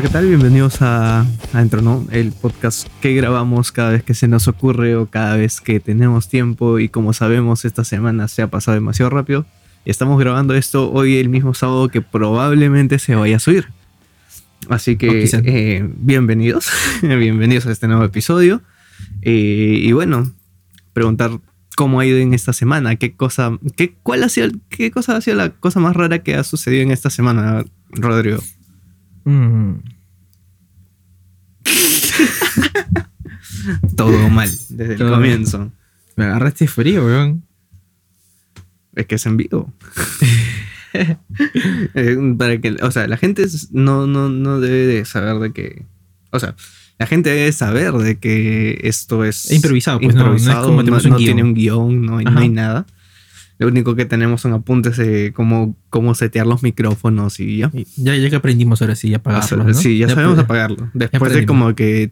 Hola, ¿qué tal? Bienvenidos a Adentro, ¿no? El podcast que grabamos cada vez que se nos ocurre o cada vez que tenemos tiempo y como sabemos esta semana se ha pasado demasiado rápido. Y estamos grabando esto hoy el mismo sábado que probablemente se vaya a subir. Así que eh, bienvenidos, bienvenidos a este nuevo episodio. Eh, y bueno, preguntar cómo ha ido en esta semana, qué cosa, qué, cuál ha sido, qué cosa ha sido la cosa más rara que ha sucedido en esta semana, Rodrigo. Mm. Todo mal, desde el comienzo. Me agarraste frío, weón. Es que es en vivo. Para que, o sea, la gente no, no, no debe de saber de que. O sea, la gente debe saber de que esto es improvisado, pues improvisado, no, no, tiene un guion, no, hay nada. Lo único que tenemos son apuntes de cómo, cómo setear los micrófonos y ya. Ya, ya que aprendimos ahora sí, apagarlo. ¿no? Sí, ya, sabemos apagarlo. Después de como que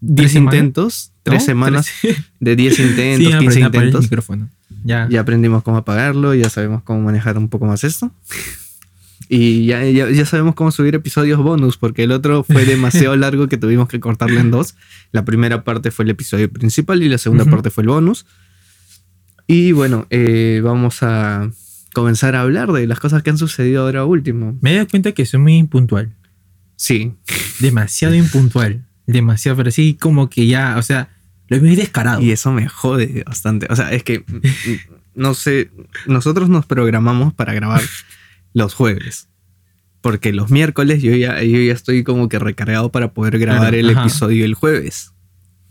10 intentos, 3 semanas, de 10 intentos, 15 intentos. micrófono. Ya. ya aprendimos cómo apagarlo, ya sabemos cómo manejar un poco más esto. Y ya, ya, sabemos cómo subir episodios bonus, porque el otro fue demasiado largo que tuvimos que cortarlo en dos. La primera parte fue el episodio principal y la segunda parte fue el bonus. Y bueno, eh, vamos a comenzar a hablar de las cosas que han sucedido ahora último. Me he dado cuenta que soy muy impuntual. Sí. Demasiado impuntual. Demasiado, pero sí como que ya, o sea, lo he descarado. Y eso me jode bastante. O sea, es que, no sé, nosotros nos programamos para grabar los jueves. Porque los miércoles yo ya, yo ya estoy como que recargado para poder grabar el episodio el jueves.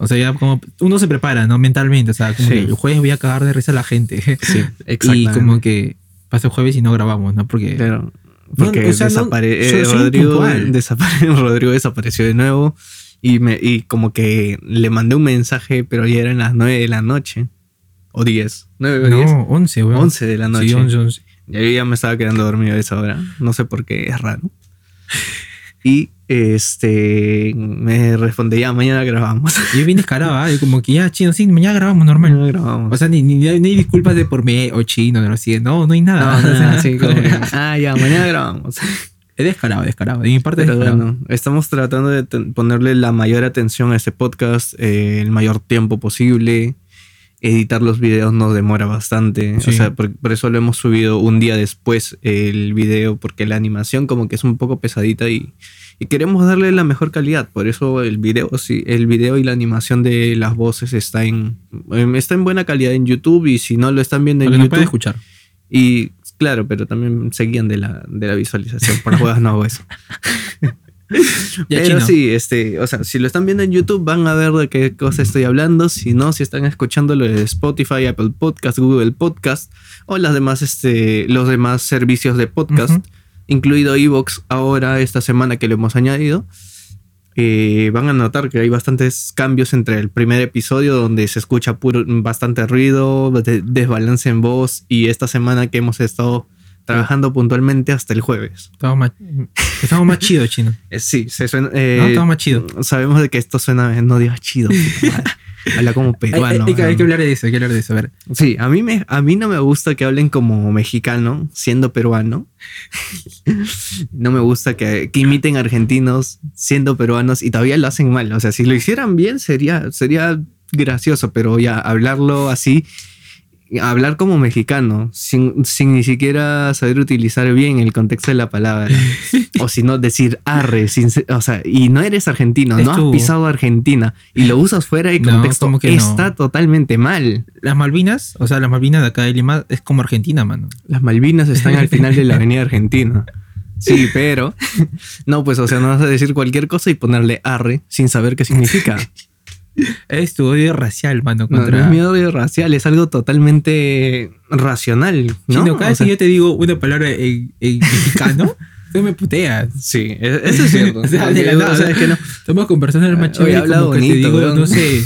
O sea, ya como uno se prepara, ¿no? Mentalmente. O sea, como que el jueves voy a cagar de risa a la gente. Sí, Y como que pasa el jueves y no grabamos, ¿no? Porque. porque eh, Rodrigo, Rodrigo desapareció de nuevo. Y, me, y como que le mandé un mensaje, pero ya eran las 9 de la noche. O 10. 9 o 10. No, 11, weón. 11 de la noche. Sí, 11, 11. Y yo ya me estaba quedando dormido a esa hora. No sé por qué, es raro. Y este me responde ya, mañana grabamos. Yo vine descarado, ¿eh? como que ya, chino, sí, mañana grabamos normal. Mañana grabamos. O sea, ni, ni, ni disculpas de por mí o chino, no, no, no hay nada. No, nada, sí, como ah, ya, mañana grabamos. Es descarado, descarado. De mi parte Pero Bueno, estamos tratando de ponerle la mayor atención a este podcast, eh, el mayor tiempo posible editar los videos nos demora bastante. O sea, por, eso lo hemos subido un día después el video, porque la animación como que es un poco pesadita y, queremos darle la mejor calidad. Por eso el video, sí, el video y la animación de las voces está en, em, está en buena calidad en YouTube y si no lo están viendo en YouTube. No escuchar. Y claro, pero también seguían de la, de la visualización. Por las juegas no hago eso. Pero sí, este, o sea, si lo están viendo en YouTube van a ver de qué cosa estoy hablando. Si no, si están escuchándolo de Spotify, Apple Podcast, Google Podcast o las demás, este, los demás servicios de podcast, incluido Evox, ahora esta semana que lo hemos añadido. Eh, van a notar que hay bastantes cambios entre el primer episodio donde se escucha puro, bastante ruido, desbalance en voz y esta semana que hemos estado trabajando puntualmente hasta el jueves. Estamos más, estamos más chido, chino. Eh, sí, se suena. Eh, no, estamos más chido. Sabemos de que esto suena, no digas chido. Habla como peruano. Hay, que, hablar de eso, hay que hablar de eso. A ver. Sí, a mí, me, a mí no me gusta que hablen como mexicano, siendo peruano. no me gusta que, que, imiten argentinos, siendo peruanos, y todavía lo hacen mal. O sea, si lo hicieran bien, sería, sería gracioso, pero ya hablarlo así hablar como mexicano, sin, ni siquiera saber utilizar bien el contexto de la palabra. o si no, decir arre, sin, o sea, y no eres argentino, no has pisado Argentina y lo usas fuera de contexto, que está totalmente mal. Las Malvinas, o sea, las Malvinas de acá de Lima es como Argentina, mano. Las Malvinas están al final de la avenida Argentina. Sí, pero no, pues, o sea, no vas a decir cualquier cosa y ponerle arre sin saber qué significa. Es tu odio racial, mano. Contra... No, es mi odio racial, es algo totalmente racional. ¿no? cada vez que yo te digo una palabra en, mexicano, tú me puteas. Sí, e-, eso es cierto. o sea, de la nada, o sea, es que no. Estamos conversando en el macho y hablado bonito, que te digo, no sé.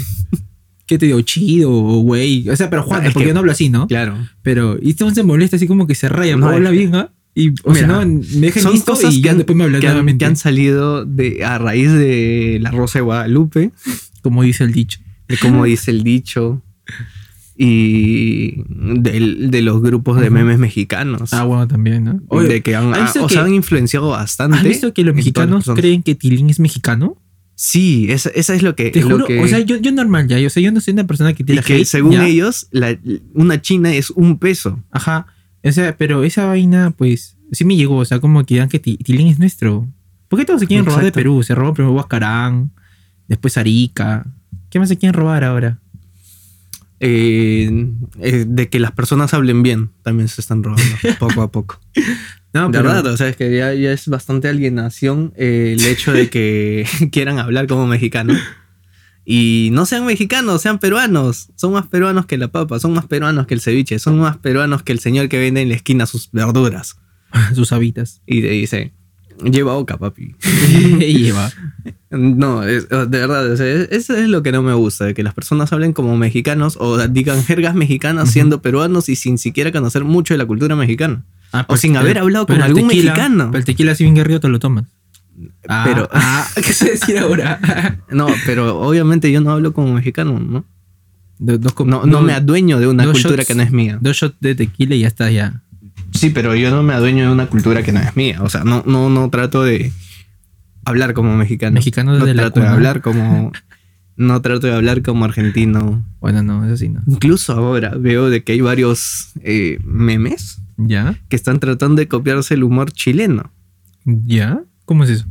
¿Qué te digo? Chido o güey. O sea, pero Juan, porque yo no hablo así, ¿no? Claro. Pero, y este se molesta así como que se raya, no habla bien, ¿ah? Y, o sea, no, me dejan listo y ya después me hablan que han, que han salido de, a raíz de la Rosa de Guadalupe como dice el dicho. De como dice el dicho. y de, los grupos de memes mexicanos. Ah, bueno, también, ¿no? de que han, ah, o han influenciado bastante. ¿Has visto que los mexicanos creen que Tilín es mexicano? Sí, esa, es lo que. Te juro, o sea, yo, yo normal ya, o sea, yo no soy una persona que tiene. Y que según ellos, una china es un peso. Ajá. O sea, pero esa vaina, pues, sí me llegó, o sea, como que digan que Tilín es nuestro. ¿Por qué todos se quieren robar de Perú? Se robó primero Huascarán, después Arica. ¿Qué más se quieren robar ahora? Eh, eh, de que las personas hablen bien también se están robando poco a poco. No, de verdad, o sea, es que ya, es bastante alienación eh, el hecho de que quieran hablar como mexicanos. Y no sean mexicanos, sean peruanos. Son más peruanos que la papa, son más peruanos que el ceviche, son más peruanos que el señor que vende en la esquina sus verduras. sus habitas. Y te dice, Lleva boca, papi. Lleva. No, de verdad, eso es lo que no me gusta, de que las personas hablen como mexicanos o digan jergas mexicanas siendo peruanos y sin siquiera conocer mucho de la cultura mexicana. Ah, o sin haber hablado con algún mexicano. Pero el tequila si bien guerrero te lo tomas. pero, ah, ¿qué se decir ahora? no, pero obviamente yo no hablo como mexicano, ¿no? no, me adueño de una cultura que no es mía. Dos shots de tequila y ya está, ya. Sí, pero yo no me adueño de una cultura que no es mía. O sea, no, no, no trato de hablar como mexicano. Mexicano desde no trato de hablar como. No trato de hablar como argentino. Bueno, no, eso sí no. Incluso ahora veo de que hay varios eh, memes. ¿Ya? Que están tratando de copiarse el humor chileno. ¿Ya? ¿Cómo es eso?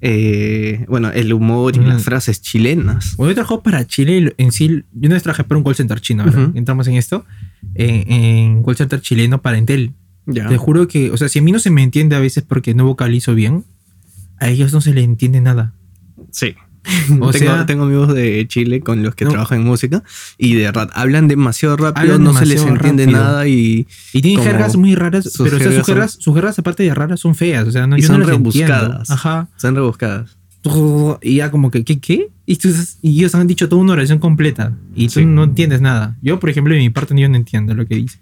Eh, bueno, el humor y las mm. frases chilenas. Bueno, yo trabajo para Chile en sí. Yo no trabajé para un call center chino, ¿verdad? Entramos en esto. En, en call center chileno para Intel. Te juro que, o sea, si a mí no se me entiende a veces porque no vocalizo bien, a ellos no se les entiende nada. Sí. O tengo, sea, tengo amigos de Chile con los que trabajo en música y de verdad hablan demasiado rápido, no se les entiende nada y. Y tienen jergas muy raras, pero o sea, sus, jergas, sus jergas, aparte de raras, son feas. O sea, no, y son rebuscadas. Ajá. Son rebuscadas. Y ya como que, ¿qué? ¿Qué? Y, y ellos han dicho toda una oración completa y tú no entiendes nada. Yo, por ejemplo, de mi parte, yo no entiendo lo que dice.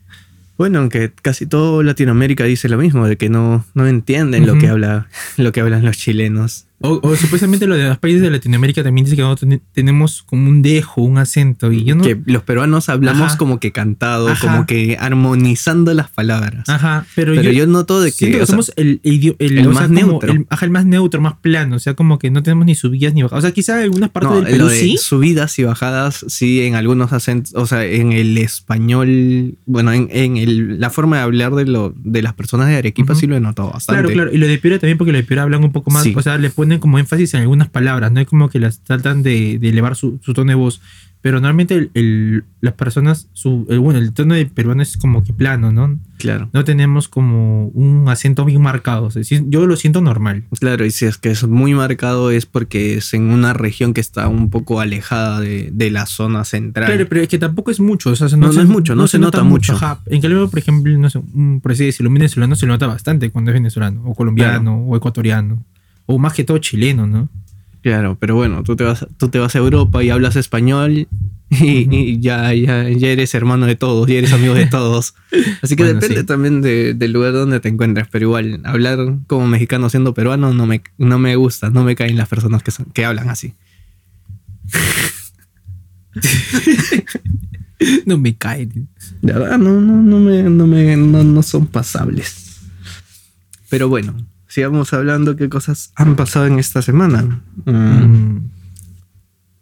Bueno, aunque casi todo Latinoamérica dice lo mismo, de que no, no entienden lo que habla, lo que hablan los chilenos. O, supuestamente los demás países de Latinoamérica también dicen que nosotros tenemos como un dejo, un acento. Y yo no... Que los peruanos hablamos como que cantado, como que armonizando las palabras. Ajá, pero, pero yo, noto de que. somos el, el, más neutro. ajá, el más neutro, más plano. O sea, como que no tenemos ni subidas ni bajadas. O sea, quizá en algunas partes del Perú sí. Subidas y bajadas, sí, en algunos acentos. O sea, en el español. Bueno, en, en la forma de hablar de, lo, de las personas de Arequipa sí lo he notado bastante. Claro, claro. Y lo de Piura también, porque lo de Piura hablan un poco más. O sea, le ponen como énfasis en algunas palabras, no es como que las tratan de, elevar su, tono de voz. Pero normalmente las personas, su, el, bueno, el tono de peruano es como que plano, ¿no? Claro. No tenemos como un acento bien marcado. yo lo siento normal. Claro, y si es que es muy marcado es porque es en una región que está un poco alejada de, la zona central. Claro, pero es que tampoco es mucho. O sea, no, no, es mucho, no, se, nota, mucho. En cambio, por ejemplo, no sé, por así decirlo, un venezolano se nota bastante cuando es venezolano, o colombiano, o ecuatoriano. O más que todo chileno, ¿no? Claro, pero bueno, tú te vas, tú te vas a Europa y hablas español y, ya, ya, eres hermano de todos, ya eres amigo de todos. Así que depende también del lugar donde te encuentres, pero igual, hablar como mexicano siendo peruano no me, no me gusta, no me caen las personas que, que hablan así. no me caen. De verdad, no, no, no, me, no, me, no, no son pasables. Pero bueno, sigamos hablando qué cosas han pasado en esta semana. Mm.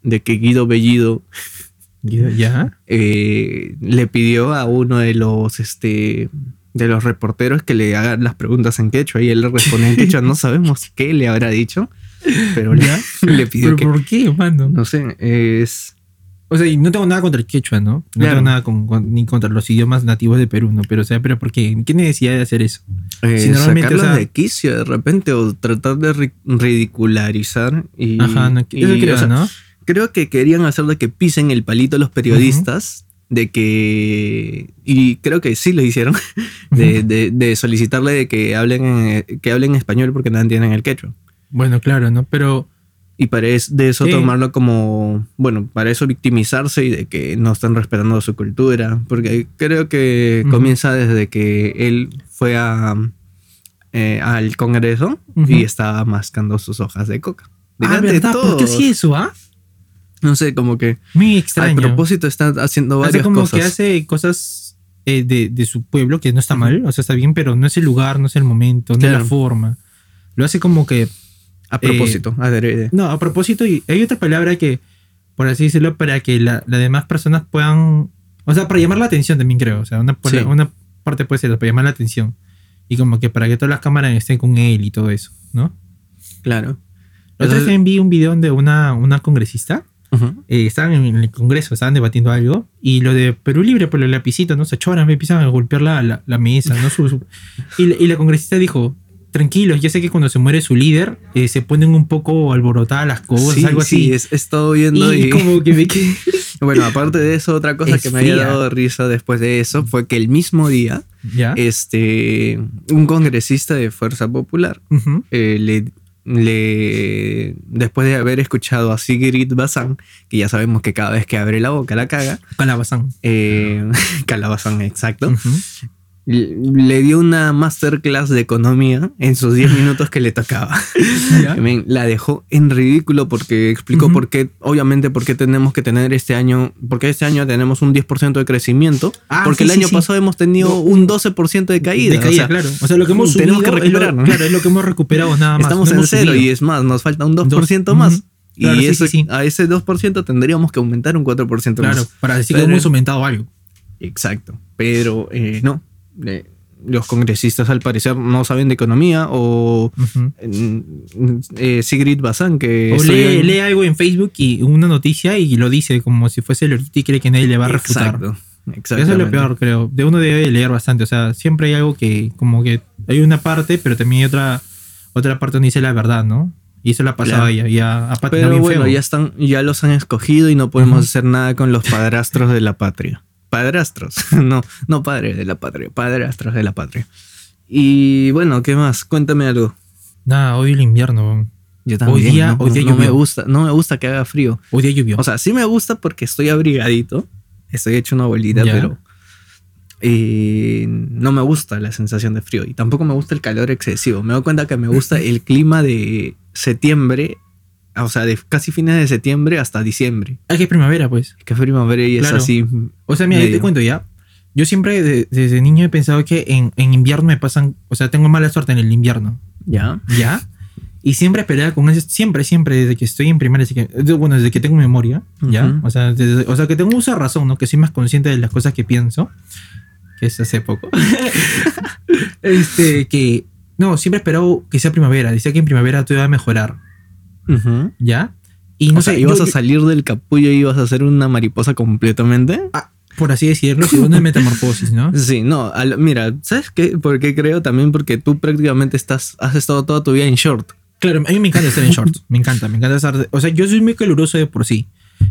De que Guido Bellido ¿Ya? Eh, le pidió a uno de los este de los reporteros que le hagan las preguntas en quechua y él le responde en quechua. No sabemos qué le habrá dicho, pero ya le pidió ¿Pero ¿Por qué, mano? No sé, es o sea, y no tengo nada contra el quechua, ¿no? No tengo nada ni contra los idiomas nativos de Perú, ¿no? Pero, o sea, ¿pero por qué? ¿Qué necesidad de hacer eso? Eh, si normalmente, o sea, de quicio de repente o tratar de ridicularizar y... Ajá, no, creo, ¿no? Creo que querían hacer de que pisen el palito a los periodistas, de que... Y creo que sí lo hicieron, de, de, de, solicitarle de que hablen, que hablen español porque no entienden el quechua. Bueno, claro, ¿no? Pero y para de eso tomarlo como, bueno, para eso victimizarse y de que no están respetando su cultura. Porque creo que comienza desde que él fue a, eh, al Congreso y estaba mascando sus hojas de coca. ah, ¿verdad? ¿Por qué sí eso, ah? No sé, como que. Muy extraño. A propósito está haciendo varias hace como cosas. que hace cosas eh, de, de, su pueblo, que no está mal, o sea, está bien, pero no es el lugar, no es el momento, no es la forma. Lo hace como que. A propósito, eh, No, a propósito, y hay otra palabra que, por así decirlo, para que las demás personas puedan. O sea, para llamar la atención también creo. O sea, una, una parte puede ser para llamar la atención. Y como que para que todas las cámaras estén con él y todo eso, ¿no? Claro. La otra vez vi un video de una, una congresista. Eh, estaban en el Congreso, estaban debatiendo algo. Y lo de Perú Libre, por el lapicito, ¿no? Se choran, me empiezan a golpear la, la, mesa, ¿no? y, y, la congresista dijo: Tranquilos, ya sé que cuando se muere su líder, eh, se ponen un poco alborotadas las cosas, algo así. Sí, es, he estado viendo y. como que me bueno, aparte de eso, otra cosa que me había dado risa después de eso fue que el mismo día, este, un congresista de Fuerza Popular eh, le le después de haber escuchado a Sigrid Bazán, que ya sabemos que cada vez que abre la boca la caga. Calabazán. Eh, Calabazán, exacto le dio una masterclass de economía en sus 10 minutos que le tocaba. la dejó en ridículo porque explicó por qué, obviamente, por qué tenemos que tener este año, porque este año tenemos un 10% de crecimiento, ah, porque el año pasado hemos tenido un 12% de caída. De caída, claro. O sea, lo que hemos tenemos que recuperar, es lo, Claro, es lo que hemos recuperado nada más. Estamos en cero y es más, nos falta un 2%, más. y a ese 2% tendríamos que aumentar un 4% más. Claro, para decir que hemos aumentado algo. Exacto. Pero eh, no, los congresistas al parecer no saben de economía o eh, Sigrid Bazán que o lee, algo en Facebook y una noticia y lo dice como si fuese el y cree que nadie le va a refutar. Exacto. Eso es lo peor, creo. De uno debe leer bastante. O sea, siempre hay algo que, como que hay una parte, pero también hay otra, otra parte donde dice la verdad, ¿no? Y eso la ha pasado ya, ya Pero bueno, ya están, ya los han escogido y no podemos hacer nada con los padrastros de la patria padrastros, no, no padre de la patria, padrastros de la patria. Y bueno, ¿qué más? Cuéntame algo. Nada, odio el invierno. Yo también. Hoy día, no, no, me gusta, no me gusta que haga frío. Hoy día llovió. O sea, sí me gusta porque estoy abrigadito. Estoy hecho una bolita, pero y no me gusta la sensación de frío y tampoco me gusta el calor excesivo. Me doy cuenta que me gusta el clima de septiembre o sea, de casi fines de septiembre hasta diciembre. Ah, que es primavera, pues. Que es primavera y es así. O sea, mira, te cuento ya. Yo siempre desde niño he pensado que en, invierno me pasan, o sea, tengo mala suerte en el invierno. Ya. Ya. Y siempre peleaba con eso, siempre, siempre, desde que estoy en primaria, bueno, desde que tengo memoria, ¿ya? O sea, o sea, que tengo uso de razón, ¿no? Que soy más consciente de las cosas que pienso, que es hace poco. este, que, no, siempre he esperado que sea primavera, decía que en primavera todo iba a mejorar. ¿Ya? Y no sé, ¿ibas a salir del capullo y ibas a ser una mariposa completamente? Ah, por así decirlo, una metamorfosis, ¿no? Sí, no, mira, ¿sabes qué? ¿Por qué creo? También porque tú prácticamente estás, has estado toda tu vida en short. Claro, a mí me encanta estar en short, me encanta, me encanta estar, o sea, yo soy muy caluroso de por sí,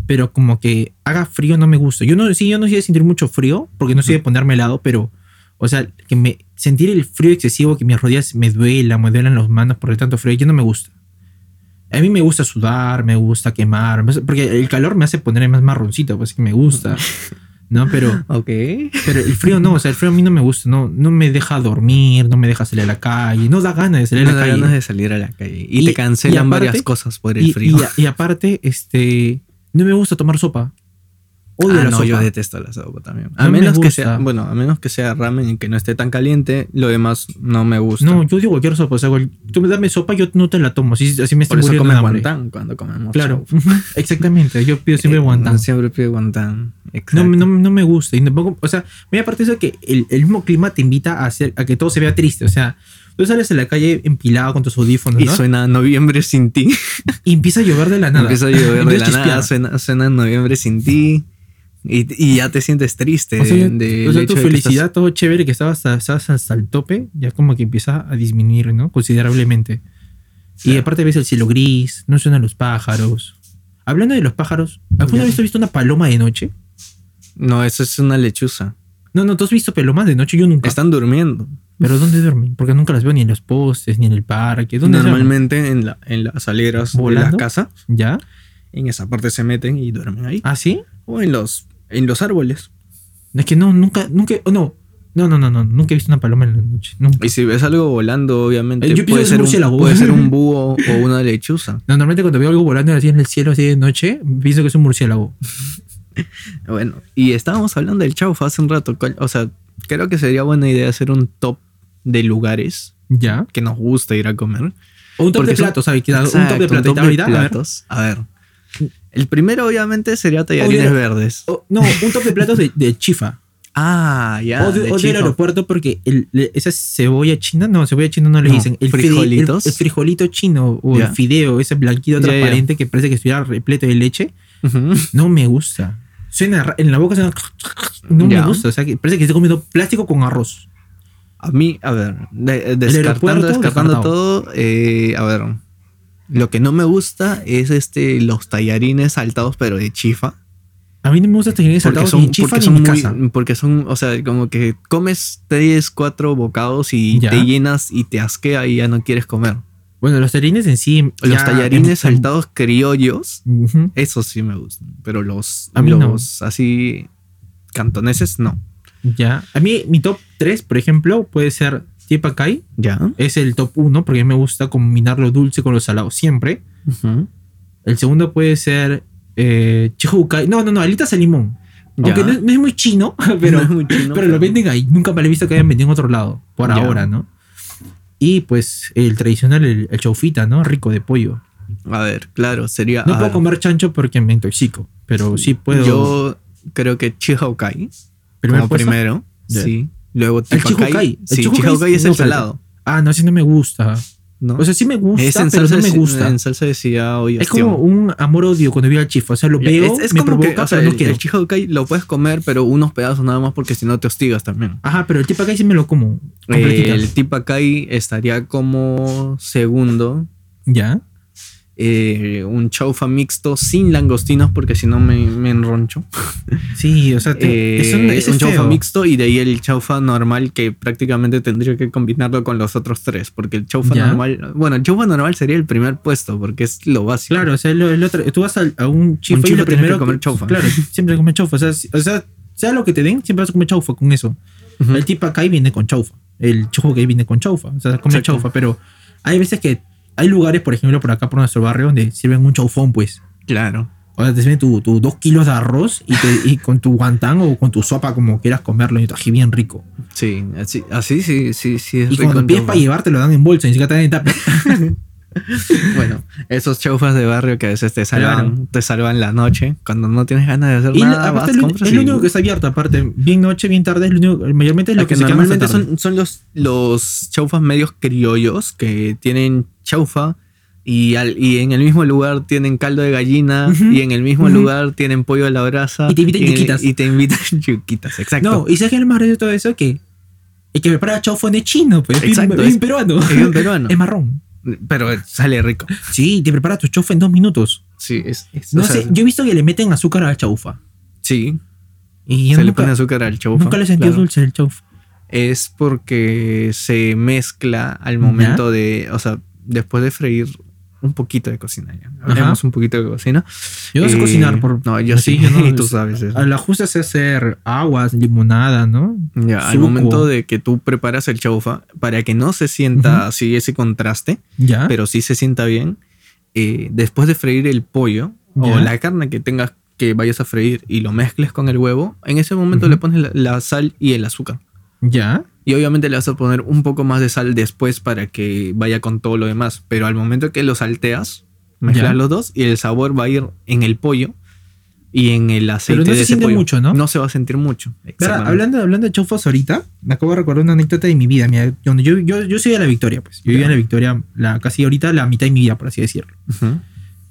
pero como que haga frío no me gusta. Yo no, sí, yo no soy de sentir mucho frío, porque no soy de ponerme helado, pero, o sea, que me, sentir el frío excesivo, que mis rodillas me duelan, me duelan las manos por el tanto frío, yo no me gusta. A mí me gusta sudar, me gusta quemar, porque el calor me hace ponerme más marroncito, pues que me gusta. ¿No? Pero. Ok. Pero el frío no, o sea, el frío a mí no me gusta, no, no me deja dormir, no me deja salir a la calle, no da ganas de salir a la calle. No da ganas de salir a la calle. Y, te cancelan varias cosas por el frío. y aparte, este. No me gusta tomar sopa. Odio ah, no, yo detesto la sopa también. A menos que sea, bueno, a menos que sea ramen y que no esté tan caliente, lo demás no me gusta. No, yo digo cualquier sopa, o sea, tú me dame sopa, yo no te la tomo, así, así me estoy Por eso comes guantán cuando comemos. Claro, exactamente, yo pido siempre eh, guantán. Siempre pido guantán. No, no, no, me gusta y tampoco, o sea, muy aparte de eso que el, el, mismo clima te invita a hacer a que todo se vea triste, o sea, Tú sales a la calle empilado con tus audífonos. Y suena Noviembre sin ti. Y empieza a llover de la nada. Empieza a llover de la nada. Suena, suena Noviembre sin ti. Y, ya te sientes triste. O sea, tu felicidad, todo chévere, que estabas, hasta el tope, ya como que empieza a disminuir, ¿no? Considerablemente. Y aparte ves el cielo gris, no suenan los pájaros. Hablando de los pájaros, ¿alguna vez has visto una paloma de noche? No, eso es una lechuza. No, no, ¿tú has visto palomas de noche? Yo nunca. Están durmiendo. ¿Pero dónde duermen? Porque nunca las veo ni en los postes, ni en el parque. Normalmente en, la, en las aleras de la casa. ¿Ya? En esa parte se meten y duermen ahí. ¿Ah, sí? O en los en los árboles. Es que no, nunca, nunca, no. No, no, no, no. Nunca he visto una paloma en la noche. Nunca. Y si ves algo volando, obviamente eh, puede, ser un, puede ser un búho o una lechuza. No, normalmente cuando veo algo volando así en el cielo, así de noche, pienso que es un murciélago. bueno, y estábamos hablando del chaufa hace un rato. O sea, creo que sería buena idea hacer un top de lugares ya que nos gusta ir a comer. O un top de platos, ¿sabes? un top de platos. A ver. El primero, obviamente, sería tallarines verdes. no, un top de platos de chifa. Ah, ya. O, de, del aeropuerto porque esa cebolla china, no, cebolla china no le dicen. El frijolitos. El, frijolito chino o el fideo, ese blanquito transparente que parece que estuviera repleto de leche, no me gusta. Suena, en la boca suena, no me gusta. O sea, que parece que estoy comiendo plástico con arroz. A mí, a ver, descartando, descartando todo, eh, a ver, lo que no me gusta es este los tallarines saltados pero de chifa. A mí no me gusta tener porque son, porque son muy, Porque son, o sea, como que comes tres, cuatro bocados y te llenas y te asquea y ya no quieres comer. Bueno, los tallarines en sí. Los tallarines saltados criollos, esos sí me gustan. Pero los, a los así cantoneses, no. Ya. A mí, mi top 3, por ejemplo, puede ser Tiepacay. Ya. Es el top 1 porque me gusta combinar lo dulce con lo salado siempre. El segundo puede ser eh, No, no, no, alitas de limón. Aunque no, es muy chino, pero, pero, lo venden ahí. Nunca me lo he visto que hayan vendido en otro lado, por ahora, ¿no? Y pues el tradicional, el, chaufita, ¿no? Rico de pollo. A ver, claro, sería. No puedo comer chancho porque me intoxico, pero sí puedo. Yo creo que Chihaukai. Como primero, sí. Luego Chihokai. Sí, Chihaukai es el salado. Ah, no, ese no me gusta. O sea, sí me gusta, es en pero no me gusta. En salsa decía hoy. Es como un amor-odio cuando vi al chifo. O sea, lo veo, es, me como provoca, que, o sea, no el, quiero. El lo puedes comer, pero unos pedazos nada más porque si no te hostigas también. Ajá, pero el tipacay sí me lo como. el tipacay estaría como segundo. ¿Ya? Eh, un chaufa mixto sin langostinos porque si no me, enroncho. Sí, o sea, eh, es un, chaufa mixto y de ahí el chaufa normal que prácticamente tendría que combinarlo con los otros tres porque el chaufa normal, bueno, el chaufa normal sería el primer puesto porque es lo básico. Claro, o sea, el, otro, tú vas a, un chifa y lo primero que comer chaufa. Claro, siempre come chaufa, o sea, o sea, sea lo que te den, siempre vas a comer chaufa con eso. El tipo acá viene con chaufa, el chaufa que viene con chaufa, o sea, come chaufa, pero hay veces que hay lugares, por ejemplo, por acá por nuestro barrio, donde sirven un chaufón, pues. Claro. O sea, te sirven tu, dos kilos de arroz y, con tu guantán o con tu sopa, como quieras comerlo, y aquí bien rico. Sí, así, así sí, sí, sí. Es y cuando pides para llevar, te lo dan en bolsa, ni siquiera te dan en tupper. bueno, esos chaufas de barrio que a veces te salvan, te salvan la noche cuando no tienes ganas de hacer nada. Aparte, es lo único que está abierto, aparte, bien noche, bien tarde, es lo único, mayormente es lo que, normalmente son, son los, los chaufas medios criollos que tienen chaufa y, y, en el mismo lugar tienen caldo de gallina y en el mismo lugar tienen pollo a la brasa. Y te invitan yuquitas. Y te invitan yuquitas, exacto. No, y ¿sabes qué es lo más de todo eso? Que el que prepara chaufa es chino, pues. Exacto, es, peruano. Es peruano. es marrón. Pero sale rico. Sí, te prepara tu chaufa en dos minutos. Sí, es. no sé, yo he visto que le meten azúcar al chaufa. Sí. Y se le pone azúcar al chaufa. Nunca le sentí dulce el chaufa. Es porque se mezcla al momento de. O sea, después de freír un poquito de cocina ya. Hablemos un poquito de cocina. Yo no sé cocinar por. No, yo sí, yo no, tú sabes eso. La justa sé hacer aguas, limonada, ¿no? Ya, al momento de que tú preparas el chaufa, para que no se sienta así ese contraste, ya. pero sí se sienta bien, eh, después de freír el pollo o la carne que tengas que vayas a freír y lo mezcles con el huevo, en ese momento le pones la sal y el azúcar. Ya. Y obviamente le vas a poner un poco más de sal después para que vaya con todo lo demás. Pero al momento que lo salteas, mezclas los dos y el sabor va a ir en el pollo y en el aceite Pero no se siente mucho, ¿no? No se va a sentir mucho. hablando, hablando de chaufas ahorita, me acabo de recordar una anécdota de mi vida. donde yo, yo, yo soy de la Victoria, pues. Yo vivía en la Victoria la, casi ahorita la mitad de mi vida, por así decirlo.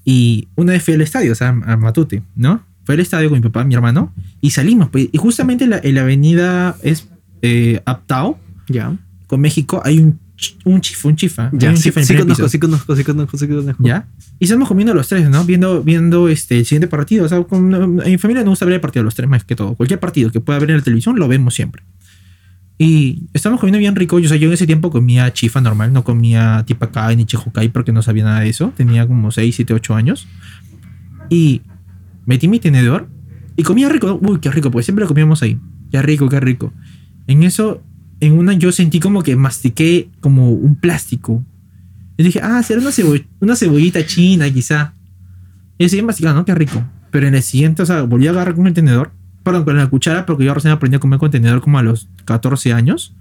Y una vez fui al estadio, o sea, a Matute, ¿no? Fue al estadio con mi papá, mi hermano, y salimos. Pues, y justamente la, en la avenida es eh, Aptao, ya. con México, hay un, un chifa, un chifa. Ya, un sí, chifa sí, conozco, sí, conozco, sí, conozco, sí, conozco. Ya. Y estamos comiendo los tres, ¿no? Viendo, viendo este, el siguiente partido. O sea, con, en mi familia no gusta ver el partido los tres más que todo. Cualquier partido que pueda ver en la televisión lo vemos siempre. Y estamos comiendo bien rico. Yo, o sea, yo en ese tiempo comía chifa normal, no comía tipakai ni chihukai porque no sabía nada de eso. Tenía como 6, 7, 8 años. Y metí mi tenedor y comía rico. Uy, qué rico, porque siempre lo comíamos ahí. Qué rico, qué rico. En eso, en una yo sentí como que mastiqué como un plástico. Y dije, ah, será una, una cebollita china quizá. Y seguí masticando, ¿no? Qué rico. Pero en el siguiente, o sea, volví a agarrar con el tenedor. Perdón, con la cuchara, porque yo recién aprendí a comer con tenedor como a los 14 años.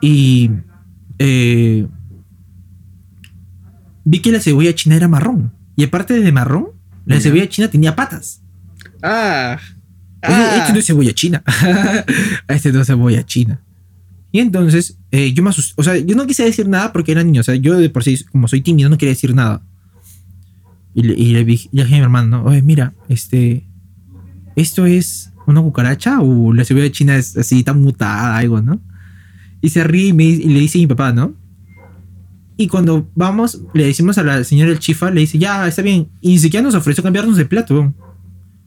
Y eh, vi que la cebolla china era marrón. Y aparte de marrón, la cebolla china tenía patas. Ah. Este no es cebolla china. este no es cebolla china. Y entonces, eh, yo me asusté. O sea, yo no quise decir nada porque era niño. O sea, yo de por sí, como soy tímido, no quería decir nada. Y le, dije a mi hermano, oye, mira, este. ¿Esto es una cucaracha o la cebolla china es así tan mutada, algo, no? Y se ríe y, le dice a mi papá, ¿no? Y cuando vamos, le decimos a la señora el chifa, le dice, ya, está bien. Y ni siquiera nos ofreció cambiarnos de plato.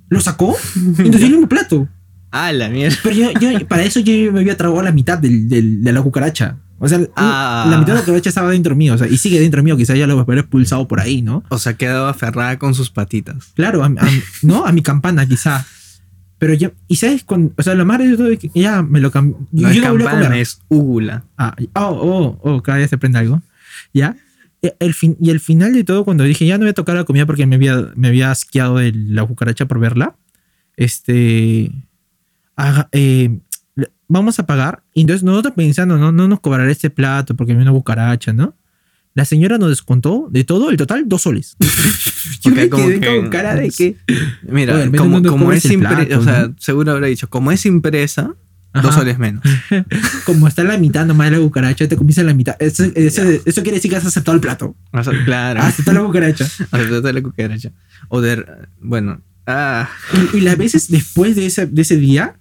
Lo sacó y nos dio el mismo plato. Ah, la mierda. Pero yo, para eso yo me había tragado la mitad del, de la cucaracha. O sea, ah. la mitad de la cucaracha estaba dentro mío. O sea, y sigue dentro mío. Quizá ya lo haber expulsado por ahí, ¿no? O sea, quedaba aferrada con sus patitas. Claro, no, a mi campana, quizá. Pero ya, y sabes, cuando, o sea, lo más de todo es que ya me lo cambió. No es campana, es úgula. Ah, oh, oh, oh, cada día se prende algo. ¿Ya? E, el fin, y el final de todo, cuando dije ya no voy a tocar la comida porque me había, me había asqueado de la cucaracha por verla, este. Eh, vamos a pagar. Y entonces nosotros pensando, no, no nos cobrará este plato porque me una cucaracha, ¿no? La señora nos descontó de todo el total dos soles. Yo me quedé con cara de que. Mira, como, es impresa, o sea, seguro habrá dicho, como es impresa, dos soles menos. como está la mitad nomás de la cucaracha, te comienza la mitad. Eso, quiere decir que has aceptado el plato. claro. Has aceptado la cucaracha. aceptado la cucaracha. O de. Bueno. Ah. Y, las veces después de ese, de ese día,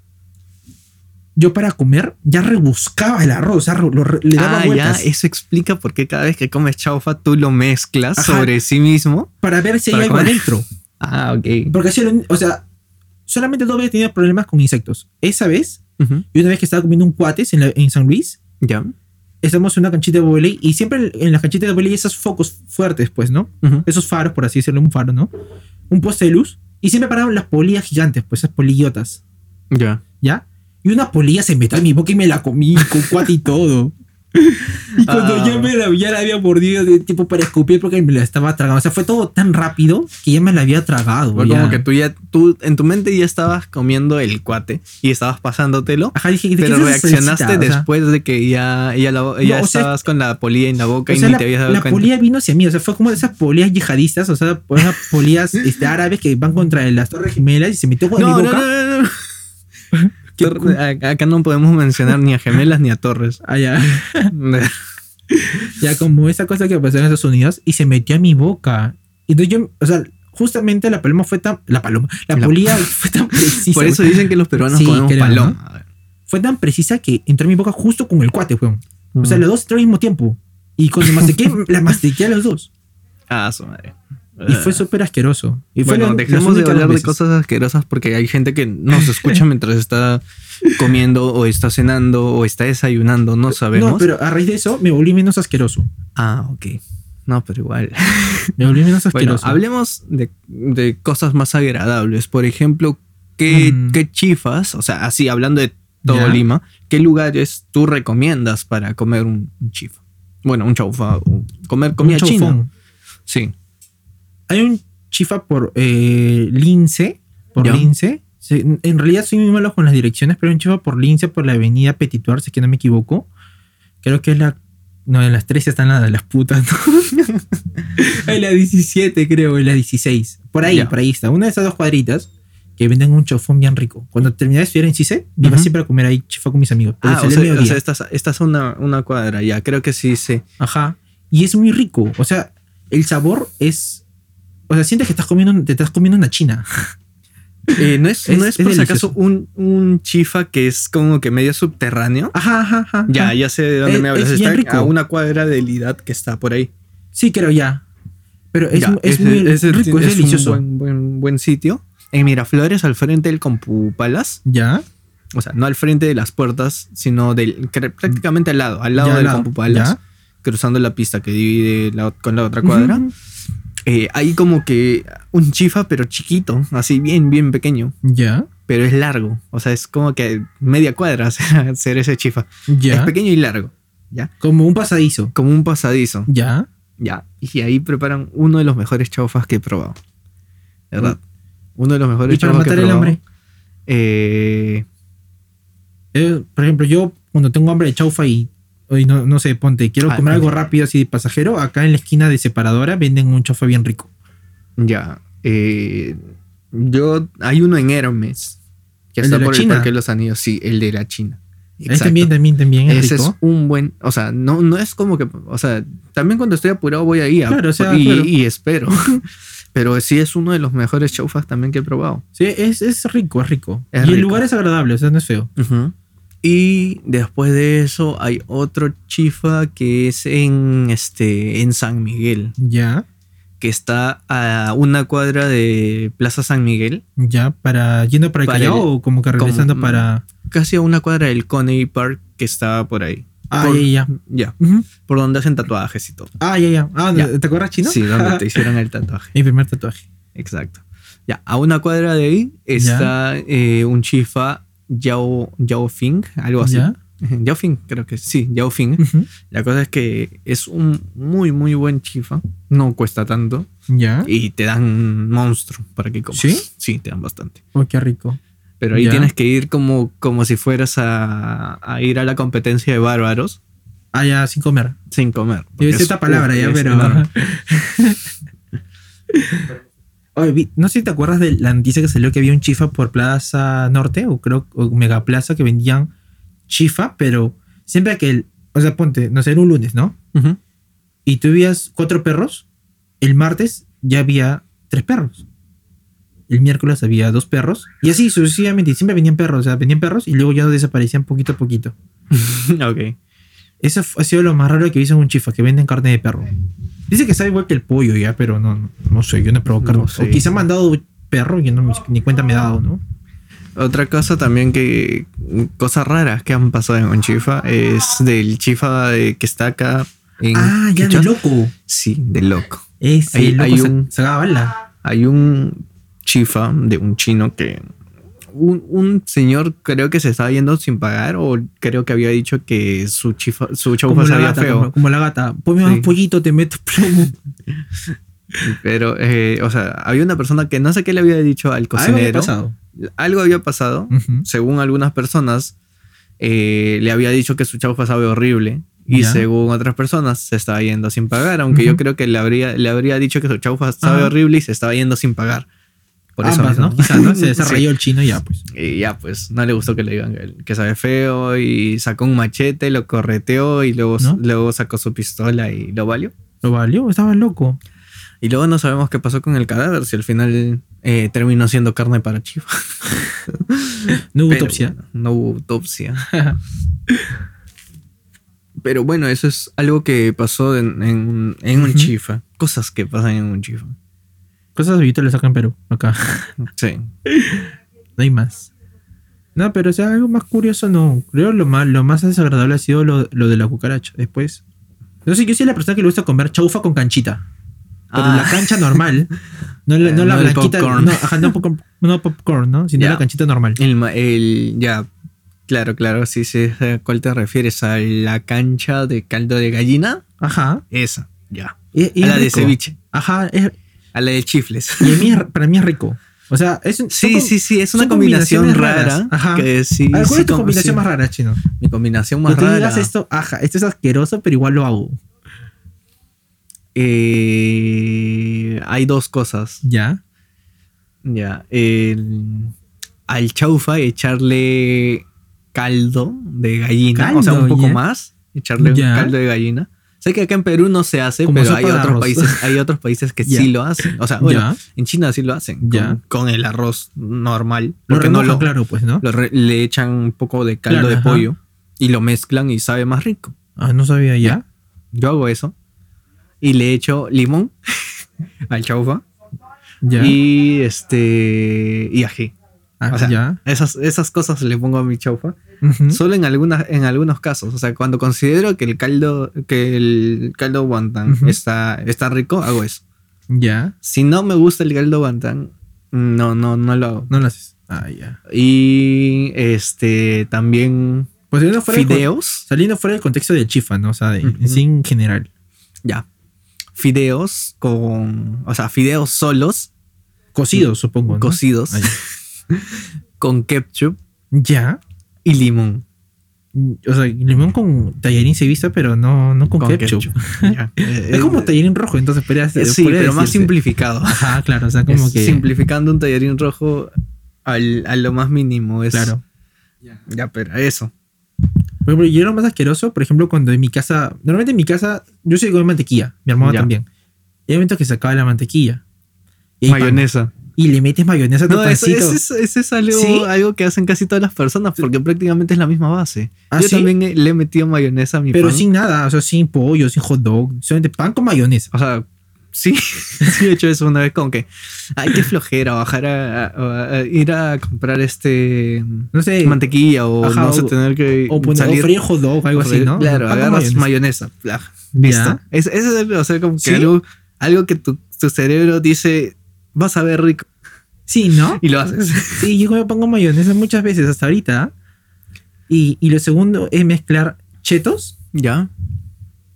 yo para comer ya rebuscaba el arroz, o sea, le daba ah, vueltas. Ya, eso explica por qué cada vez que comes chaufa tú lo mezclas sobre sí mismo. Para ver si hay algo adentro. Ah, ok. Porque así, o sea, solamente dos veces tenía problemas con insectos. Esa vez, y una vez que estaba comiendo un cuates en, en San Luis. Ya. Estamos en una canchita de volei y siempre en las canchitas de volei esos focos fuertes, pues, ¿no? Esos faros, por así decirlo, un faro, ¿no? Un poste de luz. Y siempre paraban las polillas gigantes, pues esas polillotas. Ya. ¿Ya? Y una polilla se metió en mi boca y me la comí con cuate y todo. Y cuando ya, ah. me la, ya la había mordido de tipo para escupir porque me la estaba tragando. O sea, fue todo tan rápido que ya me la había tragado. Fue como que tú ya, tú en tu mente ya estabas comiendo el cuate y estabas pasándotelo. Ajá, dije, pero reaccionaste después de que ya, ya, ya estabas con la polilla en la boca y ni te habías dado la cuenta. La polilla vino hacia mí, o sea, fue como de esas polillas yihadistas, o sea, esas polillas este, árabes que van contra las Torres Gemelas y se metió con mi boca. no, no. Acá no podemos mencionar ni a gemelas ni a torres. Ah, ya. ya como esa cosa que pasó en Estados Unidos y se metió a mi boca. Y entonces yo, o sea, justamente la paloma fue tan. La paloma. La, polilla fue tan precisa. Por eso dicen que los peruanos comemos paloma. Fue tan precisa que entró en mi boca justo con el cuate, weón. O sea, los dos entraron al mismo tiempo. Y cuando mastiqué, la mastiqué a los dos. Ah, su madre. Y fue súper asqueroso. Y bueno, dejemos de hablar de cosas asquerosas porque hay gente que nos escucha mientras está comiendo o está cenando o está desayunando, no sabemos. No, pero a raíz de eso me volví menos asqueroso. Ah, ok. No, pero igual. Me volví menos asqueroso. Bueno, hablemos de, cosas más agradables. Por ejemplo, ¿qué, mm. ¿qué, chifas? O sea, así hablando de todo Lima, ¿qué lugares tú recomiendas para comer un, chifa? Bueno, un chaufa, comer comida china. Sí. Hay un chifa por eh, Lince. Por Lince. en realidad soy muy malo con las direcciones, pero hay un chifa por Lince, por la avenida Petituar, si es que no me equivoco. Creo que es la. No, en las 13 están las, las putas, ¿no? en la 17, creo, en la 16. Por ahí, por ahí está. Una de esas dos cuadritas que venden un chofón bien rico. Cuando terminé de estudiar en CICE, me iba siempre a comer ahí chifa con mis amigos. Ah, o sea, esta, es una, una, cuadra, ya, creo que sí, sí. Ajá. Y es muy rico. O sea, el sabor es o sea, sientes que estás comiendo, te estás comiendo una china. Eh, ¿No es, ¿no es, por si acaso un, un, chifa que es como que medio subterráneo? Ajá, ajá, ajá. Ya, ya sé de dónde me hablas. Es está a una cuadra de Lidad que está por ahí. Sí, creo ya. Pero es, es, muy rico, es, delicioso. Un buen, buen, sitio. En Miraflores, al frente del Compupalas. Ya. O sea, no al frente de las puertas, sino del, prácticamente al lado, al lado del Compupalas. Cruzando la pista que divide con la otra cuadra. Eh, hay como que un chifa, pero chiquito, así bien, bien pequeño. Ya. pero es largo. O sea, es como que media cuadra hacer ese chifa. Ya. Es pequeño y largo. ¿Ya? Como un pasadizo. Como un pasadizo. Ya. Ya. Y ahí preparan uno de los mejores chaufas que he probado. ¿Verdad? Mm. Uno de los mejores chaufas que he probado. el hambre? Eh, eh, por ejemplo, yo cuando tengo hambre de chaufa y hoy no, no sé, ponte, quiero ah, comer algo rápido así de pasajero, acá en la esquina de separadora venden un chaufa bien rico. Ya. Eh, yo, hay uno en Hermes. Que ¿El está por China? el Parque de los Anillos. Sí, el de la China. También, también, también. Es Ese es un buen. O sea, no, no es como que. O sea, también cuando estoy apurado voy ahí. A, claro, o sea, y, espero. Pero sí es uno de los mejores chofas también que he probado. Sí, es, es rico, es rico. y el lugar es agradable, o sea, no es feo. Y después de eso hay otro chifa que es en, este, en San Miguel. Ya que está a una cuadra de Plaza San Miguel. Ya, para yendo para, el Callao o como que regresando para. Casi a una cuadra del Coney Park que está por ahí. Ah, ya, ya. Por donde hacen tatuajes y todo. Ah, ya, ya. Ah, ¿te acuerdas chino? Sí, donde te hicieron el tatuaje. Mi primer tatuaje. Exacto. Ya, a una cuadra de ahí está eh, un chifa Yao, Yao Fing, algo así. ¿Ya? Yao Fing, creo que sí, Yao Fing. La cosa es que es un muy, muy buen chifa. No cuesta tanto. Ya. Y te dan un monstruo para que comas. ¿Sí? Sí, te dan bastante. Oh, qué rico. Pero ahí tienes que ir como, como si fueras a, ir a la competencia de bárbaros. Ah, ya, sin comer. Sin comer. Yo esta palabra ya, pero. Oye, no sé si te acuerdas de la noticia que salió que había un chifa por Plaza Norte o creo o Megaplaza que vendían chifa, pero siempre que el. O sea, ponte, no sé, era un lunes, ¿no? Y tú veías cuatro perros, el martes ya había tres perros. El miércoles había dos perros. Y así sucesivamente. Siempre venían perros. O sea, venían perros y luego ya desaparecían poquito a poquito. ok. Eso ha sido lo más raro que he visto en un chifa, que venden carne de perro. Dice que sabe igual que el pollo ya, pero no, no, sé, yo no he probado carne. O quizá me han dado perro y no, ni cuenta me he dado, ¿no? Otra cosa también que. Cosas raras que han pasado en chifa es del chifa que está acá. En ah, ya de loco. Sí, de loco. Ese hay, hay un, Hay un chifa de un chino que. Un, señor creo que se estaba yendo sin pagar o creo que había dicho que su chifa, su chaufa sabía feo. Como, la gata. Ponme un pollito, te meto plomo. Pero, eh, o sea, había una persona que no sé qué le había dicho al cocinero algo había pasado, según algunas personas, eh, le había dicho que su chaufa sabe horrible. Y según otras personas, se estaba yendo sin pagar. Aunque yo creo que le habría, le habría dicho que su chaufa sabe horrible y se estaba yendo sin pagar. Por eso, ¿no? ¿no? Se desarrolló el chino y ya, pues. Y ya, pues, no le gustó que le digan que sabe feo y sacó un machete, lo correteó y luego, luego sacó su pistola y lo valió. ¿Lo valió? Estaba loco. Y luego no sabemos qué pasó con el cadáver, si al final eh, terminó siendo carne para chiva. no hubo autopsia. No hubo autopsia. Pero bueno, eso es algo que pasó en, un chifa. Cosas que pasan en un chifa. Cosas habituales acá en Perú, acá. Sí. no hay más. No, pero o sea, algo más curioso no. Creo lo más, lo más desagradable ha sido lo, lo de la cucaracha. Después. No sé, yo soy la persona que le gusta comer chaufa con canchita. Pero la ah. cancha normal. No, la, no la blanquita. No, ajá, no, no, popcorn, ¿no? Sino la canchita normal. El, el, ya. Claro, claro, sí, sí. ¿A cuál te refieres? ¿A la cancha de caldo de gallina? Ajá. Esa, ya. a la de ceviche. Ajá. A la de chifles. Y a mí, para mí es rico. O sea, es Sí, sí, sí, es una combinación rara. Ajá. Que sí, ¿Cuál es tu combinación más rara, chino? Mi combinación más rara. Tú digas esto, ajá, esto es asqueroso, pero igual lo hago. Eh, hay dos cosas. Ya. Ya. al chaufa echarle caldo de gallina. o sea, un poco más. Echarle un caldo de gallina. Sé que acá en Perú no se hace, pero hay otros, países, hay otros países que sí lo hacen. O sea, bueno, en China sí lo hacen. Con, el arroz normal. Porque no lo, claro, pues, ¿no? le echan un poco de caldo de pollo y lo mezclan y sabe más rico. Ah, no sabía ya. Yo hago eso y le echo limón al chaufa. Y este. Y ají. Ah, o sea, Esas, esas cosas le pongo a mi chaufa. Solo en, algunas, en algunos casos. O sea, cuando considero que el caldo, que el caldo guantán está, está rico, hago eso. Ya. Si no me gusta el caldo guantán, no, no, no lo hago. No lo haces. Ah, ya. Y este también pues saliendo fuera fideos. saliendo fuera del contexto del chifa, ¿no? O sea, en sí en general. Ya. Fideos con. O sea, fideos solos. Cocidos, supongo. ¿no? Cocidos. Ah, con ketchup ya. y limón. O sea, limón con tallarín se visto, pero no, no con, ketchup. Ya. Es como tallarín rojo, entonces podría ser. Sí, pero más simplificado. Ajá, claro. O sea, como Es que. Simplificando un tallarín rojo al, a lo más mínimo. Es, Claro. Ya, pero eso. Por ejemplo, yo era más asqueroso, por ejemplo, cuando en mi casa. Normalmente en mi casa, yo soy con mantequilla. Mi hermana Ya. también. Y hay momentos que se acaba la mantequilla. Y pan. Y le metes mayonesa a tu No, pancito. eso es, eso es algo, ¿Sí? algo que hacen casi todas las personas porque prácticamente es la misma base. ¿Ah, Yo sí? también le he metido mayonesa a mi Pero pan. sin nada, o sea, sin pollo, sin hot dog, solamente pan con mayonesa. O sea, sí, sí he hecho eso una vez como que, ay, qué flojera, bajar a, a- a ir a comprar este No sé. mantequilla o Ajá, no sé, tener que o, poner, o salir. freír hot dog, algo así, ¿no? Claro, agarras mayonesa. mayonesa. Listo. Es, eso es, o sea, como que ¿Sí? algo, algo que tu, tu cerebro dice, vas a ver rico. Sí, ¿no? Y lo haces. Sí, yo me pongo mayonesa muchas veces hasta ahorita. Y, y lo segundo es mezclar chetos ¿Ya?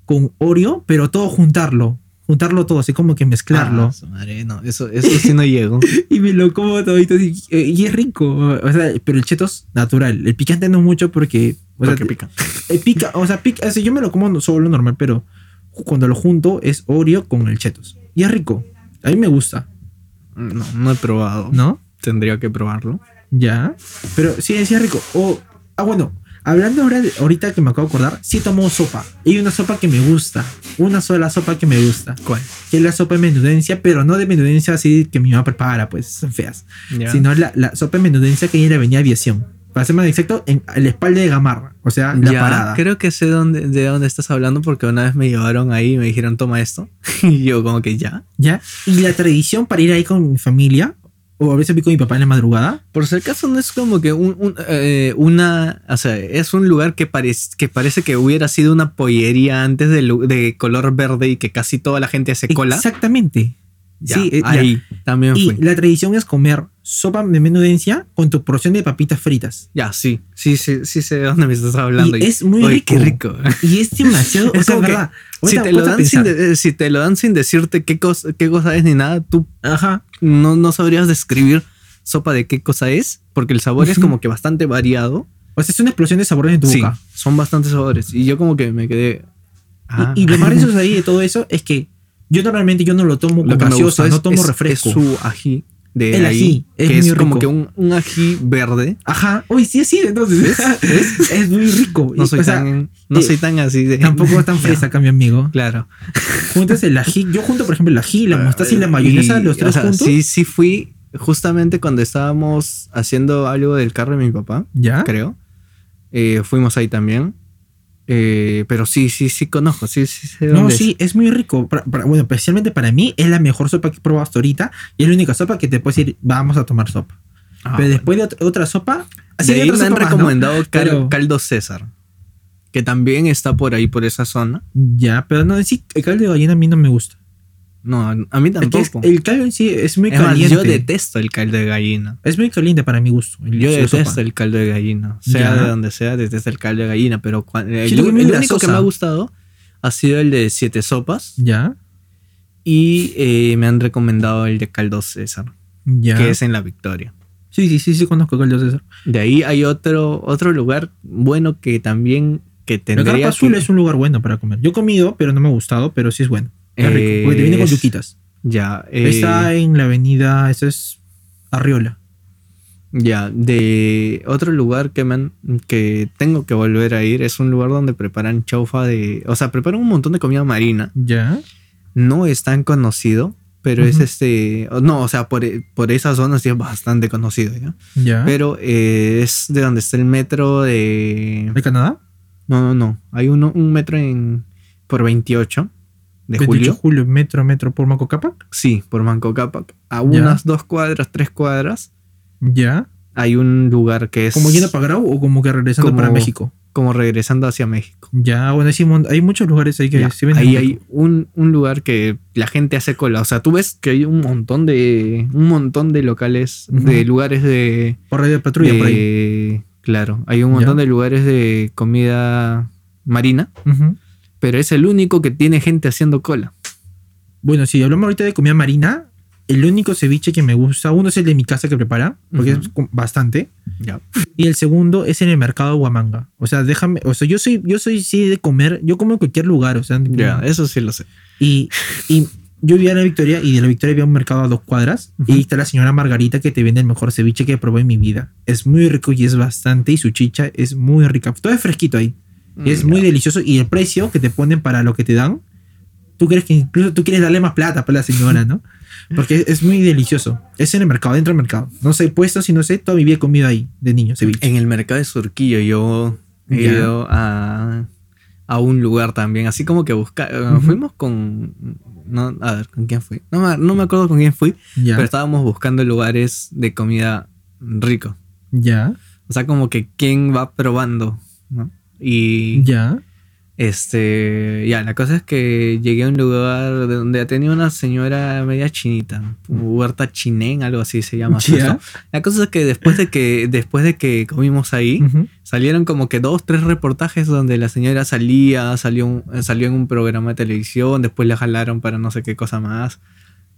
con Oreo, pero todo juntarlo. Juntarlo todo, así como que mezclarlo. Ah, su madre, no, eso, eso sí no llego. Y me lo como todito así, eh, y es rico. O sea, pero el cheto es natural. El picante no mucho porque. O sea, Porque pica. el pica, o sea, pica, o sea, yo me lo como solo normal, pero cuando lo junto es Oreo con el chetos. Y es rico. A mí me gusta, No, no he probado. ¿no? Tendría que probarlo. Ya. Pero sí, es rico. O, ah, bueno, hablando ahora de- ahorita que me acabo de acordar, sí tomo sopa. Y hay una sopa que me gusta. Una sola sopa que me gusta. ¿Cuál? Que es la sopa de menudencia, pero no de menudencia así que mi mamá prepara, pues son feas. Ya. Sino la, la sopa de menudencia que hay en la avenida Aviación. Para ser más exacto, en la espalda de Gamarra. O sea, la Ya, parada. Creo que sé dónde, de dónde estás hablando porque una vez me llevaron ahí y me dijeron toma esto. y yo como que ya. ¿Ya? Y la tradición para ir ahí con mi familia, o a veces voy con mi papá en la madrugada. Por si acaso no es como que un, un, eh, una... O sea, es un lugar que, parece que parece que hubiera sido una pollería antes de color verde y que casi toda la gente hace cola. Exactamente. Ya, sí, eh, ya. ahí también Y fui. la tradición es comer sopa de menudencia con tu porción de papitas fritas. Ya, sí. Sí, sí, sí sé de dónde me estás hablando. Y es muy Oye, rico. qué rico. Y es demasiado. Es o sea, verdad. Si te, lo dan sin de- si te lo dan sin decirte qué cosa, qué cosa es ni nada, tú Ajá. no, no sabrías describir sopa de qué cosa es, porque el sabor es Ujú. como que bastante variado. O sea, es una explosión de sabores en tu Sí, boca. son bastantes sabores. Y yo como que me quedé... ah. Y, y lo más gracioso ahí de todo eso es que yo normalmente yo no lo tomo Lo con gaseosa, es, no tomo es- refresco. es su ají de El ahí, ají, es que es como que un, un ají verde. Ajá. Uy, sí, sí, entonces. es muy rico. No soy, o sea, tan, no eh, soy tan así de... Tampoco tan Ya, fresa acá, mi amigo. Claro. Juntas el ají. Yo junto, por ejemplo, el ají, la mostaza y la mayonesa, Y, los o tres sea, juntos. Sí, sí fui justamente cuando estábamos haciendo algo del carro de mi papá, ¿Ya? creo. Eh, fuimos ahí también. Eh, pero sí, sí, sí conozco, sí, sí sé No, dónde sí, es muy rico. Para- para- bueno, especialmente para mí es la mejor sopa que he probado hasta ahorita. Y es la única sopa que te puedes decir, vamos a tomar sopa. Ah, Pero después de otra, otra sopa... así de ahí me han recomendado cal- Pero- caldo César, que también está por ahí, por esa zona. Ya, pero no, sí, el caldo de gallina a mí no me gusta. No, a mí Es que es- tampoco. el caldo en sí es muy Es más, caliente. yo detesto el caldo de gallina. Es muy caliente para mi gusto. el- Yo detesto sopa. el caldo de gallina. Sea Ya. de donde sea, detesto el caldo de gallina. Pero cua- Sí, el, que el único grasosa. que me ha gustado ha sido el de siete sopas. Ya, Y eh, me han recomendado el de caldo César, ya. que es en la Victoria. Sí, sí, sí, sí, conozco el caldo César. De ahí hay otro, otro lugar bueno que también que El tendría carpa azul que- es un lugar bueno para comer. Yo he comido, pero no me ha gustado, pero sí es bueno. Rico, porque te viene con yuquitas. Ya, eh, Está en la avenida, esa es Arriola. ya, de otro lugar que me han- que tengo que volver a ir es un lugar donde preparan chaufa de, o sea, preparan un montón de comida marina. Ya. No es tan conocido, pero es este, no, o sea, por, por esa zona sí es bastante conocido, ¿ya? Ya. Pero eh, es de donde está el metro de, ¿De Canadá? no, no, no, hay uno, un metro en por 28 de 28 julio. julio, metro, metro por Maco Capac. Sí, por Manco Cápac. A Ya. unas dos cuadras, tres cuadras, Ya. hay un lugar que es ¿Como yendo para Grau o como que regresando como- para México? como regresando hacia México. Ya, bueno, hay muchos lugares ahí que se ven. Ahí hay un, lugar que la gente hace cola. O sea, tú ves que hay un montón de. un montón de locales, de lugares de. Por radio de patrulla, por ahí. Claro, hay un montón de lugares de comida marina. Pero es el único que tiene gente haciendo cola. Bueno, si hablamos ahorita de comida marina, el único ceviche que me gusta, uno es el de mi casa que prepara, porque es bastante. Y el segundo es en el mercado Huamanga. O sea, déjame, o sea, yo soy, yo soy sí de comer, yo como en cualquier lugar, o sea. Ya, eso sí lo sé. Y, y yo vivía en la Victoria y de la Victoria había un mercado a dos cuadras y ahí está la señora Margarita que te vende el mejor ceviche que probé en mi vida. Es muy rico y es bastante y su chicha es muy rica. Todo es fresquito ahí. Mm, es muy delicioso y el precio que te ponen para lo que te dan, tú crees que incluso tú quieres darle más plata para la señora, ¿no? Porque es muy delicioso. Es en el mercado, dentro del mercado. No sé, puesto si no sé, toda mi vida he comido ahí de niño, ceviche. En el mercado de Surquillo yo he ido a, a, un lugar también, así como que buscar. Eh, fuimos con. No, a ver, ¿con quién fui? No, no me acuerdo con quién fui, pero estábamos buscando lugares de comida rico. Ya. O sea, como que quién va probando, ¿no? Y. Ya. Este, ya, la cosa es que llegué a un lugar donde tenía una señora media chinita, huerta chinén, algo así se llama. La cosa es que después de que después de que comimos ahí, salieron como que dos, tres reportajes donde la señora salía, salió, salió en un programa de televisión, después la jalaron para no sé qué cosa más.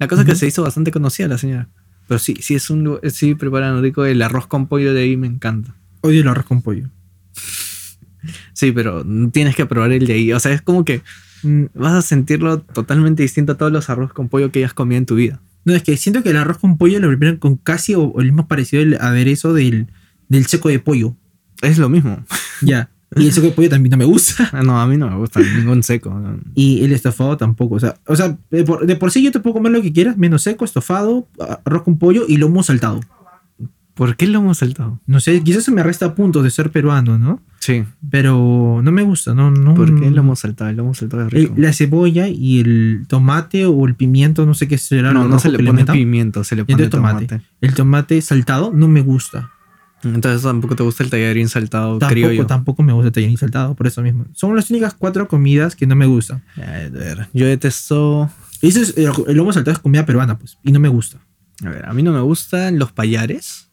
La cosa es que se hizo bastante conocida la señora. Pero sí, sí es un sí preparan rico el arroz con pollo de ahí me encanta. Odio el arroz con pollo. Sí, pero tienes que probar el de ahí. O sea, es como que mm, vas a sentirlo totalmente distinto a todos los arroz con pollo que hayas comido en tu vida. No, es que siento que el arroz con pollo lo preparan con casi o, el mismo parecido al aderezo del, del seco de pollo. Es lo mismo. Ya. Y el seco de pollo también no me gusta. No, a mí no me gusta ningún seco. Y el estofado tampoco. O sea, o sea de, por, de por sí yo te puedo comer lo que quieras, menos seco, estofado, arroz con pollo y lomo saltado. ¿Por qué lo hemos saltado? No sé, quizás se me resta puntos de ser peruano, ¿no? Sí. Pero no me gusta, ¿no? no ¿Por qué lo hemos saltado? El lomo saltado es rico. la cebolla y el tomate o el pimiento, no sé qué será. No, no se le pone pimiento, se le pone tomate. El tomate saltado no me gusta. Entonces tampoco te gusta el tallarín saltado, tampoco, Tampoco me gusta el tallarín saltado, por eso mismo. Son las únicas cuatro comidas que no me gustan. A ver, yo detesto... Eso es, el lomo saltado es comida peruana, pues, y no me gusta. A ver, a mí no me gustan los payares.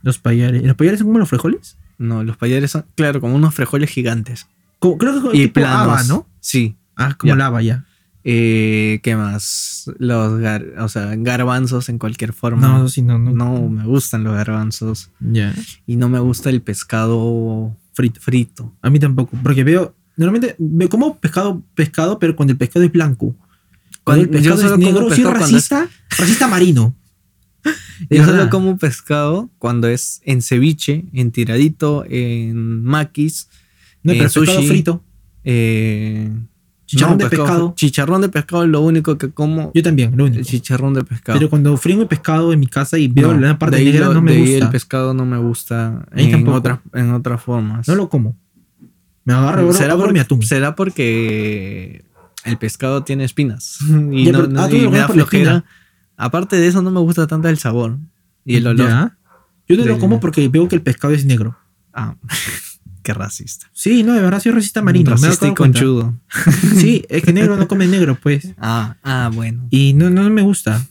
Los payares. ¿Los payares son como los frijoles? No, los payares son, claro, como unos frijoles gigantes. creo que como y planos. ¿no? Sí. Ah, como lava ya. Eh, ¿Qué más? Los o sea, garbanzos en cualquier forma. No, sí, no, no. No me gustan los garbanzos. Ya. Y no me gusta el pescado frito. frito. A mí tampoco. Porque veo. Normalmente veo como pescado, pescado, pero cuando el pescado es blanco. Cuando, el pescado es negro, sí, racista, racista marino. Yo solo como pescado cuando es en ceviche, en tiradito, en maquis. No, en pero sushi, frito. Eh, chicharrón de pescado, Chicharrón de pescado es lo único que como. Yo también, lo único. chicharrón de pescado. Pero cuando frío mi pescado en mi casa y veo la parte de negra, no me gusta. el pescado no me gusta en, otra, en otras formas. No lo como. Me agarro ¿Será por, mi atún. Será porque el pescado tiene espinas. y, no, ah, y me da flojera. Aparte de eso, no me gusta tanto el sabor y el olor. Yo no lo como porque veo que el pescado es negro. Ah, qué racista. Sí, no, de verdad soy racista marino. Racista y conchudo. sí, es que negro no come negro, pues. Ah, ah, bueno. Y no, no me gusta.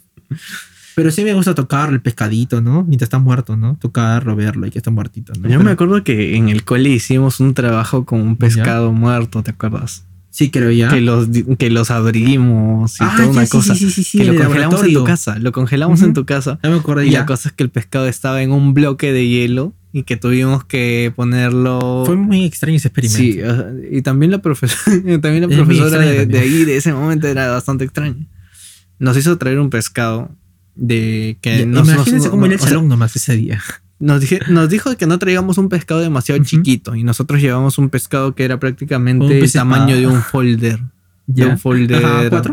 Pero sí me gusta tocar el pescadito, ¿no? Mientras está muerto, ¿no? Tocarlo, verlo y que está muertito, ¿no? Yo me acuerdo que en el cole hicimos un trabajo con un pescado muerto, ¿te acuerdas? Sí, creo ya. Que los, que los abrimos y ah, toda una cosa. Sí, sí, sí, que lo congelamos en tu casa. Lo congelamos en tu casa. Ya me acuerdo y la cosa es que el pescado estaba en un bloque de hielo y que tuvimos que ponerlo. Fue muy extraño ese experimento. Sí, y también la, profesora, también la profesora de, ahí, de ese momento, era bastante extraña. Nos hizo traer un pescado de que nos, Imagínense cómo era el salón nomás ese día. Nos, dije, nos dijo que no traíamos un pescado demasiado chiquito y nosotros llevamos un pescado que era prácticamente el tamaño de un folder. De un folder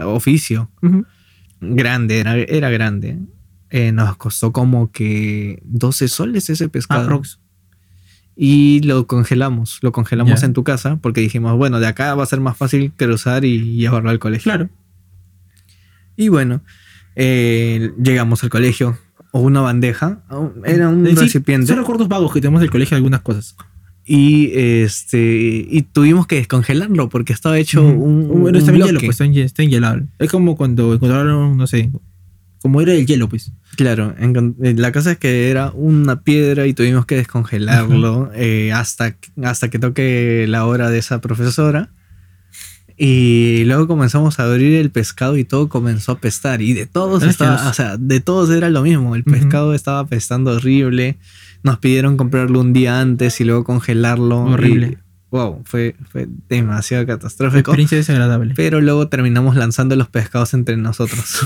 oficio. Grande, era, era grande. Eh, nos costó como que 12 soles ese pescado. Y lo congelamos, lo congelamos en tu casa porque dijimos, bueno, de acá va a ser más fácil cruzar y llevarlo al colegio. Claro. Y bueno, eh, llegamos al colegio, o una bandeja. Era un recipiente. Son recuerdos vagos que tenemos del colegio algunas cosas. Y este y tuvimos que descongelarlo porque estaba hecho un, Bueno, está un bien hielo, pues está, en- enhielado. Es como cuando encontraron, no sé, como era el hielo, pues. Claro, eh, la cosa es que era una piedra y tuvimos que descongelarlo eh, hasta, hasta que toque la hora de esa profesora. Y luego comenzamos a abrir el pescado y todo comenzó a pestar. Y de todos Ah, estaba, o sea, de todos era lo mismo. El pescado estaba pestando horrible. Nos pidieron comprarlo un día antes y luego congelarlo. Horrible. y- wow, fue, fue demasiado catastrófico. experiencia desagradable. Pero luego terminamos lanzando los pescados entre nosotros.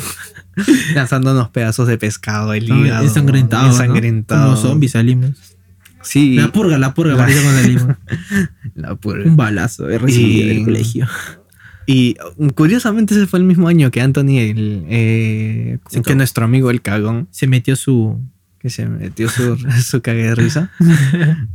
Lanzándonos pedazos de pescado, el No, hígado. ensangrentado, ¿no? ensangrentado. Como zombies salimos. Sí. La purga, la purga, La- la purga. Un balazo recibido Y- del colegio. Y uh, curiosamente ese fue el mismo año que Anthony, el, eh, que nuestro amigo el cagón, Se metió su. que se metió su, su cague de risa.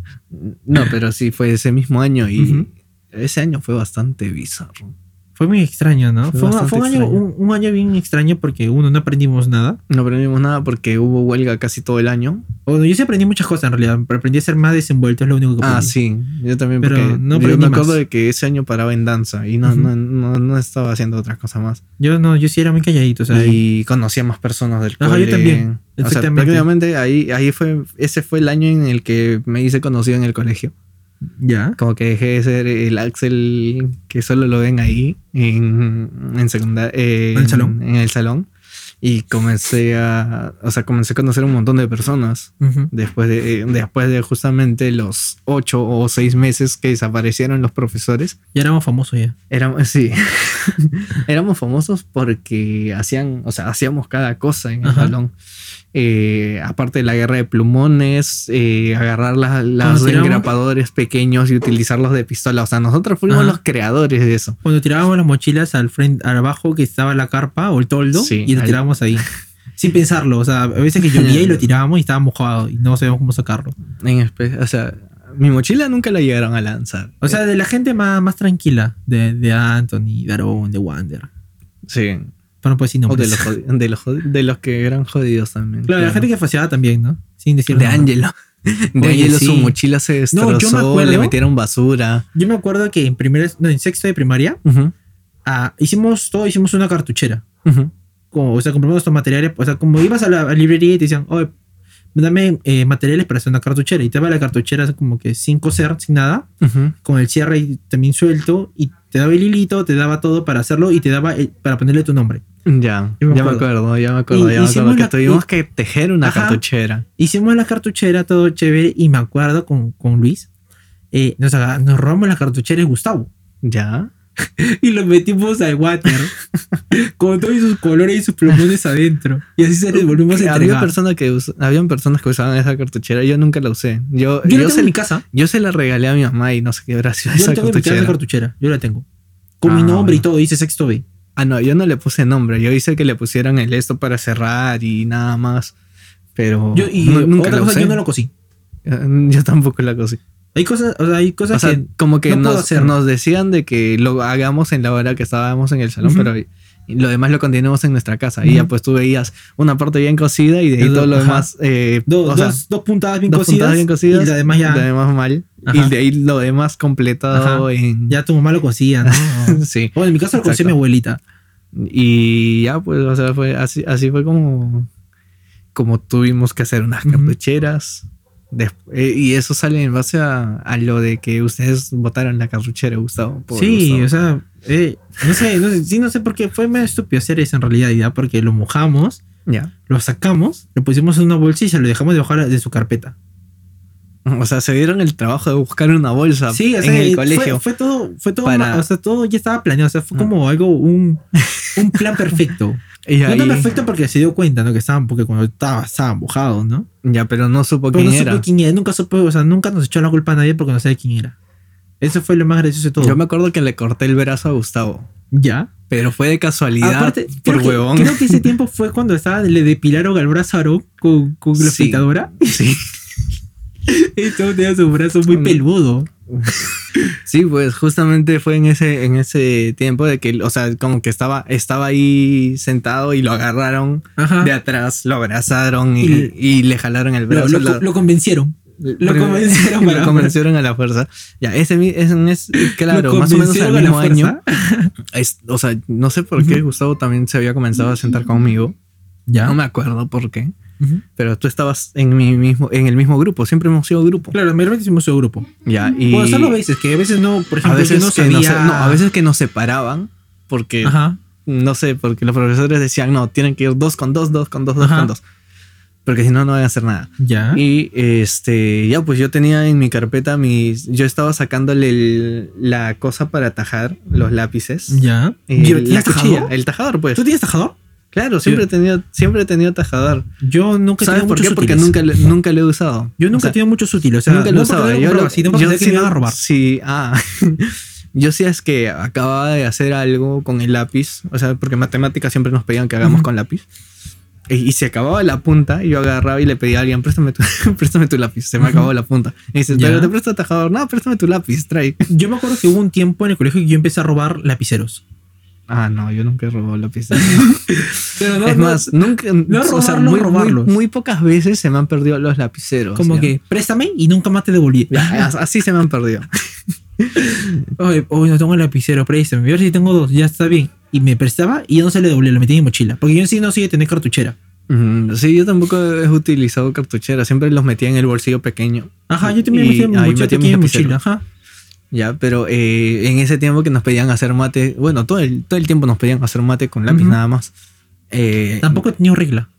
No, pero sí fue ese mismo año y ese año fue bastante bizarro. Fue muy extraño, ¿no? Fue Fue, un- bastante fue un, año, un, un año bien extraño porque, uno, no aprendimos nada. No aprendimos nada porque hubo huelga casi todo el año. Bueno, yo sí aprendí muchas cosas en realidad, pero aprendí a ser más desenvuelto, es lo único que aprendí. Ah, sí, yo también Pero porque no yo me acuerdo más. de que ese año paraba en danza y no, no, no, no estaba haciendo otra cosa más. Yo no, yo sí era muy calladito, o sea, y conocía más personas del Ajá, yo también, O sea, exactamente. prácticamente ahí, ahí fue, ese fue el año en el que me hice conocido en el colegio. Ya. Como que dejé de ser el Axel que solo lo ven ahí en, en secundaria. En el salón. En el salón. Y comencé a, o sea, comencé a conocer un montón de personas. Ujú. Después de, eh, después de justamente los ocho o seis meses que desaparecieron los profesores. Ya éramos famosos ya. Éramos, sí. Éramos famosos porque hacían, o sea, hacíamos cada cosa en el Ajá. salón. Eh, aparte de la guerra de plumones, eh, agarrar las, las engrapadores pequeños y utilizarlos de pistola. O sea, nosotros fuimos Ajá. los creadores de eso. Cuando tirábamos las mochilas al frente, al abajo que estaba la carpa o el toldo Sí, y lo tirábamos ahí. Sin pensarlo, o sea, a veces que llovía y lo tirábamos y estaba mojado y no sabíamos cómo sacarlo. En o sea, mi mochila nunca la llegaron a lanzar. O sea, de la gente más, más tranquila, de, de Anthony, de Aaron, de Wander. sí. Pero no puedo decir O de nombres. los, de, los, de los que eran jodidos también. Claro, la gente que faseaba también, ¿no? Sin decir De nombres. Angelo. De Oye, Angelo su mochila se No, yo me destrozó, acuerdo- le metieron basura. Yo me acuerdo que en primer, no, en sexto de primaria, ah, hicimos todo, hicimos una cartuchera. Como, o sea, compramos estos materiales, o sea, como ibas a la, librería y te decían, oye, dame eh, materiales para hacer una cartuchera. Y te daba la cartuchera como que sin coser, sin nada, con el cierre ahí también suelto, y te daba el hilito, te daba todo para hacerlo y te daba el- para ponerle tu nombre. Ya, me ya me acuerdo. ya me acuerdo, Y ya me acuerdo que la- tuvimos y- que tejer una Ajá. cartuchera. Hicimos la cartuchera, todo chévere, y me acuerdo con, con Luis, eh, nos, nos robamos la cartuchera de Gustavo. Ya. Y lo metimos al water con todos sus colores y sus plumones adentro. Y así se les volvimos a Había entregar. personas que us- habían personas que usaban esa cartuchera, yo nunca la usé. Yo, Yo, yo, la tengo se, en mi casa. yo se la regalé a mi mamá y no sé qué sido Yo esa la tengo en mi casa cartuchera. cartuchera. Yo la tengo. Con mi Ah, nombre y bueno. todo, dice sexto B. Ah, no, yo no le puse nombre, yo hice que le pusieran el esto para cerrar y nada más. Pero Yo, y nu- nunca otra cosa, usé. yo no lo cosí. Eh, Yo tampoco la cosí. Hay cosas, o sea, hay cosas O sea, que. como que no nos, nos decían de que lo hagamos en la hora que estábamos en el salón, Ujú. pero lo demás lo continuamos en nuestra casa. Y ya pues tú veías una parte bien cocida y de ahí todo lo demás. eh, Dos, sea, dos, puntadas bien dos cosidas. puntadas bien cocidas. Y demás ya, lo demás mal. Ajá. Y de ahí lo demás completado en. ya tu mamá lo cosía, ¿no? sí. bueno, en mi casa lo Exacto. mi abuelita. Y ya pues, o sea, fue así, así fue como. Como tuvimos que hacer unas Ujú. cartucheras. Des- eh, y eso sale en base a, a lo de que ustedes votaron la cartuchera, Gustavo. Sí, Gustavo. o sea, eh, no sé, no sé, sí, no sé por qué fue más estúpido hacer eso en realidad, ya, porque lo mojamos, Ya. lo sacamos, lo pusimos en una bolsilla, lo dejamos debajo de su carpeta. O sea, se dieron el trabajo de buscar una bolsa Sí, o en sea, el fue- colegio. Fue, todo, fue todo, Para- o sea, todo ya estaba planeado, o sea, fue Ah. como algo, un, un plan perfecto. Y No ahí- tan perfecto porque se dio cuenta, ¿no? Que estaban, porque cuando estaba, estaban mojados, ¿no? Ya, pero no supo Pero quién no era. supo quién era, nunca supo, o sea, nunca nos echó la culpa a nadie porque no sabe quién era. Eso fue lo más gracioso de todo. Yo me acuerdo que le corté el brazo a Gustavo. Ya. Pero fue de casualidad Aparte, por creo que, huevón. creo que ese tiempo fue cuando estaba, le depilaron al brazo a con, con la Sí. afeitadora. Sí. Y todo tenía su brazo muy peludo. Sí, pues justamente fue en ese, en ese tiempo de que, o sea, como que estaba, estaba ahí sentado y lo agarraron Ajá. de atrás, lo abrazaron y, Y- y le jalaron el brazo. lo- lo- lo convencieron. Lo convencieron, lo convencieron a la fuerza. Ya, ese, es, claro, más o menos al mismo año. o sea, no sé por qué Gustavo también se había comenzado a sentar conmigo. Ya. No me acuerdo por qué. Pero tú estabas en mi mismo, en el mismo grupo, siempre hemos sido grupo. Claro, meramente hemos sido grupo. Ya, y. Bueno, solo a veces, que a veces no, por ejemplo, a veces no, no, a veces que nos separaban, porque. No sé, porque los profesores decían, no, tienen que ir dos con dos, dos con dos, dos con dos. Porque si no, no van a hacer nada. Ya. Y este, ya, pues yo tenía en mi carpeta mis. Yo estaba sacándole la cosa para tajar los lápices. Ya. El, la tajador? El tajador, pues. ¿Tú tienes tajador? Claro, siempre, he tenido, siempre he tenido tajador. Yo nunca he ¿Sabes por qué? Porque nunca, nunca lo he usado. Yo nunca he tenido muchos útiles. O sea, nunca lo he usado. Yo, lo, no yo sí, a robar. Sí, ah. yo sí es que acababa de hacer algo con el lápiz. O sea, porque matemáticas siempre nos pedían que hagamos con lápiz. Y, se acababa la punta, y yo agarraba y le pedía a alguien, préstame tu, préstame tu lápiz. Se me acabó la punta. Y dice, pero te presto tajador. No, préstame tu lápiz, trae. Yo me acuerdo que hubo un tiempo en el colegio que yo empecé a robar lapiceros. Ah, no, yo nunca he robado lapiceros. es más, nunca. No o sea, muy, muy, pocas veces se me han perdido los lapiceros. Como que préstame y nunca más te devolví. así se me han perdido. Oye, no tengo el lapicero, préstame. A ver si tengo dos, ya está bien. Y me prestaba y yo no se le doblé, lo metí en mi mochila. Porque yo en sí no sé tener cartuchera. Sí, yo tampoco he utilizado cartuchera. Siempre los metía en el bolsillo pequeño. Ajá, yo también metía en mi mochila, mochila. Ajá. Ya, pero eh, en ese tiempo que nos pedían hacer mate, bueno, todo el, todo el tiempo nos pedían hacer mate con lápiz nada más. Eh, Tampoco he tenido regla.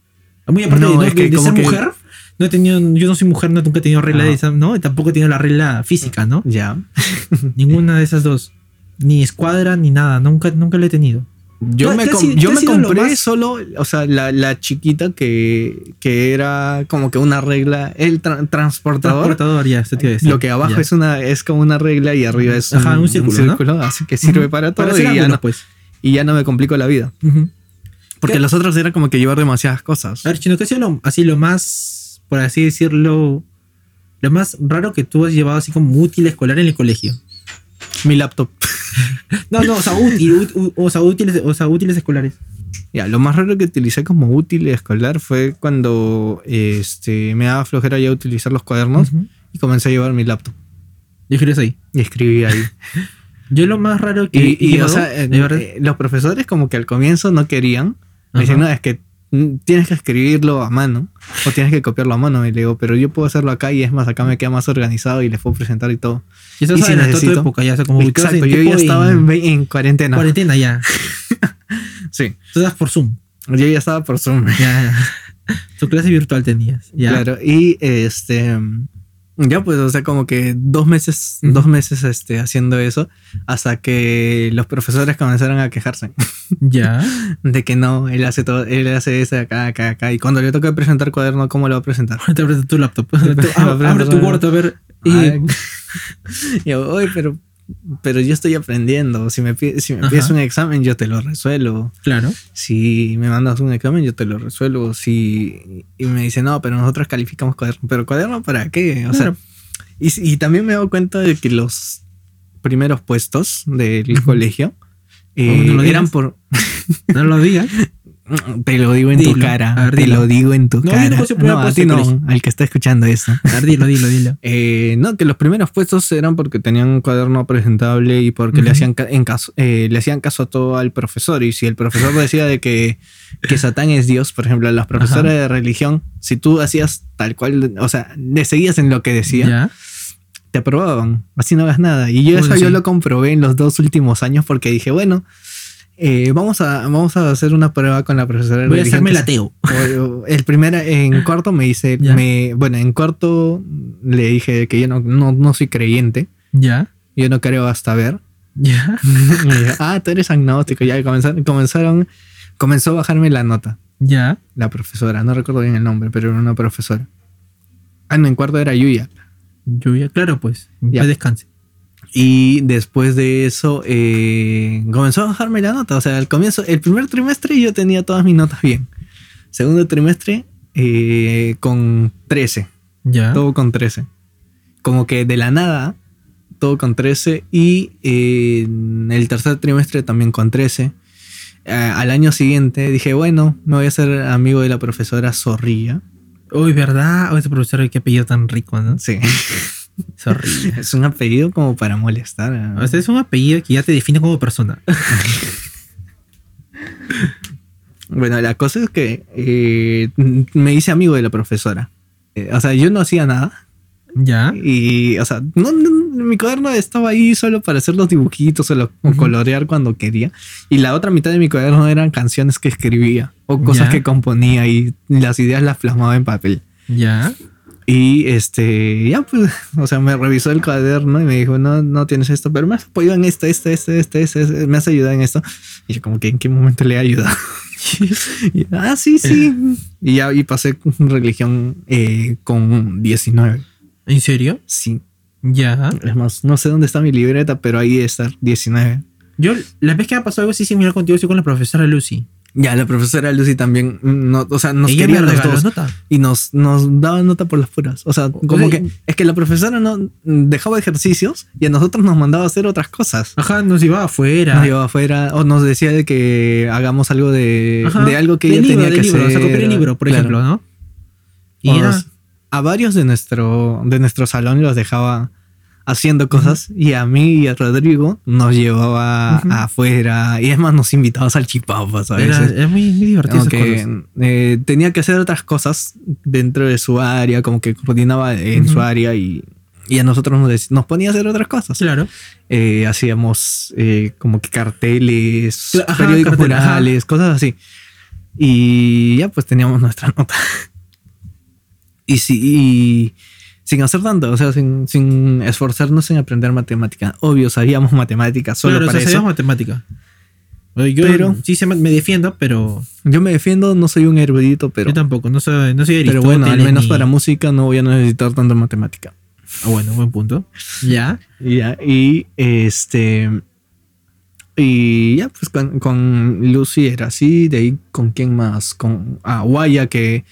Muy aparte de, es que de ser mujer, no he tenido, yo no soy mujer, no nunca he tenido regla de esa, ¿no? Y tampoco he tenido la regla física, ¿no? Ya. Ninguna de esas dos. Ni escuadra, ni nada. Nunca, nunca la he tenido. Yo me, yo me compré solo, o sea, la, la chiquita que, que, era como que una regla, el transportador. Transportador, ya, se te Lo que abajo es una es como una regla y arriba es un, círculo, así que sirve para todo y, ya no, pues. y ya no me complico la vida. Porque los otros era como que llevar demasiadas cosas. A ver, Chino, ¿qué ha sido lo, así lo más, por así decirlo, lo más raro que tú has llevado así como útil escolar en el colegio? Mi laptop. no, no, o sea, útil, o, sea, útiles, o sea, útiles escolares. Ya, lo más raro que utilicé como útil escolar fue cuando este, me daba flojera ya utilizar los cuadernos y comencé a llevar mi laptop. ¿Y escribías ahí? Y escribí ahí. Yo lo más raro que... Y, o sea, eh, los profesores como que al comienzo no querían. Me dicen, no, es que tienes que escribirlo a mano o tienes que copiarlo a mano. Y le digo, pero yo puedo hacerlo acá y es más, acá me queda más organizado y les puedo presentar y todo. Y eso es si necesito, época ya, como Exacto, yo ya estaba en, en, cuarentena. Cuarentena ya. sí. Tú estás por Zoom. Yo ya estaba por Zoom. Ya, Tu clase virtual tenías. Ya. Claro, y este ya, pues, o sea, como que dos meses, dos meses este, haciendo eso, hasta que los profesores comenzaron a quejarse. Ya. de que no, él hace todo, él hace eso acá, acá, acá. Y cuando le toca presentar cuaderno, ¿cómo lo va a presentar? Te presenta tu laptop. abre tu Word a ver. Y... yo, oye, pero pero yo estoy aprendiendo. Si me, si me pides un examen, yo te lo resuelvo. Claro. Si me mandas un examen, yo te lo resuelvo. Si, y me dice, no, pero nosotros calificamos cuaderno. ¿Pero cuaderno para qué? O sea, y, y, también me dado cuenta de que los primeros puestos del colegio eh, no eran por. no lo digas. Te lo digo en tu cara. te lo digo en tu cara. No, a ti no, al que está escuchando eso. dilo, dilo, dilo. Eh, no, que los primeros puestos eran porque tenían un cuaderno presentable y porque le, hacían en caso, eh, le hacían caso a todo al profesor. Y si el profesor decía de que, que Satán es Dios, por ejemplo, las profesoras de religión, si tú hacías tal cual, o sea, le seguías en lo que decía. Te aprobaban, así no hagas nada. Y yo eso yo lo comprobé en los dos últimos años porque dije, bueno, eh, vamos, a, vamos a hacer una prueba con la profesora. Voy a hacerme el ateo. El primer, en cuarto me dice, me, bueno, en cuarto le dije que yo no, no, soy creyente. Ya. Yo no creo hasta ver. Ya. ah, tú eres agnóstico. Ya comenzaron, comenzaron, comenzó a bajarme la nota. Ya. La profesora, no recuerdo bien el nombre, pero era una profesora. Ah, no, en cuarto era Yuya. Yuya, claro, pues. Ya descanse. Y después de eso eh, comenzó a bajarme la nota. O sea, al comienzo, el primer trimestre yo tenía todas mis notas bien. Segundo trimestre eh, con 13. Ya. Todo con 13. Como que de la nada, todo con 13. Y eh, el tercer trimestre también con 13. al año siguiente dije, bueno, me voy a hacer amigo de la profesora Zorrilla. Uy, ¿verdad? O ese profesor, qué apellido tan rico, ¿no? Sí. Es horrible. Es un apellido como para molestar. O sea, es un apellido que ya te define como persona. bueno, la cosa es que eh, me hice amigo de la profesora. Eh, o sea, yo no hacía nada. Ya. Y, o sea, no, mi cuaderno estaba ahí solo para hacer los dibujitos o, colorear cuando quería. Y la otra mitad de mi cuaderno eran canciones que escribía o cosas que componía y las ideas las plasmaba en papel. Ya. Y este, ya pues, o sea, me revisó el cuaderno y me dijo, no, no tienes esto, pero me has apoyado en esto, esto, esto, esto, esto, me has ayudado en esto. Y yo como que en qué momento le he ayudado. ah, sí, sí. Y ya y pasé religión eh, con 19. ¿En serio? Sí. Ya. Es más, no sé dónde está mi libreta, pero ahí está, 19. Yo, la vez que ha pasado algo así similar contigo, estoy con la profesora Lucy. Ya, la profesora Lucy también, no, o sea, nos quería los dos. Nota. Y nos, nos daba nota por las puras. O sea, como que es que la profesora no dejaba ejercicios y a nosotros nos mandaba a hacer otras cosas. Ajá, nos llevaba afuera. Nos llevaba afuera o nos decía de que hagamos algo de, de algo que ella tenía que libro, hacer. O sea, copiar el libro, por ejemplo, ¿no? Y a varios de nuestro, de nuestro salón los dejaba haciendo cosas y a mí y a Rodrigo nos llevaba afuera y es más nos invitaba al chipapas a veces. Era, muy, divertido. Que, eh, tenía que hacer otras cosas dentro de su área, como que coordinaba en su área y, y, a nosotros nos, nos, ponía a hacer otras cosas. Claro. Eh, hacíamos eh, como que carteles, periódicos murales, cosas así. Y ya pues teníamos nuestra nota. y sí, y sin hacer tanto, o sea, sin, sin esforzarnos en aprender matemática. Obvio, sabíamos matemáticas solo para eso. sabíamos matemática. Yo pero, sí me defiendo, pero... Yo me defiendo, no soy un erudito, pero... Yo tampoco, no soy, no soy Pero bueno, al menos para música no voy a necesitar tanto matemática. Ah, bueno, buen punto. Ya. Ya, y este... Y ya, pues con, con, Lucy era así, de ahí con quién más, con ah, Guaya, que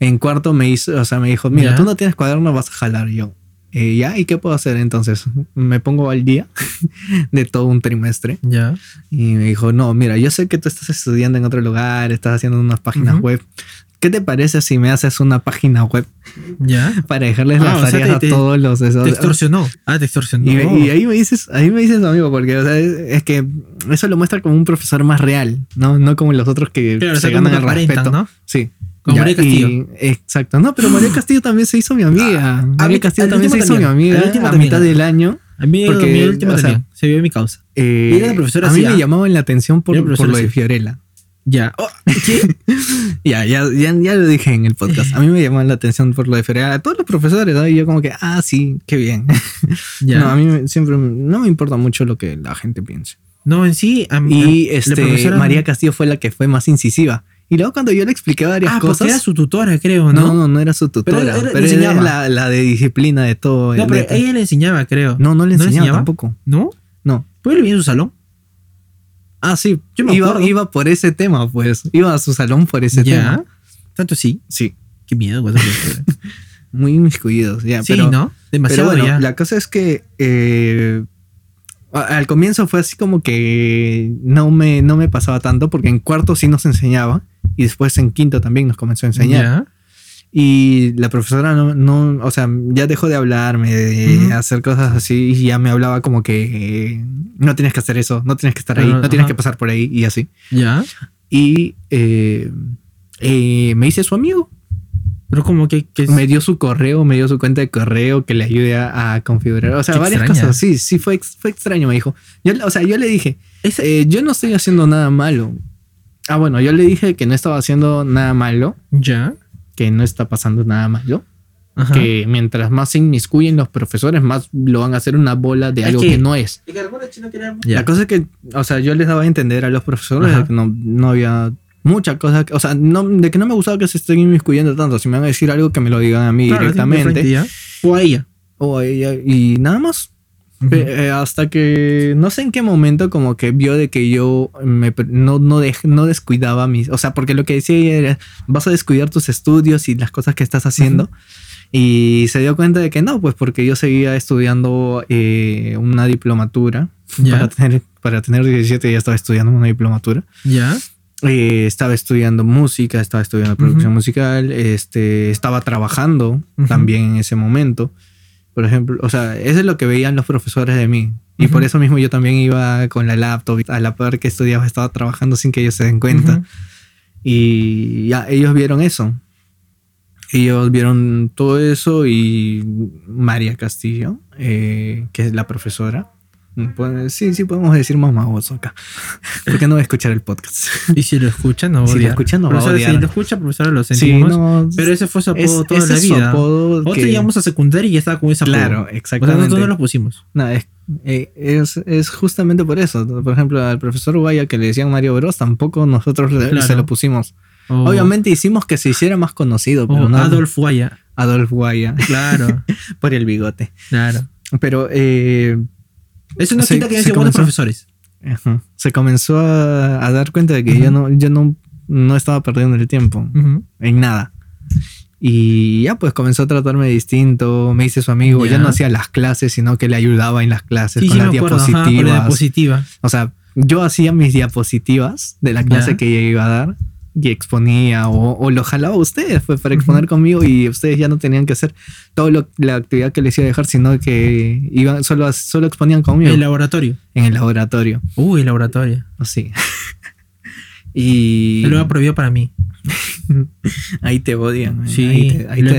en cuarto me hizo, o sea, me dijo, mira, tú no tienes cuaderno, vas a jalar yo. Eh, ya, ¿y qué puedo hacer entonces? Me pongo al día de todo un trimestre. Ya. Y me dijo, no, mira, yo sé que tú estás estudiando en otro lugar, estás haciendo unas páginas web. ¿Qué te parece si me haces una página web? Ya. Para dejarles las ah, tareas a todos los. Te extorsionó. Ah, te extorsionó. Y, ahí me dices, ahí me dices, amigo, porque o sea, es, que eso lo muestra como un profesor más real, ¿no? No como los otros que se ganan el respeto. ¿no? Sí. María Castillo. exacto. No, pero María Castillo también se hizo mi amiga. Ah, María Castillo también se hizo mi amiga a mitad del año. A mí, porque, mi última se vio mi causa. Eh, la profesora a mí me llamaban la atención por, por lo de Fiorella. Ya. Oh, ¿Qué? ya, ya, ya, ya, lo dije en el podcast. A mí me llamaban la atención por lo de Fiorella. A todos los profesores, ¿no? Y yo como que, ah, sí, qué bien. ya. No, a mí siempre no me importa mucho lo que la gente piense. No, en sí, a mí. Y este, María Castillo fue la que fue más incisiva. Y luego cuando yo le expliqué varias ah, cosas. era su tutora, creo, ¿no? No, no, no era su tutora. Pero, era la, de disciplina de todo. No, pero ella le enseñaba, creo. No, no le enseñaba, tampoco. ¿No? No. ¿Puede vivir en su salón? Ah, sí. Yo me iba, iba por ese tema, pues. Iba a su salón por ese ¿Ya? tema. ¿Tanto sí? Sí. Qué miedo, güey. Muy inmiscuidos, ya. Sí, ¿no? Demasiado pero La cosa es que eh, al comienzo fue así como que no me, no me pasaba tanto porque en cuarto sí nos enseñaba y después en quinto también nos comenzó a enseñar. Y la profesora no, no, o sea, ya dejó de hablarme, de hacer cosas así y ya me hablaba como que eh, no tienes que hacer eso, no tienes que estar ahí, no tienes que pasar por ahí y así. Ya. Y eh, eh, me hice su amigo. Pero como que, Me dio su correo, me dio su cuenta de correo que le ayude a, configurar. O sea, varias cosas. Sí, sí, fue, fue extraño, me dijo. Yo, o sea, yo le dije, eh, yo no estoy haciendo nada malo. Ah, bueno, yo le dije que no estaba haciendo nada malo. Ya. Que no está pasando nada malo. Que mientras más se inmiscuyen los profesores, más lo van a hacer una bola de algo que, no es. La cosa es que, o sea, yo les daba a entender a los profesores que no, no había muchas cosas, o sea, no, de que no me gustaba que se estén inmiscuyendo tanto. Si me van a decir algo, que me lo digan a mí directamente. O a ella. O a ella. Y nada más. Eh, hasta que no sé en qué momento como que vio de que yo me, no, no, no descuidaba mis... O sea, porque lo que decía ella era, vas a descuidar tus estudios y las cosas que estás haciendo. Y se dio cuenta de que no, pues porque yo seguía estudiando eh, una diplomatura. Para, tener, para tener 17 ya estaba estudiando una diplomatura. Ya. Eh, estaba estudiando música, estaba estudiando producción musical, este, estaba trabajando también en ese momento. Por ejemplo, o sea, eso es lo que veían los profesores de mí. Y por eso mismo yo también iba con la laptop, a la par que estudiaba, estaba trabajando sin que ellos se den cuenta. Y ya ellos vieron eso. Ellos vieron todo eso y María Castillo, eh, que es la profesora, pues, sí, sí podemos decir mamagoso acá. Porque no va a escuchar el podcast. Y si lo escucha, no va a Si lo escucha, no va a odiar. Si lo escucha, profesor, lo sentimos. pero ese fue su apodo toda la vida. Nosotros llegamos a secundaria y ya estaba con ese apodo. Claro, exactamente. O sea, nosotros no lo pusimos. No, es, eh, es, es, justamente por eso. Por ejemplo, al profesor Guaya que le decían Mario Bros, tampoco nosotros se lo pusimos. Obviamente hicimos que se hiciera más conocido. Pero no, Adolf Guaya. Adolf Guaya. Claro. por el bigote. Claro. Pero eh, eso no quita que haya buenos profesores. Se comenzó a, dar cuenta de que yo, no, yo no, no estaba perdiendo el tiempo en nada. Y ya pues comenzó a tratarme distinto, me hice su amigo, ya no hacía las clases, sino que le ayudaba en las clases con, las diapositivas. O sea, yo hacía mis diapositivas de la clase que ella iba a dar y exponía o, lo jalaba a ustedes fue para exponer conmigo y ustedes ya no tenían que hacer toda la actividad que les iba a dejar, sino que iban solo, solo exponían conmigo. ¿En el laboratorio? En el laboratorio. Uy, el laboratorio. Sí. y... Lo prohibido para mí. ahí te odian. Sí, ahí te, ahí la,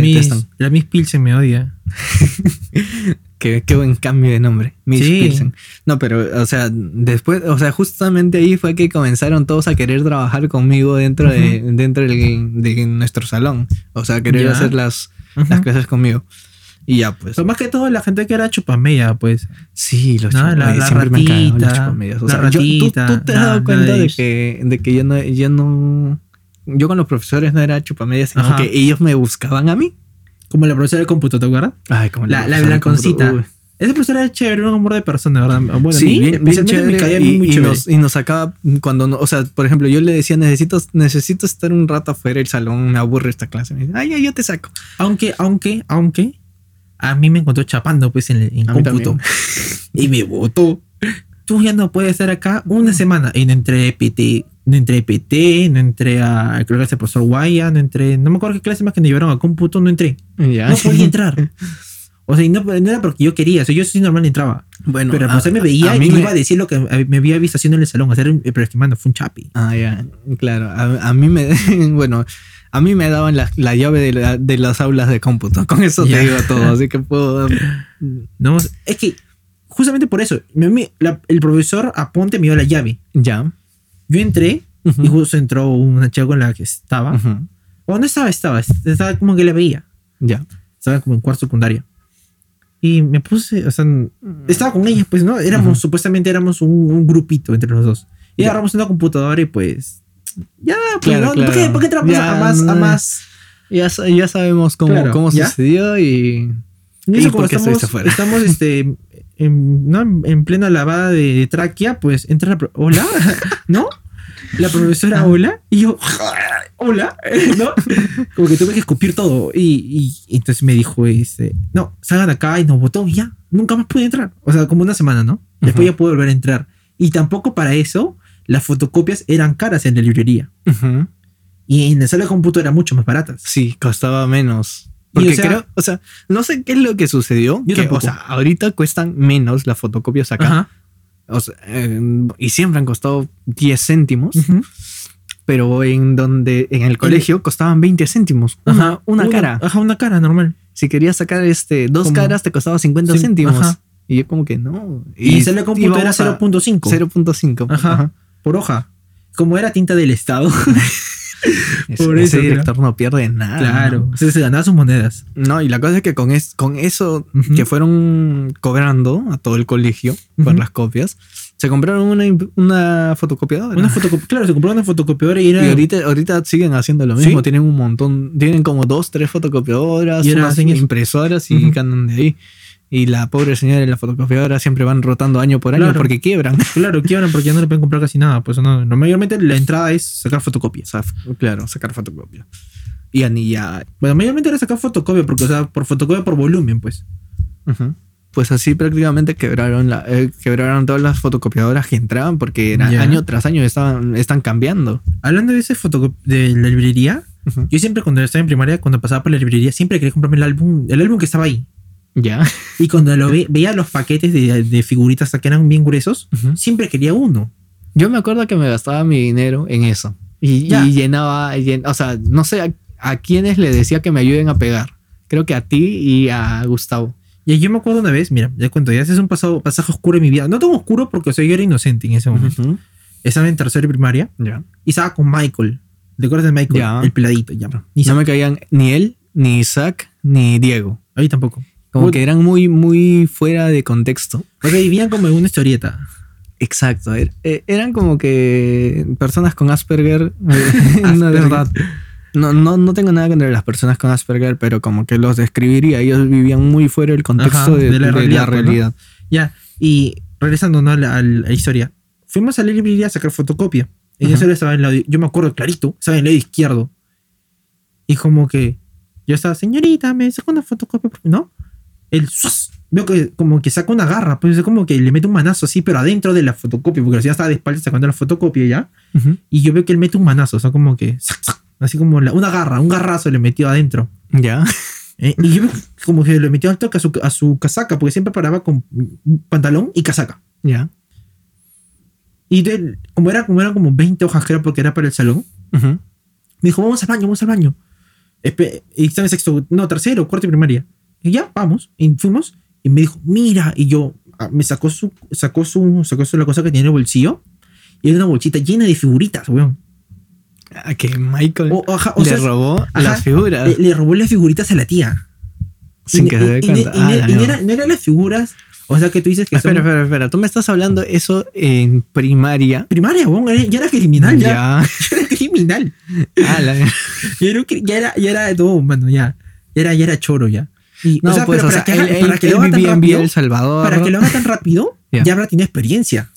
la Miss me odia. Qué, buen cambio de nombre. Miss Pilsen. No, pero, o sea, después, o sea, justamente ahí fue que comenzaron todos a querer trabajar conmigo dentro, de, dentro de, nuestro salón. O sea, querer hacer las, las clases conmigo. Y ya, pues. Pero más que todo la gente que era chupamella, pues. Sí, los no, la, siempre me los chupamellas. O sea, ¿tú, tú, te has dado cuenta de que, de que yo no, yo no. Yo con los profesores no era chupamedias, sino que ellos me buscaban a mí. Como la profesora de cómputo, ¿te acuerdas? Ay, como la, la, blanconcita. Esa profesora era chévere, un amor de persona, ¿verdad? Bueno, sí, bien, bien chévere, me caía y, muy y Nos, y nos sacaba cuando, no, o sea, por ejemplo, yo le decía, necesito, necesito estar un rato afuera del salón, me aburre esta clase. Me dice, ay, ay, yo te saco. Aunque, aunque, aunque, a mí me encontró chapando, pues, en, en cómputo. y me votó. Tú ya no puedes estar acá una semana. Y no entré PT, no entré PT, no entré a, creo que el profesor Guaya, no entré, no me acuerdo qué clase más que me llevaron a cómputo, no entré. No podía entrar. O sea, no, era porque yo quería, o sea, yo sí normal entraba. Bueno, pero pues él me veía y me iba a decir lo que me había visto haciendo en el salón, hacer el estimando, fue un chapi. Ah, ya, claro. A, mí me, bueno, a mí me daban la, la llave de, de, las aulas de cómputo. Con eso te digo todo, así que puedo. No, es que justamente por eso, el profesor Aponte me dio la llave. Ya. Yo entré y justo entró una chica con la que estaba. O no estaba, estaba, estaba como que la veía. Ya. Estaba como en cuarto secundaria. Y me puse, o sea, estaba con ella, pues, ¿no? Éramos, supuestamente éramos un, grupito entre los dos. Y agarramos una computadora y pues. Ya, pues, ¿no? ¿Por qué, ¿por qué ya, a más, a más? Ya, ya sabemos cómo, cómo sucedió y. Y, por qué estamos, este. En, ¿no? en plena lavada de, tráquea, pues entra la. Hola, ¿no? La profesora, hola. Y yo, hola, ¿no? Como que tuve que escupir todo. Y, y, entonces me dijo, este, no, salgan acá y nos votó y ya, nunca más pude entrar. O sea, como una semana, ¿no? Después ya pude volver a entrar. Y tampoco para eso las fotocopias eran caras en la librería. Y en la sala de cómputo eran mucho más baratas. Sí, costaba menos. Porque o sea, creo, o sea, no sé qué es lo que sucedió. que, o sea, ahorita cuestan menos las fotocopias acá. O sea, y siempre han costado 10 céntimos pero en donde en el colegio costaban 20 céntimos. Una, una, cara. Ajá, una cara normal. Si querías sacar este dos caras te costaba 50 céntimos. Y yo como que no. Y, y le cómputo era 0.5. 0.5. Ajá, Por hoja. Como era tinta del Estado. Por ese director no pierde nada. Claro, se ganaba sus monedas. No, y la cosa es que con, es, con eso que fueron cobrando a todo el colegio por las copias, se compraron una, una fotocopiadora. Una claro, se compraron una fotocopiadora y era. Y ahorita, ahorita siguen haciendo lo mismo. Tienen un montón, tienen como dos, tres fotocopiadoras, y unas impresoras y ganan de ahí. Y la pobre señora y la fotocopiadora siempre van rotando año por año porque quiebran. Claro, quiebran porque ya no le pueden comprar casi nada. Pues no, mayormente la entrada es sacar fotocopias. claro, sacar fotocopias. Y anillar. Bueno, mayormente era sacar fotocopia porque, o sea, por fotocopia por volumen, pues. pues así prácticamente quebraron, la, eh, quebraron todas las fotocopiadoras que entraban porque año tras año estaban, están cambiando. Hablando de ese de la librería, yo siempre cuando estaba en primaria, cuando pasaba por la librería, siempre quería comprarme el álbum, el álbum que estaba ahí. Ya. Y cuando lo veía los paquetes de, figuritas que eran bien gruesos, siempre quería uno. Yo me acuerdo que me gastaba mi dinero en eso. Y, llenaba, o sea, no sé a, a quiénes le decía que me ayuden a pegar. Creo que a ti y a Gustavo. Y yo me acuerdo una vez, mira, ya cuento, ya ese es un pasado, pasaje oscuro en mi vida. No tan oscuro porque o sea, yo era inocente en ese momento. Estaba en tercera y primaria. Ya. Y estaba con Michael. ¿Te acuerdas de Michael? El peladito, ya. no me caían ni él, ni Isaac, ni Diego. Ahí tampoco. Como que eran muy, muy fuera de contexto. Porque vivían como en una historieta. Exacto. Er, eh, eran como que personas con Asperger. Asperger. verdad. No, no, no tengo nada contra las personas con Asperger, pero como que los describiría. Ellos vivían muy fuera del contexto de, la realidad. Ya, y regresando a, la, historia, fuimos a la librería a sacar fotocopia. Y eso estaba en lado, yo me acuerdo clarito, estaba en el lado izquierdo. Y como que yo estaba, señorita, me saca una fotocopia, ¿no? El veo que como que saca una garra, pues es como que le mete un manazo así, pero adentro de la fotocopia, porque la señora estaba de espaldas sacando la fotocopia ya. Y yo veo que él mete un manazo, o sea, como que Así como una garra, un garrazo le metió adentro. Ya. Eh, y yo como que le metió al toque a su, a su casaca, porque siempre paraba con pantalón y casaca. Ya. Y como, era, como eran como 20 hojas, creo, porque era para el salón, me dijo, vamos al baño, vamos al baño. y estaba en sexto, no, tercero, cuarto y primaria. Y ya, vamos. Y fuimos. Y me dijo, mira. Y yo, ah, me sacó su, sacó su, sacó su, la cosa que tenía en el bolsillo. Y era una bolsita llena de figuritas, weón. A que Michael le robó las figuras. Le, robó las figuritas a la tía. Sin que se dé cuenta. Y, ah, no. eran las figuras. O sea que tú dices que. Espera, espera, espera. Tú me estás hablando eso en primaria. Primaria, bueno, ya era criminal. Ya, ya. era criminal. Ah, la... ya, era, ya era todo, mano, ya. Era, ya era choro ya. Y, no, o sea, pues, pero para, que, él, para que lo haga tan rápido, El Salvador. Para que lo haga tan rápido, ya habrá tenido experiencia.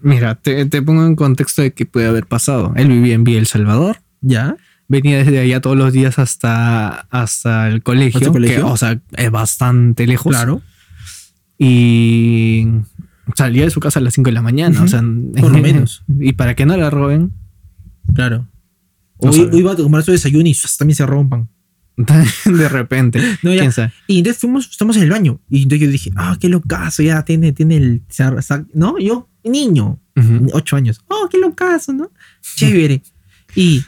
Mira, te, pongo en contexto de qué puede haber pasado. Él vivía en Villa El Salvador. Ya. Venía desde allá todos los días hasta, hasta el colegio. colegio? o sea, es bastante lejos. Claro. Y salía de su casa a las 5 de la mañana. O sea, por lo menos. Y para que no la roben. Claro. O, iba a tomar su desayuno y también se rompan. de repente. No, ¿Quién sabe? Y entonces fuimos, estamos en el baño. Y entonces yo dije, ah, qué locazo, ya tiene, tiene el. ¿No? Yo, niño, ocho años. Oh, qué locazo, ¿no? Chévere. y,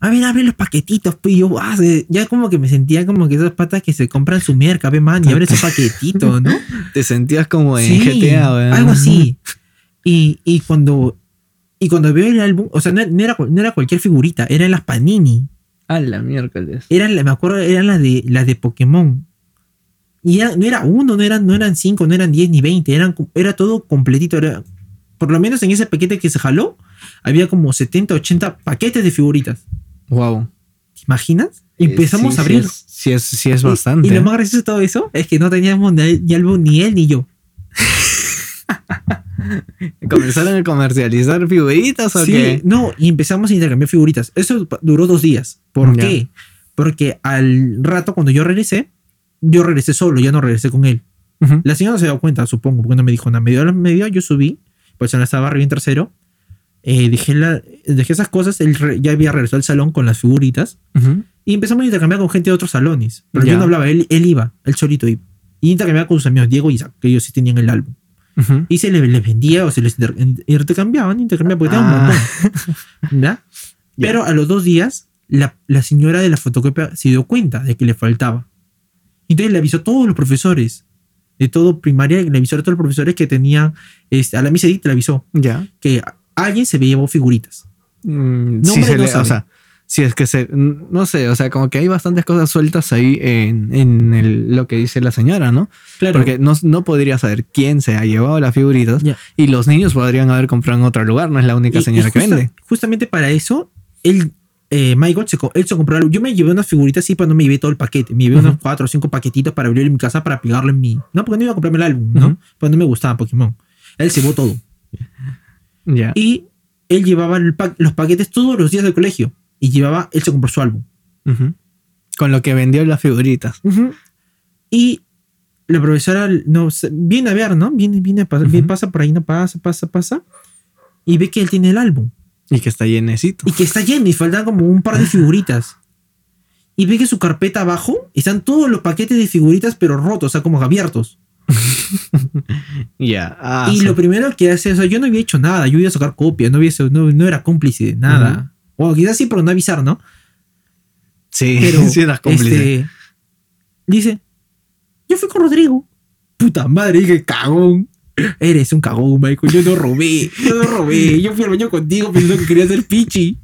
a ver, abre los paquetitos. Pues yo, ah, ya como que me sentía como que esas patas que se compran su merca, ve, man, y abre esos paquetitos, ¿no? Te sentías como en GTA, Algo así. Y, y cuando. Y cuando veo el álbum, o sea, no, era, no era cualquier figurita, eran las Panini. A la miércoles. Eran, me acuerdo, eran las de, las de Pokémon. Y no era uno, no eran, no eran cinco, no eran diez ni veinte, eran, era todo completito. Era, por lo menos en ese paquete que se jaló, había como 70, 80 paquetes de figuritas. Wow. ¿Te imaginas? Eh, Empezamos a abrir. Sí es, sí es, bastante. Y, lo más gracioso de todo eso es que no teníamos ni álbum ni él ni yo. ¿Comenzaron a comercializar figuritas o sí, No, y empezamos a intercambiar figuritas. Eso duró dos días. ¿Por qué? Porque al rato, cuando yo regresé, yo regresé solo, ya no regresé con él. La señora no se dio cuenta, supongo, porque no me dijo nada. Me dio, dio yo subí, pues en estaba arriba en tercero. Eh, dejé, la, dejé esas cosas, él ya había regresado al salón con las figuritas. Y empezamos a intercambiar con gente de otros salones. Pero yo no hablaba, él, él iba, él solito iba. Y intercambiaba con sus amigos Diego y Isaac, que ellos sí tenían el álbum. Y se les, vendía o se les intercambiaban, intercambiaban porque tenían un ah. montón. Pero a los dos días, la, la, señora de la fotocopia se dio cuenta de que le faltaba. Entonces le avisó a todos los profesores, de todo primaria, le avisó a todos los profesores que tenían, este, a la misa le avisó ya. que alguien se llevó figuritas. Mm, no, o sea, si es que se, no sé, o sea, como que hay bastantes cosas sueltas ahí en, en lo que dice la señora, ¿no? Claro. Porque no, no podría saber quién se ha llevado las figuritas y los niños podrían haber comprado en otro lugar, no es la única señora que vende. Justamente para eso, él, eh, Michael, se, él se compró algo. Yo me llevé unas figuritas así, pero no me llevé todo el paquete. Me llevé unos cuatro o cinco paquetitos para abrirlo en mi casa para pegarlo en mi. No, porque no iba a comprarme el álbum, ¿no? Pues no me gustaba Pokémon. Él se llevó todo. Ya. Y él llevaba los paquetes todos los días del colegio y llevaba, él se compró su álbum. Con lo que vendió las figuritas. Y la profesora no, viene a ver, ¿no? Viene, viene, pasa, pasa por ahí, no pasa, pasa, pasa. Y ve que él tiene el álbum. Y que está llenecito. Y que está lleno y faltan como un par de figuritas. Y ve que su carpeta abajo están todos los paquetes de figuritas, pero rotos, o sea, como abiertos. Ya. Ah, y lo primero que hace, o sea, yo no había hecho nada, yo iba a sacar copia, no, había, no, no era cómplice de nada. O quizás sí, pero no avisar, ¿no? Sí, sí eras cómplice. Este, dice, yo fui con Rodrigo. Puta madre, dije, cagón. Eres un cagón, Michael. Yo no robé. Yo no robé. Yo fui al baño contigo pensando que quería ser pichi.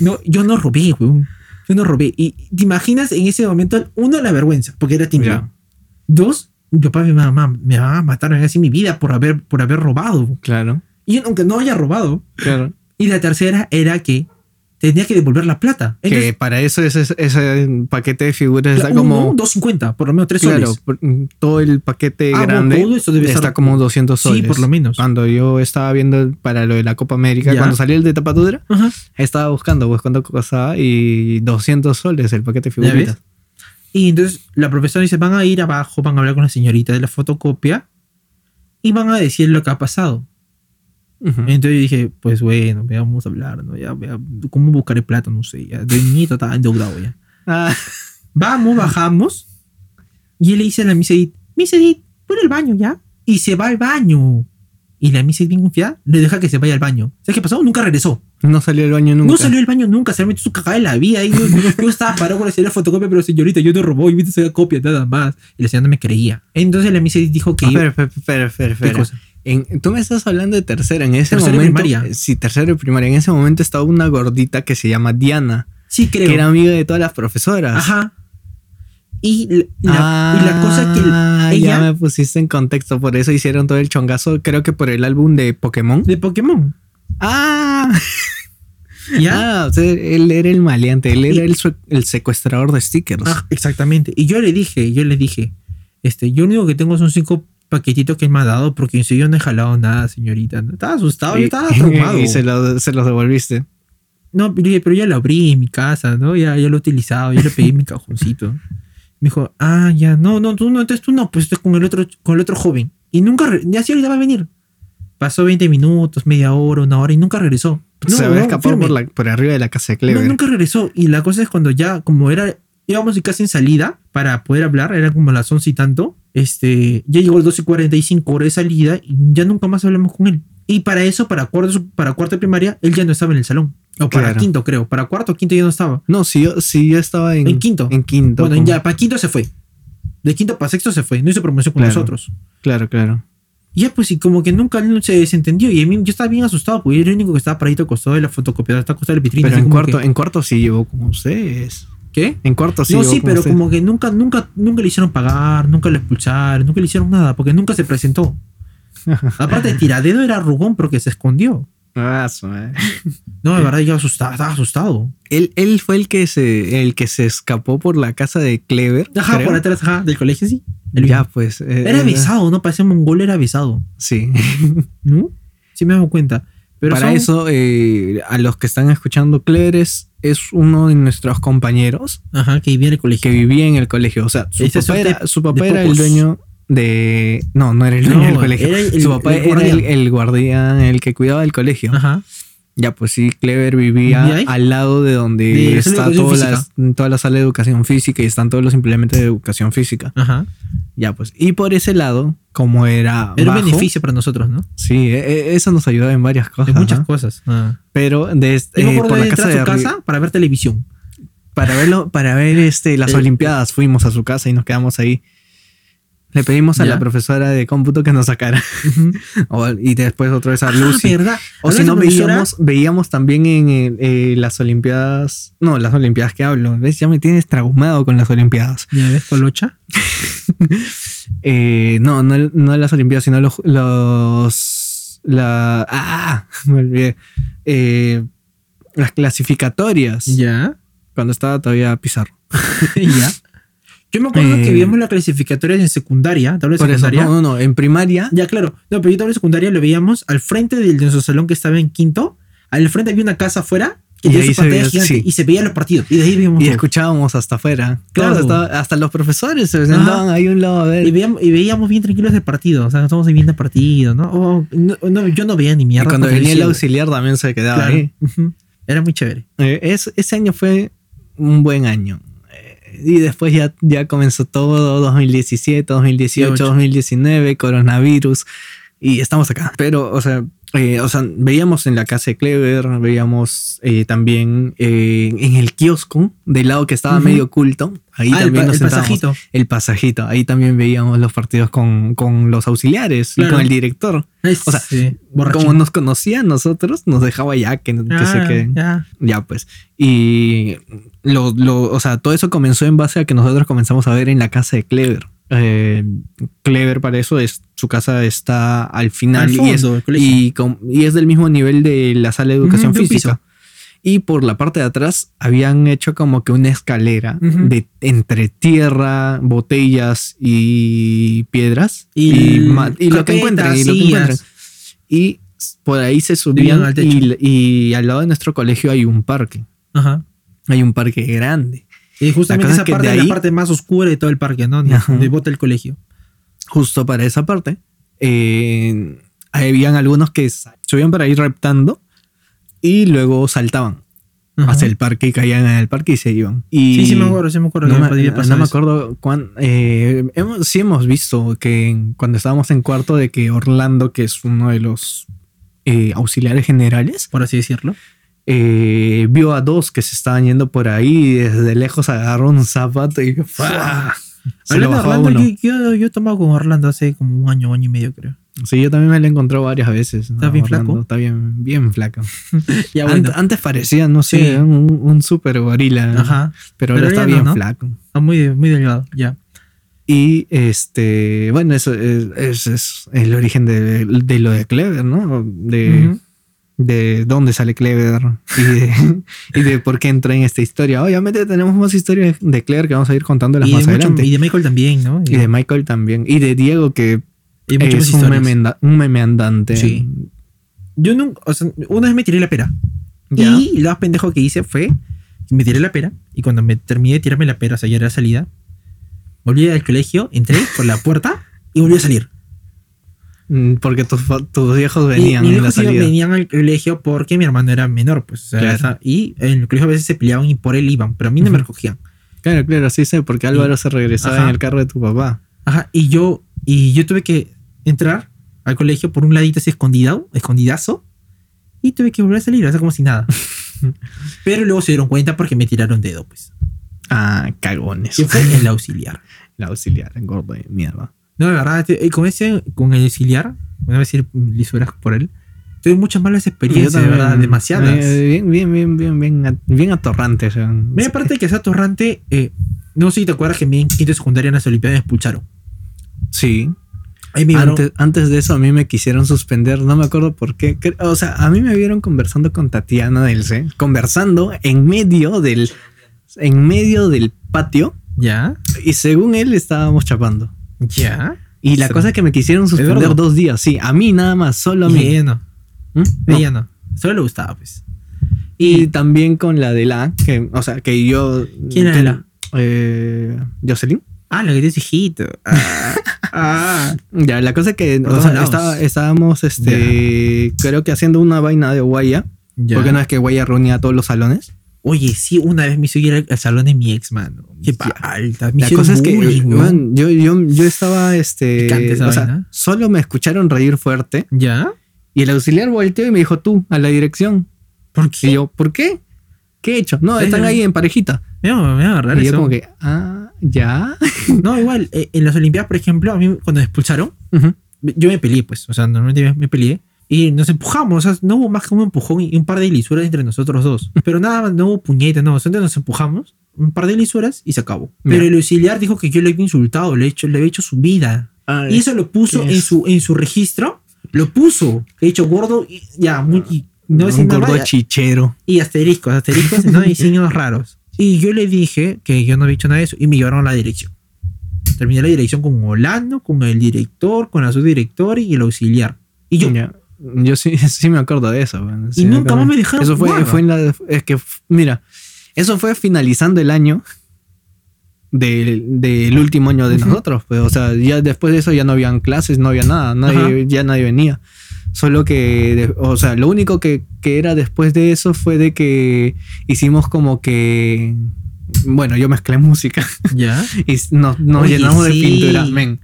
No, yo no robé, weón. Yo no robé. Y te imaginas en ese momento, uno, la vergüenza, porque era tímido. Dos, mi papá y mi mamá me van a matar así mi vida por haber, por haber robado. Claro. Y aunque no haya robado. Claro. Y la tercera era que tenía que devolver la plata. que para eso ese, ese paquete de figuras está como... 250, por lo menos 3 claro, mm, todo el paquete ah, grande está como 200 soles. Sí, por lo menos. Cuando yo estaba viendo para lo de la Copa América, cuando salió el de tapadura, estaba buscando pues cuánto costaba y 200 soles el paquete de figuritas. Y entonces la profesora dice, van a ir abajo, van a hablar con la señorita de la fotocopia y van a decir lo que ha pasado. Entonces yo dije, pues bueno, vamos a hablar, ¿no? Ya, ¿cómo buscaré plata? No sé, ya. De niñito estaba endeudado ya. Ah. Vamos, bajamos. Y él le dice a la Misedit, Misedit, pon el baño ya. Y se va al baño. Y la Misedit, bien confiada, le deja que se vaya al baño. ¿Sabes qué pasó? Nunca regresó. No salió del baño nunca. No salió del baño nunca, se metió su cagada en la vida. Y yo, estaba parado con la fotocopia, pero señorita, yo te robó y viste esa copia, nada más. Y la señora no me creía. Entonces la Misedit dijo que. Espera, espera, espera, tú me estás hablando de tercera. En ese momento. Primaria. Sí, tercera y primaria. En ese momento estaba una gordita que se llama Diana. Sí, creo. Que era amiga de todas las profesoras. Ajá. Y la, y la cosa que ah, ella, ya me pusiste en contexto, por eso hicieron todo el chongazo, creo que por el álbum de Pokémon. De Pokémon. Ah. ¿Ya? Ah, o sea, él era el maleante, él era el, el, secuestrador de stickers. Ah, exactamente. Y yo le dije, yo le dije, este, yo único que tengo son cinco paquetito que él me ha dado porque yo no he jalado nada, señorita. Estaba asustado, yo estaba traumado. y se los se devolviste. No, pero ya lo abrí en mi casa, ¿no? Ya, ya lo he utilizado, ya le pedí mi cajoncito. Me dijo, ah, ya, no, no, tú no, entonces tú no, pues estás con el otro, con el otro joven. Y nunca, ya sí ahorita va a venir. Pasó 20 minutos, media hora, una hora y nunca regresó. se había escapado por, por, arriba de la casa de Clever. No, nunca regresó. Y la cosa es cuando ya, como era, íbamos casi en salida para poder hablar, era como las 11 y tanto este, ya llegó el 12 y 45 hora de salida y ya nunca más hablamos con él. Y para eso, para cuarto, para cuarto de primaria, él ya no estaba en el salón. O para quinto, creo. Para cuarto o quinto ya no estaba. No, sí, yo, sí, yo estaba en, en quinto. En quinto. Bueno, ya para quinto se fue. De quinto para sexto se fue. No hizo promoción con nosotros. Claro, claro. Ya, pues, y como que nunca se desentendió. Y a mí yo estaba bien asustado porque yo era el único que estaba paradito al costado de la fotocopiadora, estaba al costado de Pero en cuarto, en cuarto sí llevó como ustedes. ¿Qué? En cuarto sí. No, sí, pero como que nunca, nunca, nunca le hicieron pagar, nunca le expulsaron, nunca le hicieron nada, porque nunca se presentó. Aparte, tiradedo era rugón porque se escondió. Ah, no, de verdad, yo asustado, estaba asustado. Él, él fue el que se, el que se escapó por la casa de Clever. Ajá, por atrás, ajá, del colegio, sí. ya, pues. Eh, era besado, ¿no? Parecía mongol, era besado. Sí. ¿No? Sí me dado cuenta. Pero Para eso, eh, a los que están escuchando, Clever es uno de nuestros compañeros. Ajá, que vivía en el colegio. Que vivía en el colegio. O sea, su papá, era, su papá era, el dueño de. No, no era el dueño del colegio. su papá era el, guardián, el que cuidaba del colegio. Ajá. Ya, pues sí, Clever vivía al lado de donde está toda la, toda la sala de educación física y están todos los implementos de educación física. Ajá. Ya, pues. Y por ese lado, como era. Era un beneficio para nosotros, ¿no? Sí, e, e, eso nos ayudaba en varias cosas. En muchas cosas. Ah. Pero de este, eh, por la casa de su casa para ver televisión. Para verlo, para ver este, las Olimpiadas, fuimos a su casa y nos quedamos ahí. Le pedimos a la profesora de cómputo que nos sacara. y después otra vez a ah, Lucy. O si no, veíamos, veíamos también en eh, las Olimpiadas. No, las Olimpiadas que hablo. ¿Ves? Ya me tienes traumado con las Olimpiadas. ¿Ya ves, Colocha? eh, no, no, no las Olimpiadas, sino los. los la, ah, me olvidé. Eh, las clasificatorias. Ya. Cuando estaba todavía Pizarro. ya. Yo me acuerdo que eh, vimos la clasificatoria en secundaria, tabla secundaria. no, no, no, en primaria. Ya, claro. No, pero yo tabla secundaria lo veíamos al frente del, de nuestro salón que estaba en quinto. Al frente había una casa afuera y, ahí se veía, y se veían los partidos. Y de ahí Y escuchábamos hasta afuera. Claro. Hasta, los profesores se sentaban ahí a un lado a ver. Y veíamos, y veíamos bien tranquilos el partido. O sea, estamos viendo el partido, ¿no? no, Yo no veía ni mierda. Y cuando venía el auxiliar también se quedaba ahí. Era muy chévere. Eh, ese año fue un buen año. Y después ya, ya comenzó todo, 2017, 2018, 2019, coronavirus. Y estamos acá. Pero, o sea, eh, o sea, veíamos en la casa de Clever, veíamos eh, también eh, en el kiosco del lado que estaba medio oculto. Ahí ah, también el, nos el pasajito. El pasajito. Ahí también veíamos los partidos con, con los auxiliares y con el director. o sea, como nos conocían nosotros, nos dejaba ya que, que se ah, queden. Ya. ya. pues. Y lo, lo, o sea, todo eso comenzó en base a que nosotros comenzamos a ver en la casa de Clever. Eh, Clever para eso es su casa está al final y, es, y, es, del mismo nivel de la sala de educación física. Y por la parte de atrás habían hecho como que una escalera de entre tierra, botellas y piedras. Y, lo que encuentran. Y, por ahí se subían y, al lado de nuestro colegio hay un parque. Hay un parque grande. Y justamente esa parte es la parte más oscura de todo el parque, ¿no? Donde bota el colegio. Justo para esa parte, eh, habían algunos que subían para ir reptando y luego saltaban hacia el parque y caían en el parque y se iban. sí, sí me acuerdo, sí me acuerdo. No, me, acuerdo cuándo. Eh, hemos, sí hemos visto que cuando estábamos en cuarto de que Orlando, que es uno de los eh, auxiliares generales, por así decirlo, eh, vio a dos que se estaban yendo por ahí y desde lejos agarró un zapato y se lo bajó Orlando, uno. Yo, yo, he tomado con Orlando hace como un año, año y medio, creo. Sí, yo también me lo he encontrado varias veces. ¿Está bien flaco? Está bien, bien flaco. antes parecía, no sé, un, un super gorila. Ajá. Pero, ahora está bien flaco. Está muy, muy delgado, ya. Y este, bueno, eso es, es, el origen de, de, lo de Clever, ¿no? De, de dónde sale Clever y de, por qué entra en esta historia. Obviamente tenemos más historias de Clever que vamos a ir contando más adelante. Y de Michael también, ¿no? Y de Michael también. Y de Diego, que es un meme, andante. Sí. Yo nunca, o sea, una vez me tiré la pera. Y lo más pendejo que hice fue me tiré la pera. Y cuando me terminé de tirarme la pera, o sea, ya era salida, volví al colegio, entré por la puerta y volví a salir. Mm, porque tus, tus viejos venían en la salida. venían al colegio porque mi hermano era menor, pues. y en el colegio a veces se peleaban y por él iban, pero a mí no me recogían. Claro, claro, sí sé, porque Álvaro se regresaba en el carro de tu papá. Ajá, y yo, y yo tuve que entrar al colegio por un ladito así escondido, escondidazo, y tuve que volver a salir, o sea, como si nada. pero luego se dieron cuenta porque me tiraron dedo, pues. Ah, cagones. Y fue el auxiliar. El auxiliar, engordo de mierda. No, de verdad, este, con ese, con el auxiliar, voy a decir lisuras por él, tuve muchas malas experiencias, de verdad, demasiadas. Bien, bien, bien, bien, bien, bien atorrante. O sea, aparte de que sea atorrante, eh, no sé si te acuerdas que en quinto secundaria en las Olimpiadas me expulsaron. Sí. Antes, antes, de eso a mí me quisieron suspender, no me acuerdo por qué. O sea, a mí me vieron conversando con Tatiana del C, conversando en medio del, en medio del patio. Ya. Y según él estábamos chapando. Ya. Y la cosa es que me quisieron suspender dos días, sí. A mí nada más, solo a mí. Ella no. ¿Mm? Ella no. Solo le gustaba, pues. Y, también con la de la, que, o sea, que yo. ¿Quién era la? Eh, Jocelyn. Ah, la que dice hijito. Ah, ah. Ya, la cosa es que o sea, estábamos, este, creo que haciendo una vaina de guaya. Porque no es que guaya reunía a todos los salones. Oye, sí, una vez me hizo ir al, salón de mi ex, mano. Qué palta. la cosa es que yo, yo, yo, estaba, este, o sea, solo me escucharon reír fuerte. ¿Ya? Y el auxiliar volteó y me dijo, tú, a la dirección. ¿Por qué? Y yo, ¿por qué? ¿Qué he hecho? No, están ahí en parejita. Me va a agarrar y yo como que, ah, ¿ya? no, igual, eh, en las Olimpiadas, por ejemplo, a mí cuando me expulsaron, yo me peleé, pues, o sea, normalmente me peleé. Y nos empujamos, o sea, no hubo más que un empujón y un par de lisuras entre nosotros dos. Pero nada más, no hubo puñetes, no, entonces nos empujamos, un par de lisuras y se acabó. Pero el auxiliar dijo que yo le había insultado, le, he hecho, le había hecho su vida. y eso lo puso en su, en su registro, lo puso, he dicho gordo y ya, muy, no un gordo chichero. Y asteriscos, asteriscos, ¿no? Y signos raros. Y yo le dije que yo no había hecho nada de eso y me llevaron a la dirección. Terminé la dirección con Holando, con el director, con la subdirectora y el auxiliar. Y yo, Yo sí, sí me acuerdo de eso. y nunca más me dijeron. Eso fue, fue en la. Es que, mira, eso fue finalizando el año del, último año de nosotros. Pues, o sea, ya después de eso ya no habían clases, no había nada, nadie, ya nadie venía. Solo que, o sea, lo único que, que, era después de eso fue de que hicimos como que. Bueno, yo mezclé música. Ya. y nos, llenamos de pintura. Men.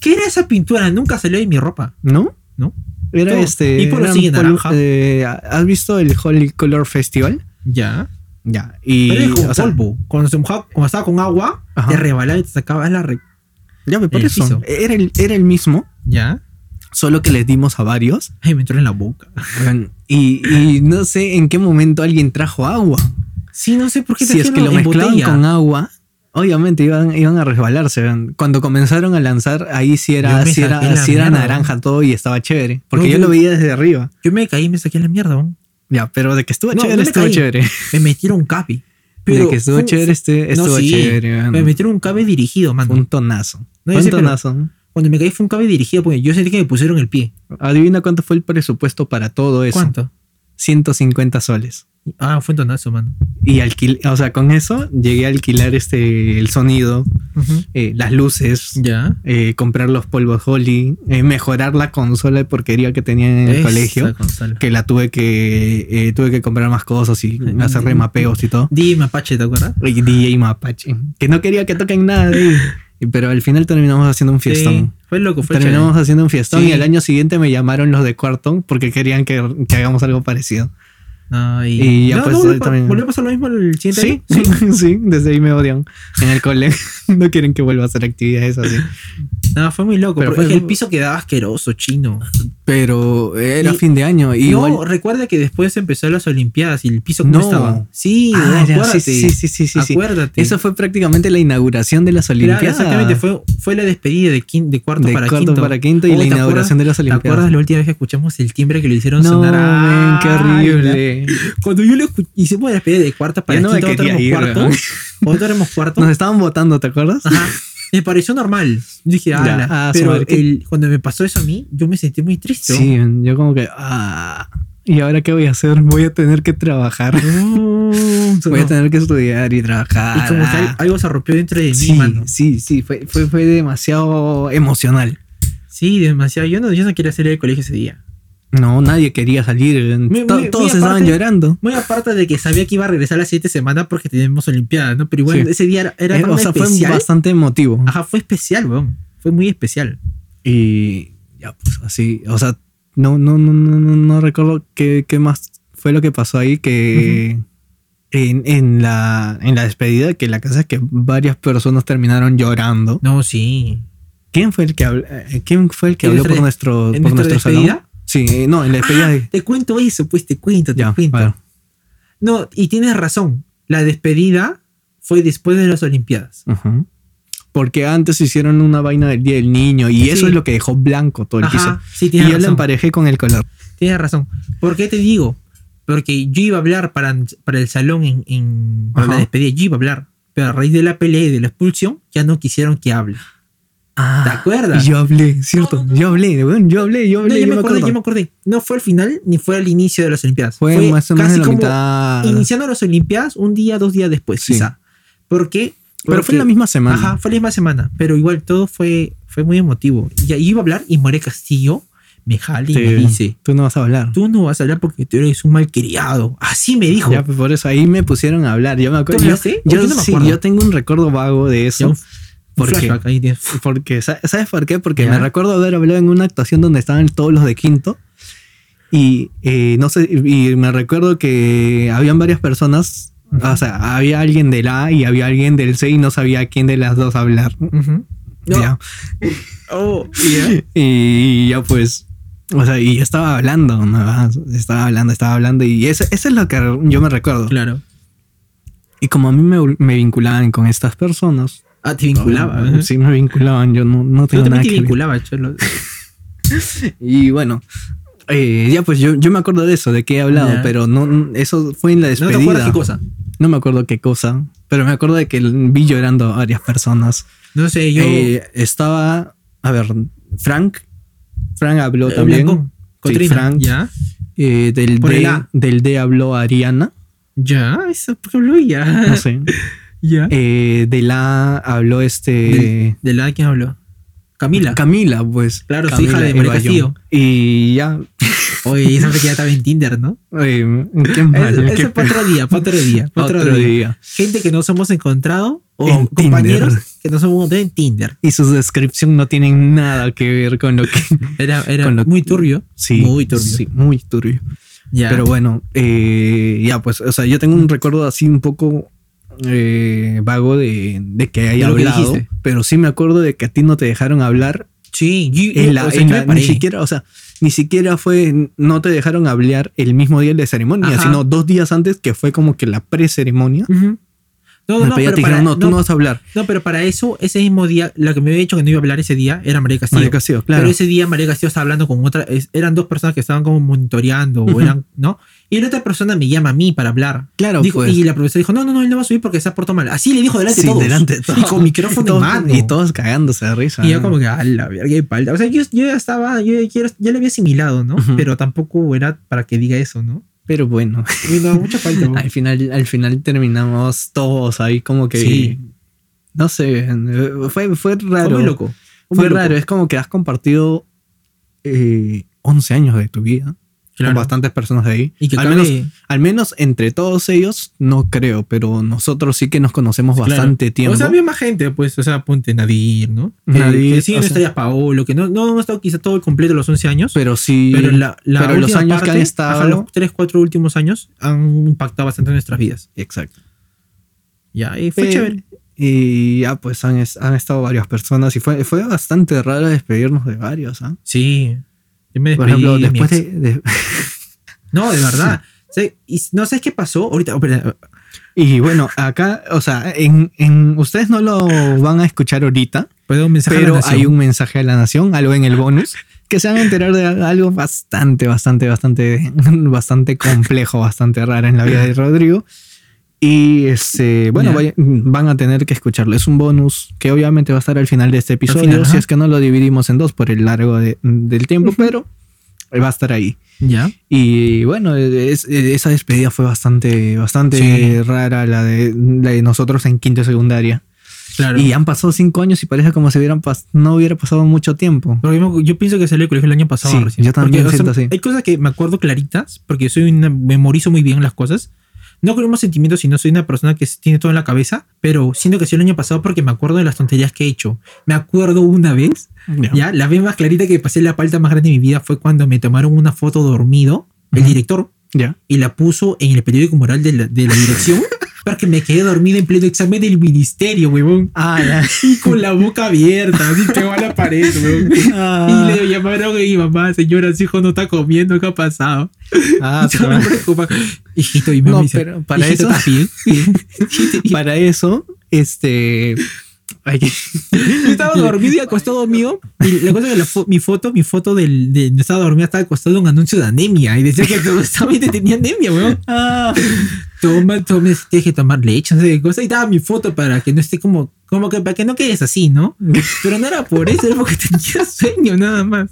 ¿Qué era esa pintura? Nunca salió de mi ropa. ¿No? ¿No? Era este. ¿Y por naranja? Eh, ¿Has visto el Holy Color Festival? Ya. Ya. Y, Pero como polvo. Cuando, se mojaba, cuando estaba con agua, te rebalaba y te sacaba la. Re... Ya, me por eso. Era el, era el mismo. Ya. Solo que les dimos a varios. Ay, me entró en la boca. Y, y no sé en qué momento alguien trajo agua. Sí, no sé por qué Si es que lo mezclaban con agua, obviamente iban, iban a resbalarse. Cuando comenzaron a lanzar, ahí sí era, sí era, sí era naranja todo y estaba chévere. Porque yo, lo veía desde arriba. Yo me caí y me saqué la mierda. Ya, pero de que estuvo chévere, estuvo chévere. Me metieron un capi. Pero de que estuvo chévere, este, estuvo chévere. Me metieron un cabe dirigido, mano. Un tonazo. un tonazo. Cuando me caí fue un cabe dirigido porque yo sentí que me pusieron el pie. Adivina cuánto fue el presupuesto para todo eso. ¿Cuánto? 150 soles. Ah, fue un tonazo, mano. Y alquil o sea, con eso llegué a alquilar este el sonido, eh, las luces, ya, eh, comprar los polvos Holly, eh, mejorar la consola de porquería que tenía en el colegio, que la tuve que tuve que comprar más cosas y hacer remapeos y todo. DJ Mapache, ¿te acuerdas? DJ Mapache, que no quería que toquen nada de Pero al final terminamos haciendo un fiestón. Fue loco, fue Terminamos haciendo un fiestón y al año siguiente me llamaron los de Quarton porque querían que hagamos algo parecido y, ya pues también. ¿Volvió a pasar lo mismo el siguiente sí, Sí, sí, desde ahí me odian. En el cole no quieren que vuelva a hacer actividades así. No, fue muy loco. Pero fue, el piso quedaba asqueroso, chino. Pero era fin de año. Y no, recuerda que después empezó las Olimpiadas y el piso no estaba. Sí, ah, acuérdate. Sí, sí, sí, sí, Acuérdate. Eso fue prácticamente la inauguración de las Olimpiadas. exactamente. Fue, fue la despedida de, de cuarto de para cuarto quinto. para quinto y la inauguración de las Olimpiadas. ¿Te acuerdas la última vez que escuchamos el timbre que le hicieron no, sonar? Man, qué horrible. Cuando yo lo hicimos la despedida de cuarto para no quinto, nosotros éramos cuarto. Éramos cuarto. Nos estaban votando, ¿te acuerdas? Ajá. Me pareció normal. Dije, ah, ah pero el, cuando me pasó eso a mí, yo me sentí muy triste. Sí, yo como que, ah, ¿y ahora qué voy a hacer? Voy a tener que trabajar. voy a tener que estudiar y trabajar. Y como que algo se rompió dentro de sí, mí, mano. Sí, sí, fue, fue, fue demasiado emocional. Sí, demasiado. Yo no, yo no quería salir del colegio ese día. No, nadie quería salir. todos estaban llorando. Muy aparte de que sabía que iba a regresar la siguiente semana porque teníamos Olimpiadas, ¿no? Pero igual ese día era, era o sea, fue bastante emotivo. Ajá, fue especial, weón. Fue muy especial. Y ya, pues así. O sea, no, no, no, no, no recuerdo qué, qué más fue lo que pasó ahí que. En, en, la, en la despedida, que la casa es que varias personas terminaron llorando. No, sí. ¿Quién fue el que habló, eh, ¿quién fue el que habló por nuestro, por nuestro salón? Sí, no, en la despedida ah, Te cuento eso, pues te cuento, te cuento. No, y tienes razón. La despedida fue después de las Olimpiadas. Porque antes hicieron una vaina del Día del Niño y eso es lo que dejó blanco todo el piso. y yo la emparejé con el color. Tienes razón. ¿Por qué te digo? Porque yo iba a hablar para, para el salón en, en para la despedida, yo iba a hablar. Pero a raíz de la pelea y de la expulsión, ya no quisieron que hable. Ah, ¿Te acuerdas? Yo hablé, ¿cierto? yo hablé, yo hablé, yo hablé. No, yo, me acordé, yo me acordé. No fue al final ni fue al inicio de las Olimpiadas. Fue, más o menos en la mitad. Iniciando las Olimpiadas un día, dos días después, quizá. Porque, Pero fue la misma semana. Ajá, fue la misma semana. Pero igual todo fue, fue muy emotivo. Y ahí iba a hablar y More Castillo me jala y me dice: Tú no vas a hablar. Tú no vas a hablar porque tú eres un malcriado. Así me dijo. Ya, pues por eso ahí me pusieron a hablar. Yo me acuerdo. Yo, yo, no me acuerdo. yo tengo un recuerdo vago de eso. Porque, porque, ¿sabes por qué? Porque me recuerdo haber hablado en una actuación donde estaban todos los de quinto. Y eh, no sé, y me recuerdo que habían varias personas. O sea, había alguien del A y había alguien del C y no sabía quién de las dos hablar. Ya. Oh, Y ya pues. O sea, y estaba hablando, estaba hablando, estaba hablando. Y eso, eso es lo que yo me recuerdo. Claro. Y como a mí me, me vinculaban con estas personas, Ah, te vinculaban. sí, me vinculaban. Yo no, no tengo nada te vinculaba, cholo. y bueno, eh, ya pues yo, yo me acuerdo de eso, de qué he hablado, pero no, eso fue en la despedida. ¿No te acuerdas qué cosa? No me acuerdo qué cosa, pero me acuerdo de que vi llorando a varias personas. No sé, yo... Eh, estaba, a ver, Frank, Frank habló también. Cotrina, Frank. Ya. Eh, del, D, del D habló Ariana. Ya, eso, ¿por qué habló ya? No sé. Ya. Eh, del A habló este. ¿De la de quién habló? Camila. Camila, pues. Claro, su Camila hija de María Castillo. Y ya. Oye, esa que ya estaba en Tinder, ¿no? Oye, qué mal. Eso, qué eso para otro día, para otro día. pa' Otro otro, día. día. Gente que nos hemos encontrado o En compañeros Tinder. que nos hemos encontrado en Tinder. Y su descripción no tienen nada que ver con lo que. Era, era Con lo- muy turbio. Sí. Muy turbio. Sí, muy turbio. Ya. Pero bueno, eh, ya pues, o sea, yo tengo un recuerdo así un poco eh, vago de, de que haya De que hablado, dijiste. pero sí me acuerdo de que a ti no te dejaron hablar sí, yo- en la, o sea, en la- ni siquiera, o sea, ni siquiera fue, no te dejaron hablar el mismo día de ceremonia, Ajá. sino dos días antes que fue como que la pre-ceremonia. Ujú. No, no, no, pedía- pero para, no, tú no no, vas a hablar. no, pero para eso, ese mismo día, la que me había dicho que no iba a hablar ese día era María Castillo. María Castillo, claro. Pero ese día María Castillo estaba hablando con otra, eran dos personas que estaban como monitoreando, o Ujú. eran, ¿no? Y la otra persona me llama a mí para hablar. Claro, Dijo- pues. Y la profesora dijo, no, no, no, él no va a subir porque se ha portado mal. Así le dijo delante Sí, de todos. delante de todos. Y con micrófono mano. Y todos cagándose de risa. Y yo como que, a la verga, qué palta. O sea, yo, yo ya estaba, yo ya, ya le había asimilado, ¿no? Pero tampoco era para que diga eso, ¿no? Pero bueno, no, mucha falta. al final, al final terminamos todos ahí como que... Sí. No sé, fue, fue raro. Fue muy loco. Fue muy loco. raro, es como que has compartido eh, 11 años de tu vida Claro. con bastantes personas de ahí. Y que al, menos, al menos entre todos ellos, no creo, pero nosotros sí que nos conocemos Claro. bastante tiempo. O sea, había más gente, pues, o sea, ponte Nadir, ¿no? Que- Nadir, que siguen o sea- estrellas Paolo, que no, no han estado quizá todo el completo los 11 años. pero sí. pero la, la pero los años que parte, han estado. ajá, los 3, 4 últimos años han impactado bastante en nuestras vidas. Exacto. Ya, y fue Eh, chévere. Y ya, pues han, han estado varias personas y fue, fue bastante raro despedirnos de varios. ¿ah? Sí. Yo me Por ejemplo, después de, de- No, de verdad. Sí, y no sabes qué pasó. Ahorita, espera, Y bueno, acá, o sea, en, en ustedes no lo van a escuchar ahorita, pero nación. hay un mensaje a la nación, algo en el bonus, que se van a enterar de algo bastante, bastante, bastante, bastante complejo, bastante raro en la vida de Rodrigo. Y este, bueno, van a tener que escucharlo. Es un bonus que obviamente va a estar al final de este episodio, final, si ajá. es que no lo dividimos en dos por el largo de- del tiempo, pero va a estar ahí. Ya. Y bueno, es- esa despedida fue bastante, bastante Sí. rara, la de, la de nosotros en quinto secundaria. Claro. Y han pasado cinco años y parece como si hubieran no hubiera pasado mucho tiempo. Porque yo, yo pienso que salió del colegio el año pasado. Sí, recién. yo también Porque, o sea, siento así. Hay cosas que me acuerdo claritas, porque soy una, memorizo muy bien las cosas. No con unos sentimientos, sino soy una persona que tiene todo en la cabeza, pero siento que sí el año pasado porque me acuerdo de las tonterías que he hecho. Me acuerdo una vez, ya, la vez más clarita que pasé la palta más grande de mi vida fue cuando me tomaron una foto dormido, el director, Ya. y la puso en el periódico moral de la, de la dirección, para que me quedé dormido en pleno examen del ministerio, huevón. Ah, ya. Y con la boca abierta, así pegado a la pared, huevón. Y le llamaron a mi mamá, señora, su hijo no está comiendo, ¿qué ha pasado? Ah, yo me preocupa. Hijito, y No, dice, pero para "Hijito, eso- ¿estás bien?". Hijito, y- Para eso, este. Yo estaba dormido y acostado mío. Y la cosa es que fo- mi foto, mi foto del, de no estaba dormida, estaba acostado en un anuncio de anemia. Y decía que supuestamente tenía anemia, weón. Ah, Toma, toma, tienes que tomar leche, no sé qué cosa. Y daba mi foto para que no esté como, como que para que no quedes así, ¿no? Pero no era por eso, era porque tenía sueño, nada más.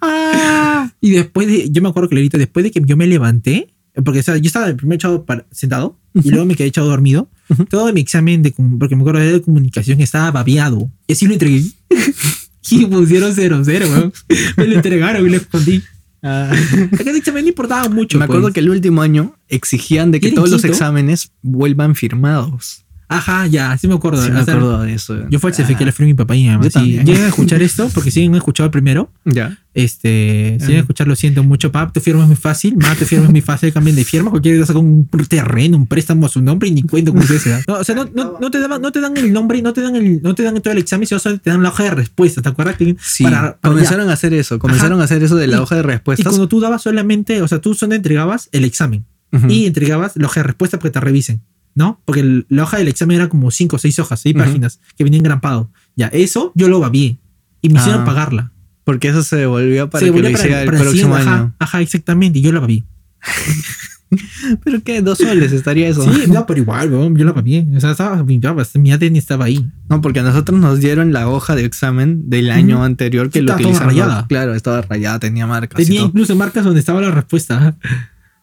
ah. Y después de, yo me acuerdo clarito, después de que yo me levanté, porque o sea, yo estaba primero echado para- sentado y luego me quedé echado dormido. Todo mi examen de, porque me acuerdo de comunicación estaba babeado. Y así lo entregué. y pusieron 0 0 weón. Me lo entregaron y lo escondí. Ah. No importaba mucho. Me acuerdo pues. que el último año exigían de que ¿Y en todos los exámenes vuelvan firmados. Ajá, ya, sí me acuerdo. Sí, me acuerdo de eso. Yo fue el Ah, CFK, le fui a mi papá y mi mamá. Yo llegan a escuchar esto, porque si han escuchado el primero, Ya. Este, si llegan a escuchar, lo siento mucho, pap, tu firma es muy fácil, ma, tu firma es muy fácil, cambien de firma, cualquier cosa con un terreno, un préstamo a su nombre y ni cuento con ustedes se da. No, o sea, no, no, no te dan, no te dan el nombre, no te dan el, no te dan todo el examen, sino solo te dan la hoja de respuesta, ¿te acuerdas? Que Sí, para- para comenzaron a hacer eso. Comenzaron a hacer eso de la Y- hoja de Y respuestas. cuando tú dabas solamente, o sea, tú solo entregabas el examen Ujú. y entregabas la hoja de respuesta para que te revisen, ¿no? Porque el- la hoja del examen era como cinco o seis hojas, seis Ujú. páginas que venían grampado. Ya, eso yo lo babié y me hicieron Ah, pagarla. Porque eso se devolvió para Se que lo para- hiciera el para próximo año. Ajá, exactamente. Y yo la vi. ¿Pero qué? ¿Dos soles estaría eso? Sí, no, pero igual, yo la pagué. O sea, estaba, mi ADN estaba ahí. No, porque a nosotros nos dieron la hoja de examen del año anterior que lo utilizamos. rayada. Claro, estaba rayada, tenía marcas. Tenía incluso marcas donde estaba la respuesta.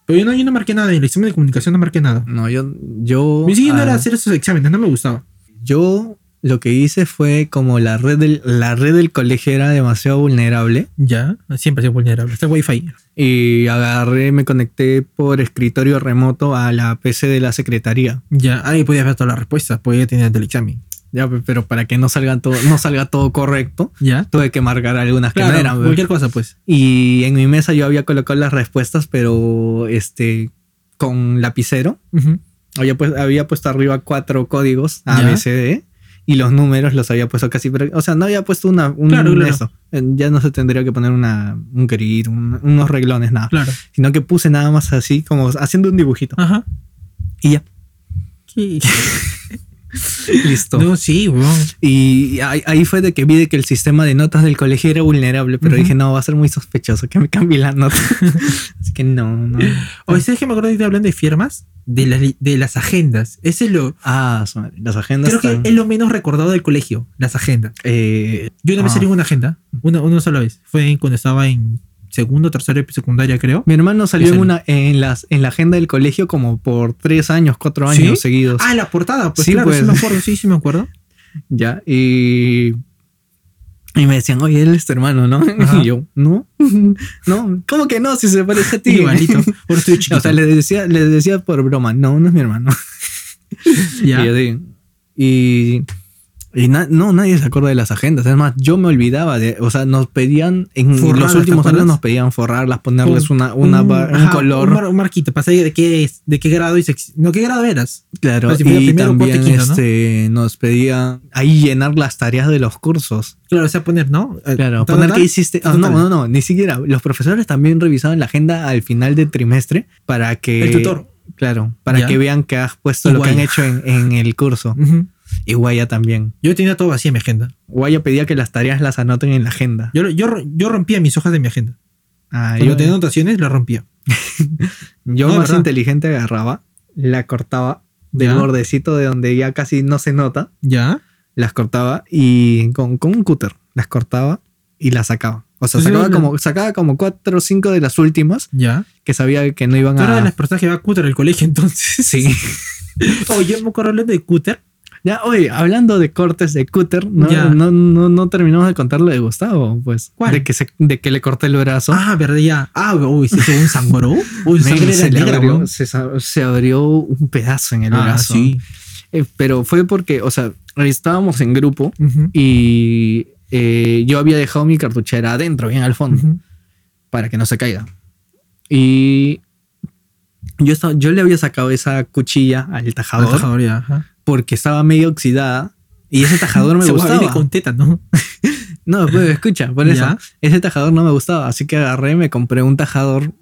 Pero yo no, yo no marqué nada. En el examen de comunicación no marqué nada. No, yo. yo Mi siguiente era hacer esos exámenes, no me gustaba. Yo lo que hice fue como la red del, la red del colegio era demasiado vulnerable. Ya, siempre ha sido vulnerable. Está wifi. Y agarré, me conecté por escritorio remoto a la PC de la secretaría. Ya, ahí podías ver todas las respuestas, podía tener el examen. Ya, pero para que no salgan todo, no salga todo correcto, ya tuve que marcar algunas que no eran. Cualquier cosa, pues. Y en mi mesa yo había colocado las respuestas, pero este con lapicero. había, pues, había puesto arriba cuatro códigos A, B, C, D y los números los había puesto casi, o sea, no había puesto una, un eso. Ya no se tendría que poner una, un querir, unos reglones, nada. Claro. Sino que puse nada más así, como haciendo un dibujito. Ajá. Y ya. Listo. No, sí, Y ahí, fue de que vi de que el sistema de notas del colegio era vulnerable, pero dije, no, va a ser muy sospechoso que me cambie la nota. Así que no, no. O ¿sabes que me acuerdo de hablando de firmas? De, de las agendas. Ese es lo. Ah, las agendas. Creo que es lo menos recordado del colegio, las agendas. Eh, Yo vez salí ah. una agenda, una, una sola vez. Fue cuando estaba en segundo, tercero y secundaria, creo. Mi hermano salió en una en las en la agenda del colegio como por tres años, cuatro años seguidos. Ah, la portada, pues sí, claro, sí me acuerdo, sí, sí me acuerdo. ya, y y me decían, oye, él es tu hermano, ¿no? Y yo, no, no, ¿cómo que no? Si se parece a ti. Igualito, por estoy chiquito. O sea, le decía, le decía por broma, no, no es mi hermano. ya. Y y no, nadie se acuerda de las agendas. Es más, yo me olvidaba de. O sea, nos pedían. En los últimos años nos pedían forrarlas, ponerles una, una un, color. Un, marquito para saber de qué, de qué grado y No, qué grado eras. Claro, y también este, nos pedían ahí llenar las tareas de los cursos. Claro, o sea, poner, ¿no? Eh, claro, poner qué hiciste. Ah, no, no, no, ni siquiera. Los profesores también revisaban la agenda al final del trimestre para que. El tutor. Claro, para que vean que has puesto lo que han hecho en, el curso. Y Guaya también. Yo tenía todo así en mi agenda. Guaya pedía que las tareas las anoten en la agenda. Yo, yo, yo rompía mis hojas de mi agenda. Ah, Cuando yo tenía anotaciones, las rompía. yo más inteligente agarraba, la cortaba del bordecito de donde ya casi no se nota. Ya. Las cortaba y con, con un cúter las cortaba y las sacaba. O sea, sacaba, como, sacaba como cuatro o cinco de las últimas. Ya. Que sabía que no iban a. Era de las personas que iba a cúter el colegio entonces. Sí. Oye, me acuerdo de cúter. Ya, oye, hablando de cortes de cúter, no, no, no, no, terminamos de contar lo de Gustavo, pues. ¿Cuál? De que, se, de que le corté el brazo. Ah, verdad, ya. Ah, uy, se hizo un sangró. Uy, sangre se, abrió, se, abrió un pedazo en el ah, brazo. Sí. Eh, pero fue porque, o sea, estábamos en grupo y eh, yo había dejado mi cartuchera adentro, bien al fondo, para que no se caiga. Y yo, estaba, yo le había sacado esa cuchilla al tajador. Al tajador ya, ajá porque estaba medio oxidada y ese tajador me gustaba. con teta, ¿no? no, pues escucha, por eso. Ese tajador no me gustaba, así que agarré, me compré un tajador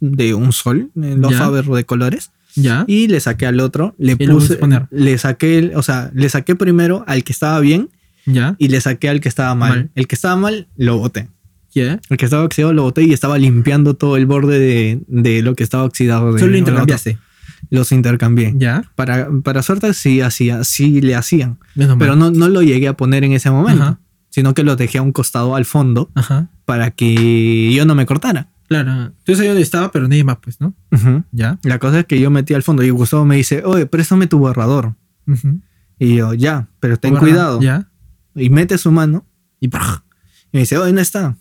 de un sol, los Faber de colores. Ya. Y le saqué al otro, le puse, le saqué, o sea, le saqué primero al que estaba bien. Ya. Y le saqué al que estaba mal. El que estaba mal, lo boté. El que estaba oxidado lo boté y estaba limpiando todo el borde de, de lo que estaba oxidado. Solo lo intercambiaste los intercambié. Ya. Para, para suerte sí hacía, sí le hacían. pero no, no lo llegué a poner en ese momento. Sino que lo dejé a un costado al fondo para que yo no me cortara. Claro. Entonces donde estaba, pero nadie más, pues, ¿no? Ya. La cosa es que yo metí al fondo y Gustavo me dice, oye, préstame tu borrador. Y yo, ya, pero ten cuidado. Ya. Y mete su mano y, y me dice, oye, no está.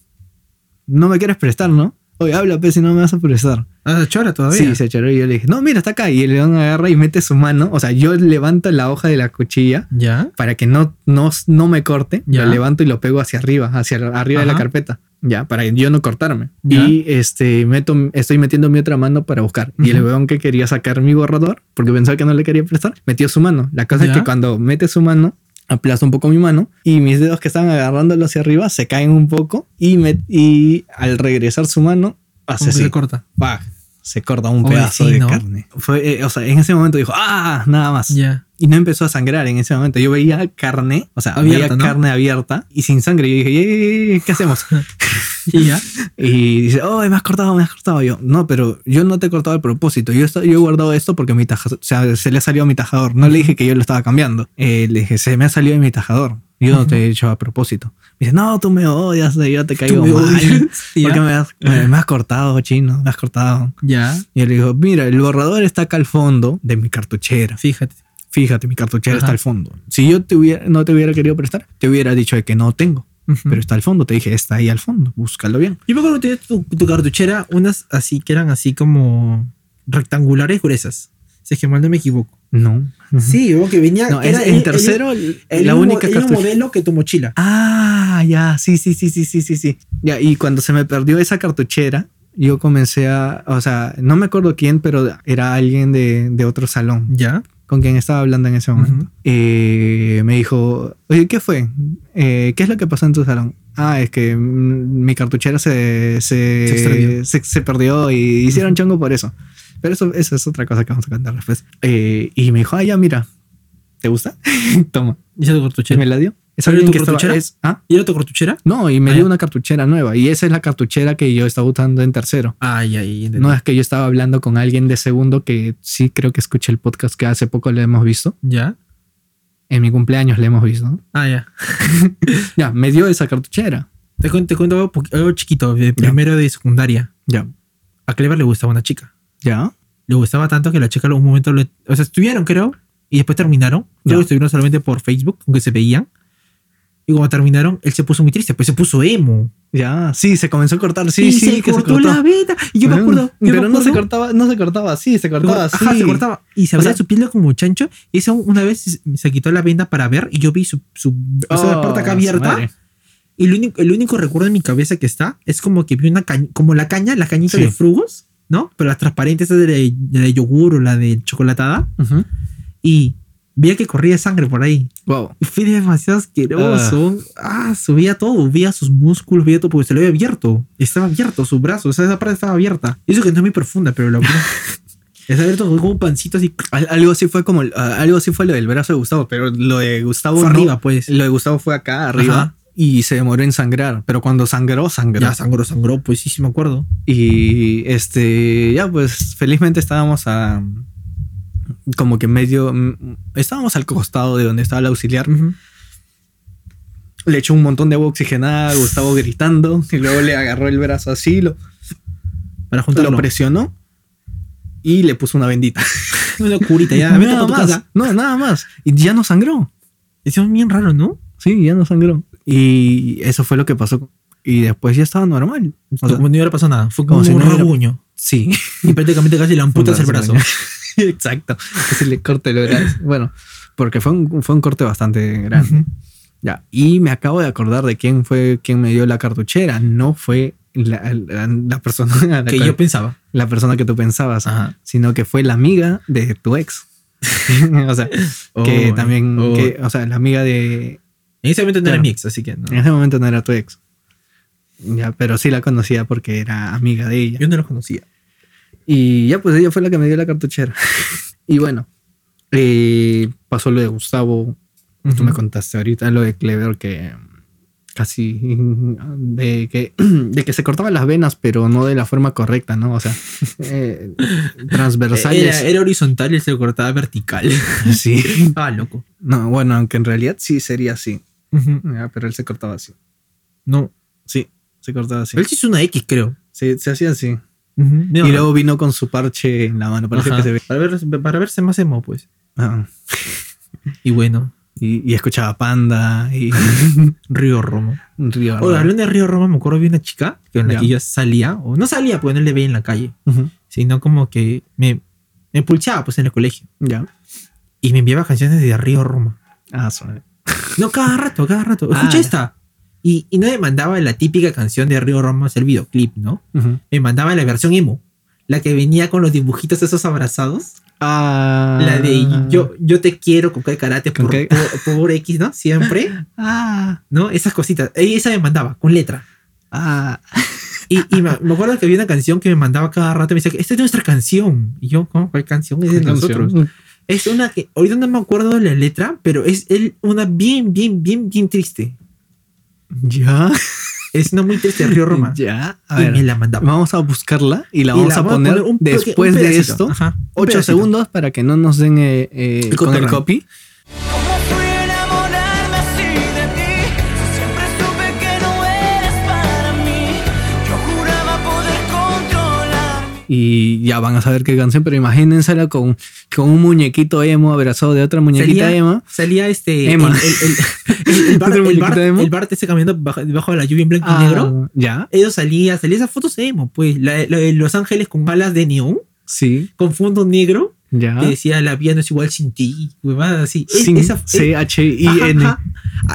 No me quieres prestar, ¿no? Oye, habla, pues, si no me vas a prestar. Ah, se chora todavía. Sí, se choró y yo le dije, no, mira, está acá. Y el león agarra y mete su mano. O sea, yo levanto la hoja de la cuchilla. Ya. Para que no, no, no me corte. Ya. Lo levanto y lo pego hacia arriba, hacia arriba de la carpeta. Ya, para yo no cortarme. Y este, meto, estoy metiendo mi otra mano para buscar. Y el león que quería sacar mi borrador, porque pensaba que no le quería prestar, metió su mano. La cosa es que cuando mete su mano, aplasto un poco mi mano y mis dedos que estaban agarrándolo hacia arriba se caen un poco y, me, y al regresar su mano hace así. Se corta. se corta un pedazo de carne. Fue, eh, o sea, en ese momento dijo, ah, nada más. Ya. y no empezó a sangrar en ese momento. Yo veía carne, o sea, había carne abierta y sin sangre. Yo dije, ¿qué hacemos? y ya. Y dice, oh, me has cortado, me has cortado. Yo, no, pero yo no te he cortado a propósito. Yo, yo he guardado esto porque mi tajador, o sea, se le ha salido a mi tajador. No le dije que yo lo estaba cambiando. Eh, le dije, se me ha salido de mi tajador. Yo no te he hecho a propósito. Me dice, no, tú me odias, yo te caigo mal. Porque me has, me, has, cortado, chino, me has cortado. Ya. Y él dijo, mira, el borrador está acá al fondo de mi cartuchera. Fíjate. Fíjate, mi cartuchera está al fondo. Si yo te hubiera, no te hubiera querido prestar, te hubiera dicho de que no tengo. Pero está al fondo, te dije, está ahí al fondo, búscalo bien. Yo me acuerdo que tu, tu cartuchera, unas así que eran así como rectangulares gruesas. Si es que mal no me equivoco. No. Sí, o que venía. No, era en tercero, la única el modelo que tu mochila. Ah, ya, sí, sí, sí, sí, sí, sí, sí. Ya, y cuando se me perdió esa cartuchera, yo comencé a. O sea, no me acuerdo quién, pero era alguien de, de otro salón. Ya. Con quien estaba hablando en ese momento. Eh, me dijo, oye, ¿qué fue? Eh, ¿Qué es lo que pasó en tu salón? Ah, es que mi cartuchera se, se, se, se perdió y hicieron chongo por eso. Pero eso, eso es otra cosa que vamos a contar después. Eh, y me dijo, ah, ya, mira, ¿te gusta? Toma. ¿Y esa tu cartuchera? me la dio. ¿Esa tu cartuchera? ¿Ah? ¿Y era tu cartuchera? No, y me ah, dio una cartuchera nueva. Y esa es la cartuchera que yo estaba usando en tercero. Ya, ya. No, es que yo estaba hablando con alguien de segundo que sí creo que escuché el podcast que hace poco le hemos visto. Ya. En mi cumpleaños le hemos visto. Ah, ya. ya, me dio esa cartuchera. Te cuento, te cuento algo, chiquito, de primero de secundaria. Ya. A Clever le gustaba una chica. Ya. Le gustaba tanto que la chica en un momento, le, o sea, estuvieron creo, y después terminaron. Luego estuvieron solamente por Facebook, aunque se veían. Y cuando terminaron, él se puso muy triste, pues se puso emo. Ya, sí, se comenzó a cortar, sí, sí, se que cortó se cortó la vena. Y yo me acuerdo. pero no se cortaba, no se cortaba así, se cortaba así. Ajá, se cortaba. Y se abría su piel como chancho. Y eso una vez se quitó la venda para ver y yo vi su, su o sea, la puerta acá oh, abierta. Y el único, el único recuerdo en mi cabeza que está es como que vi una caña, como la caña, la cañita de frugos ¿no? Pero las transparentes de, yogur o la de chocolatada. Y veía que corría sangre por ahí. Wow. Y fue demasiado asqueroso. Ah. subía todo, veía sus músculos, veía todo, porque se lo había abierto. Estaba abierto su brazo, o sea, esa parte estaba abierta. Eso que no es muy profunda, pero la Está abierto como un pancito así. Algo así fue como. algo así fue lo del brazo de Gustavo, pero lo de Gustavo. Fue arriba, pues. Lo de Gustavo fue acá, arriba y se demoró en sangrar, pero cuando sangró, sangró. Ya sangró, sangró, pues sí, sí me acuerdo. Y este, ya pues felizmente estábamos a como que medio, estábamos al costado de donde estaba el auxiliar. Le echó un montón de agua oxigenada, Gustavo gritando, y luego le agarró el brazo así, lo, Para juntarlo. lo presionó y le puso una bendita. una curita, ya. nada más. No, nada más. Y ya no sangró. Eso es bien raro, ¿no? Sí, ya no sangró. Y eso fue lo que pasó. Y después ya estaba normal. O sea, como no hubiera pasado nada. Fue como, un rasguño. Sí. Y prácticamente casi le amputas el brazo. Exacto. Casi le corte el brazo. Bueno, porque fue un, fue un corte bastante grande. Ya. Y me acabo de acordar de quién fue quien me dio la cartuchera. No fue la, la, persona que yo pensaba. La persona que tú pensabas. Sino que fue la amiga de tu ex. o sea, que oh, también, oh. que, o sea, la amiga de, en ese momento no era mi ex, así que no. En ese momento no era tu ex. Ya, pero sí la conocía porque era amiga de ella. Yo no la conocía. Y ya, pues ella fue la que me dio la cartuchera. y bueno, eh, pasó lo de Gustavo. Tú me contaste ahorita lo de Clever que casi de que, de que se cortaban las venas, pero no de la forma correcta, ¿no? O sea, eh, transversales. Era, horizontal y se cortaba vertical. Sí. Ah, loco. No, bueno, aunque en realidad sí sería así pero él se cortaba así. No. Sí, se cortaba así. Él sí hizo una X, creo. Sí, se hacía así. y luego vino con su parche en la mano. Parece que se ve. Para, ver, para verse más emo, pues. y bueno. Y, escuchaba Panda y Río Roma. Río Roma. hablando de Río Roma, me acuerdo de una chica con la que yo salía, o no salía porque no le veía en la calle, sino como que me, me pulsaba pues en el colegio. Ya. Y me enviaba canciones de Río Roma. Ah, suave. No, cada rato, cada rato. Escucha ah. esta. Y, y, no me mandaba la típica canción de Río Roma, el videoclip, ¿no? Me mandaba la versión emo. La que venía con los dibujitos esos abrazados. Ah. La de yo, yo te quiero con qué karate por, por, X, ¿no? Siempre. Ah. ¿No? Esas cositas. Esa me mandaba, con letra. Ah. Y, y me, acuerdo que había una canción que me mandaba cada rato me decía, esta es nuestra canción. Y yo, ¿cómo? ¿Cuál canción? Es de nosotros. Es una que, ahorita no me acuerdo de la letra, pero es una bien, bien, bien, bien triste. Ya. Es una muy triste, Río Roma. Ya. A ver, la Vamos a buscarla y la vamos a poner, después de esto. Ajá, 8 segundos para que no nos den eh, eh, con el copy. Y ya van a saber qué canción, pero imagínensela con, con un muñequito emo abrazado de otra muñequita emo. Salía este. Emma. El, el, el, bar, el, bar, ese caminando debajo de la lluvia en blanco y ah, negro. Ya. Ellos salía, salía esas fotos emo, pues. La, Los Ángeles con alas de neón. Sí. Con fondo negro. Ya. Que decía la vida no es igual sin ti. así. C-H-I-N. Ah,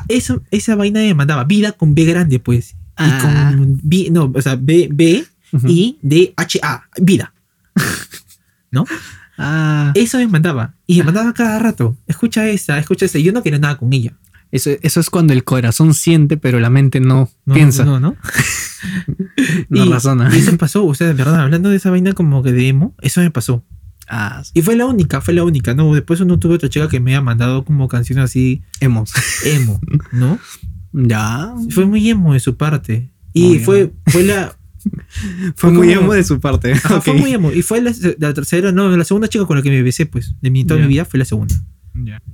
esa, esa vaina me mandaba vida con B grande, pues. Y ah. con B, no, o sea, B, B y de H-A, vida. ¿No? Ah. Eso me mandaba. Y me mandaba cada rato. Escucha esa, escucha esa. Yo no quería nada con ella. Eso, eso es cuando el corazón siente, pero la mente no, piensa. No, no. no razona. Y eso me pasó. Ustedes, verdad, hablando de esa vaina como que de emo, eso me pasó. Ah, Y fue la única, fue la única, ¿no? Después uno tuve otra chica que me ha mandado como canciones así. Emos. Emo, ¿no? Ya. Fue muy emo de su parte. Y fue, fue la fue, muy emo de su parte. Fue muy emo. Y fue la, tercera, no, la segunda chica con la que me besé, pues, de mi, toda mi vida fue la segunda.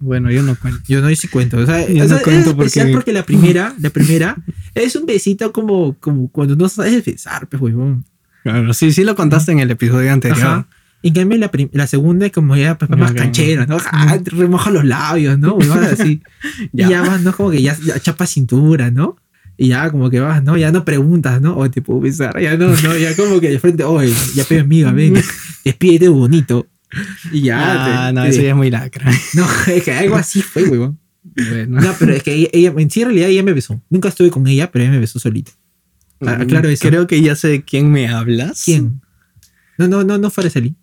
Bueno, yo no cuento. Yo no hice cuento. O sea, yo no cuento porque... porque la primera, la primera, es un besito como, como cuando no sabes besar, pues, huevón. Claro, sí, sí lo contaste en el episodio anterior. Ajá. Y en cambio la, la segunda es como ya pues, más canchero, ¿no? remoja los labios, ¿no? así. ya. Y ya vas, ¿no? Como que ya, ya chapa cintura, ¿no? Y ya como que vas, ¿no? Ya no preguntas, ¿no? O te puedo besar. Ya no, no, ya como que de frente, oye, ya pide amiga, ven, despídete bonito. Y ya. Ah, no, eso ya es muy lacra. No, es que algo así fue, weón. Bueno. No, pero es que ella, en sí, en realidad ella me besó. Nunca estuve con ella, pero ella me besó solita. Ah, claro, eso. Creo que ya sé de quién me hablas. ¿Quién? No, no, no, no fue Araceli.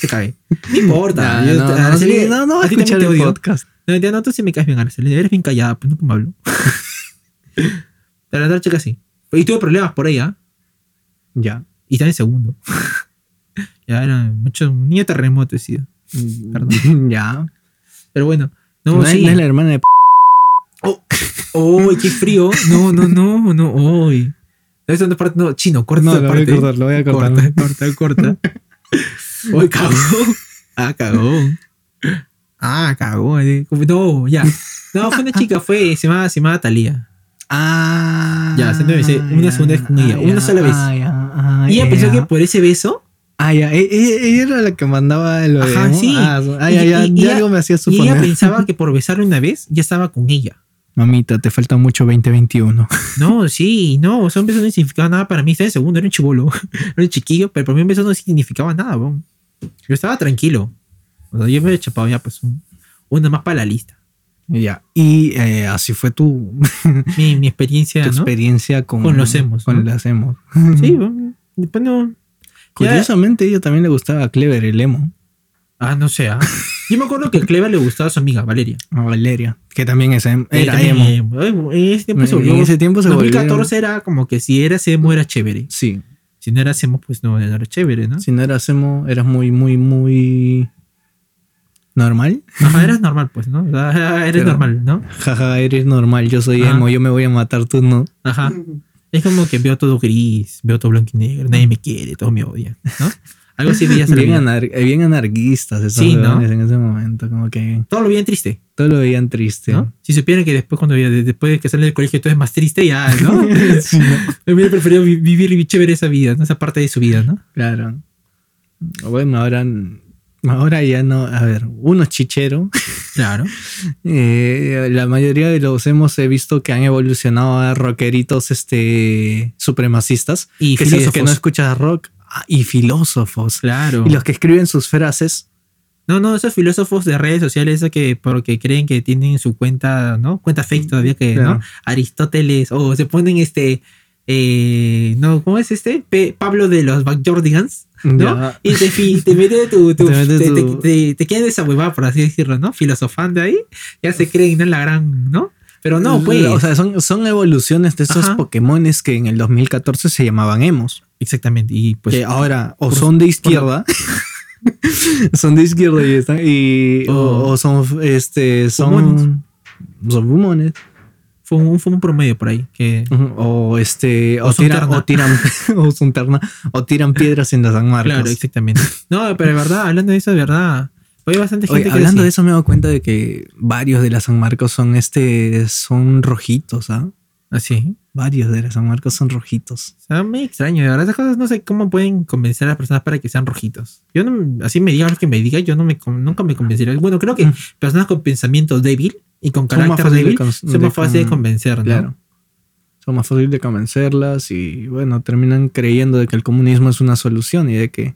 Te cae. No importa. No, no, Araceli, no, no, a escuchar el podcast. No, no, tú sí me caes bien, Araceli. Eres bien callada, pues nunca me hablo. La otra chica sí. Y tuve problemas por ella. Ya. Y está en segundo. ya era mucho. Niño terremoto he sido. Perdón. ya. Pero bueno. No, no, sí. es la hermana de. ¡Oh! ¡Oh! ¡Qué frío! No, no, no, no. ¡Uy! Esa parte, no, chino, corta no, lo parte. Voy a cortar, lo voy a cortar. Corta, corta, corta. ¡Uy, cagó! Ah, cagó. Ah, cagó. No, ya. No, fue una chica, fue, se llamaba, se llamaba Talía. Ah. Ya, siempre me dice una segunda vez con ella, una sola vez. Ah, y ella pensó que por ese beso. Ah, ya. E, e, ella era la que mandaba lo Ajá, sí. Ah, ya, ya, ya algo me hacía suponer. Y ella pensaba que por besarle una vez ya estaba con ella. Mamita, te falta mucho 2021. No, sí, no. O sea, un beso no significaba nada para mí. Estaba en segundo, era un chivolo. era un chiquillo, pero para mí un beso no significaba nada, Yo estaba tranquilo. O sea, yo me había chapado ya, pues, una más para la lista. Ya. Y eh, así fue tu. mi, mi experiencia. Tu experiencia con, con los hemos. Con los hemos. Sí, bueno, después no. Curiosamente, a ella también le gustaba a Clever, el emo. Ah, no sé. ¿ah? Yo me acuerdo que a Clever le gustaba a su amiga, Valeria. A Valeria, que también es em, era emo. En ese tiempo se volvió. En ese tiempo se 2014 era como que si eras emo era chévere. Sí. Si no eras emo, pues no, no era chévere, ¿no? Si no eras emo, eras muy, muy, muy ¿Normal? Ajá, eres normal, pues, ¿no? Eres normal, ¿no? Jaja, eres normal, yo soy emo, yo me voy a matar, tú no. Ajá. Es como que veo todo gris, veo todo blanco y negro, nadie me quiere, todos me odian, ¿no? Algo así veías bien, anar bien anarquistas esos sí, ¿no? en ese momento, como que... Todo lo veían triste. Todo lo veían triste. ¿no? Si supieran que después cuando después de que salen del colegio todo es más triste, ya, ¿no? sí, ¿no? Hubiera preferido vivir y chévere esa vida, ¿no? Esa parte de su vida, ¿no? Claro. Bueno, ahora Ahora ya no, a ver, uno chichero. Claro. Eh, la mayoría de los hemos visto que han evolucionado a rockeritos este, supremacistas. Y que filósofos. que no escuchas rock. Ah, y filósofos. Claro. Y los que escriben sus frases. No, no, esos filósofos de redes sociales, eso que porque creen que tienen su cuenta, ¿no? Cuenta fake todavía que, ¿no? Aristóteles, o se ponen este, eh, no, ¿cómo es este? Pablo de los Backyardigans, ¿no? Y te, te mete tu, tu, te, te, quedas esa huevada, por así decirlo, ¿no? Filosofando ahí, ya se creen, ¿no? La gran, ¿no? Pero no, pues. O sea, son, son evoluciones de esos Pokémones que en el 2014 se llamaban emos. Exactamente. Y pues. Que ahora o son de izquierda. son de izquierda y están. Y, o, oh. son. Este, son. Son fumones. Fue un, fue un promedio por ahí. Que, o este. O, tiran. O tiran. o, son terna, o tiran piedras en las San Marcos. Claro, exactamente. No, pero de verdad, hablando de eso, de verdad. Hay bastante gente hablando de eso me he dado cuenta de que varios de las San Marcos son este. son rojitos, ¿ah? Así. Varios de San Marcos son rojitos. O sea, muy extraño. De verdad, esas cosas no sé cómo pueden convencer a las personas para que sean rojitos. Yo no, así me digan lo que me diga, yo no me, nunca me convencería. Bueno, creo que mm. personas con pensamiento débil y con carácter débil son más fáciles de convencer, Claro. Son más fáciles de convencerlas y, bueno, terminan creyendo de que el comunismo es una solución y de que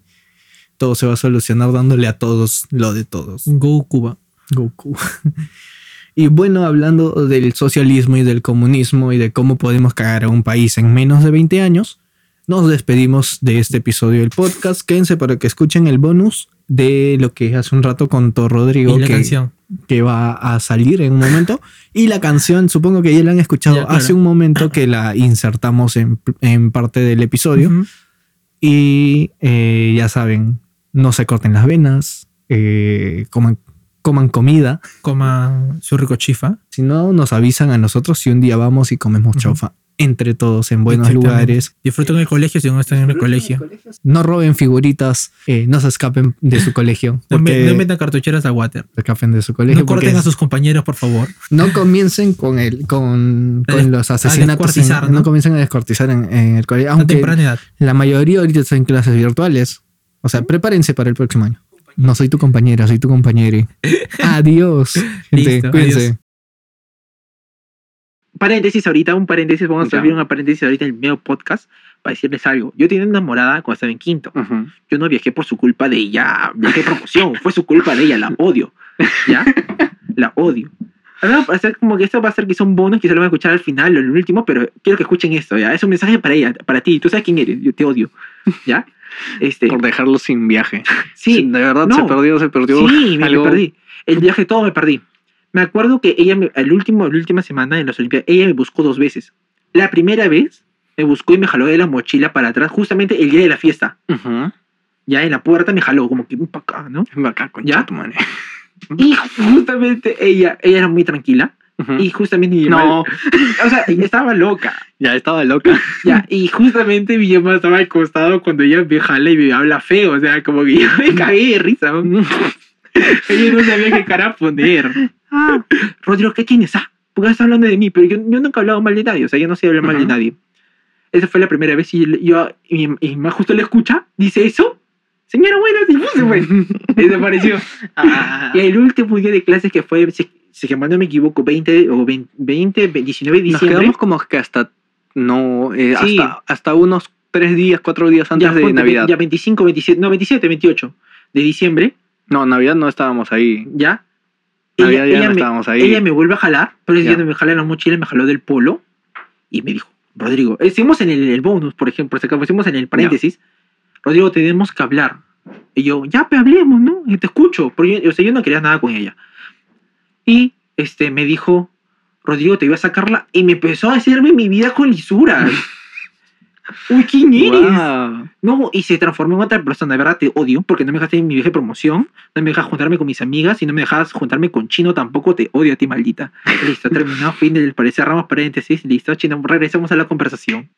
todo se va a solucionar dándole a todos lo de todos. Go Cuba. Go Cuba. Y bueno, hablando del socialismo y del comunismo y de cómo podemos cagar a un país en menos de 20 años, nos despedimos de este episodio del podcast. Quédense para que escuchen el bonus de lo que hace un rato contó Rodrigo. que, que va a salir en un momento. Y la canción, supongo que ya la han escuchado hace un momento que la insertamos en, parte del episodio. Y eh, ya saben, no se corten las venas, eh, coman coman comida. Coman su rico chifa. Si no, nos avisan a nosotros si un día vamos y comemos chaufa entre todos en buenos lugares. Disfruten el colegio si no están en el colegio. No roben figuritas, eh, no se escapen de su colegio. no, metan cartucheras a water. Se escapen de su colegio. No corten a sus compañeros, por favor. No comiencen con el, con, los asesinatos. ¿no? comiencen a descortizar en, el colegio. Aunque la mayoría ahorita están en clases virtuales. O sea, prepárense para el próximo año. No soy tu compañera, soy tu compañero. adiós. Listo, cuídense. Paréntesis ahorita, un paréntesis, vamos a abrir un paréntesis ahorita en el medio podcast para decirles algo. Yo tenía una enamorada cuando estaba en quinto. Yo no viajé por su culpa de ella, viajé promoción, fue su culpa de ella, la odio. ¿Ya? la odio. Ahora, como que esto va a ser quizá un bonus, quizá lo van a escuchar al final o en el último, pero quiero que escuchen esto, ¿ya? Es un mensaje para ella, para ti. Tú sabes quién eres, yo te odio, ¿ya? Este, por dejarlo sin viaje. Sí. De verdad, se perdió, se perdió. Sí, me, perdí. El viaje todo me perdí. Me acuerdo que ella, el último, la última semana en las Olimpiadas, ella me buscó dos veces. La primera vez me buscó y me jaló de la mochila para atrás, justamente el día de la fiesta. Ya en la puerta me jaló, como que para acá, ¿no? Acá, con ¿Ya? Tu madre. Y justamente ella, ella era muy tranquila. Y justamente mi No. O sea, estaba loca. Ya estaba loca. Ya, y justamente mi mamá estaba al costado cuando ella me jala y me habla feo. O sea, como que yo me cagué de risa. ella no sabía qué cara poner. Ah, Rodrigo, ¿qué tienes? Ah, porque estás hablando de mí, pero yo, yo nunca he hablado mal de nadie. O sea, yo no sé hablar mal de nadie. Esa fue la primera vez y yo, y, mi mamá justo le escucha, dice eso. Señora, bueno, sí, se fue. y desapareció. Ah. Y el último día de clases que fue si que no me equivoco, 20 o 20, 19 de diciembre. Nos quedamos como que hasta, no, eh, hasta, hasta unos 3 días, 4 días antes de Navidad. Ya 25, 27, no, 27, 28 de diciembre. No, Navidad no estábamos ahí. ¿Ya? Navidad ya no estábamos ahí. Ella me vuelve a jalar, pero ya no me jala la mochila, me jaló del polo y me dijo, Rodrigo, hicimos en el, bonus, por ejemplo, hicimos en el paréntesis, Rodrigo, tenemos que hablar. Y yo, ya, pues hablemos, ¿no? Y te escucho. Porque yo, o sea, yo no quería nada con ella. Y este, me dijo, Rodrigo, te iba a sacarla. Y me empezó a hacerme mi vida con lisuras. Uy, ¿quién eres? No, y se transformó en otra persona. De verdad te odio porque no me dejaste en mi viaje de promoción, no me dejas juntarme con mis amigas y no me dejas juntarme con Chino tampoco. Te odio a ti, maldita. Listo, terminado. Fin del parecer, ramos paréntesis. Listo, Chino, regresamos a la conversación.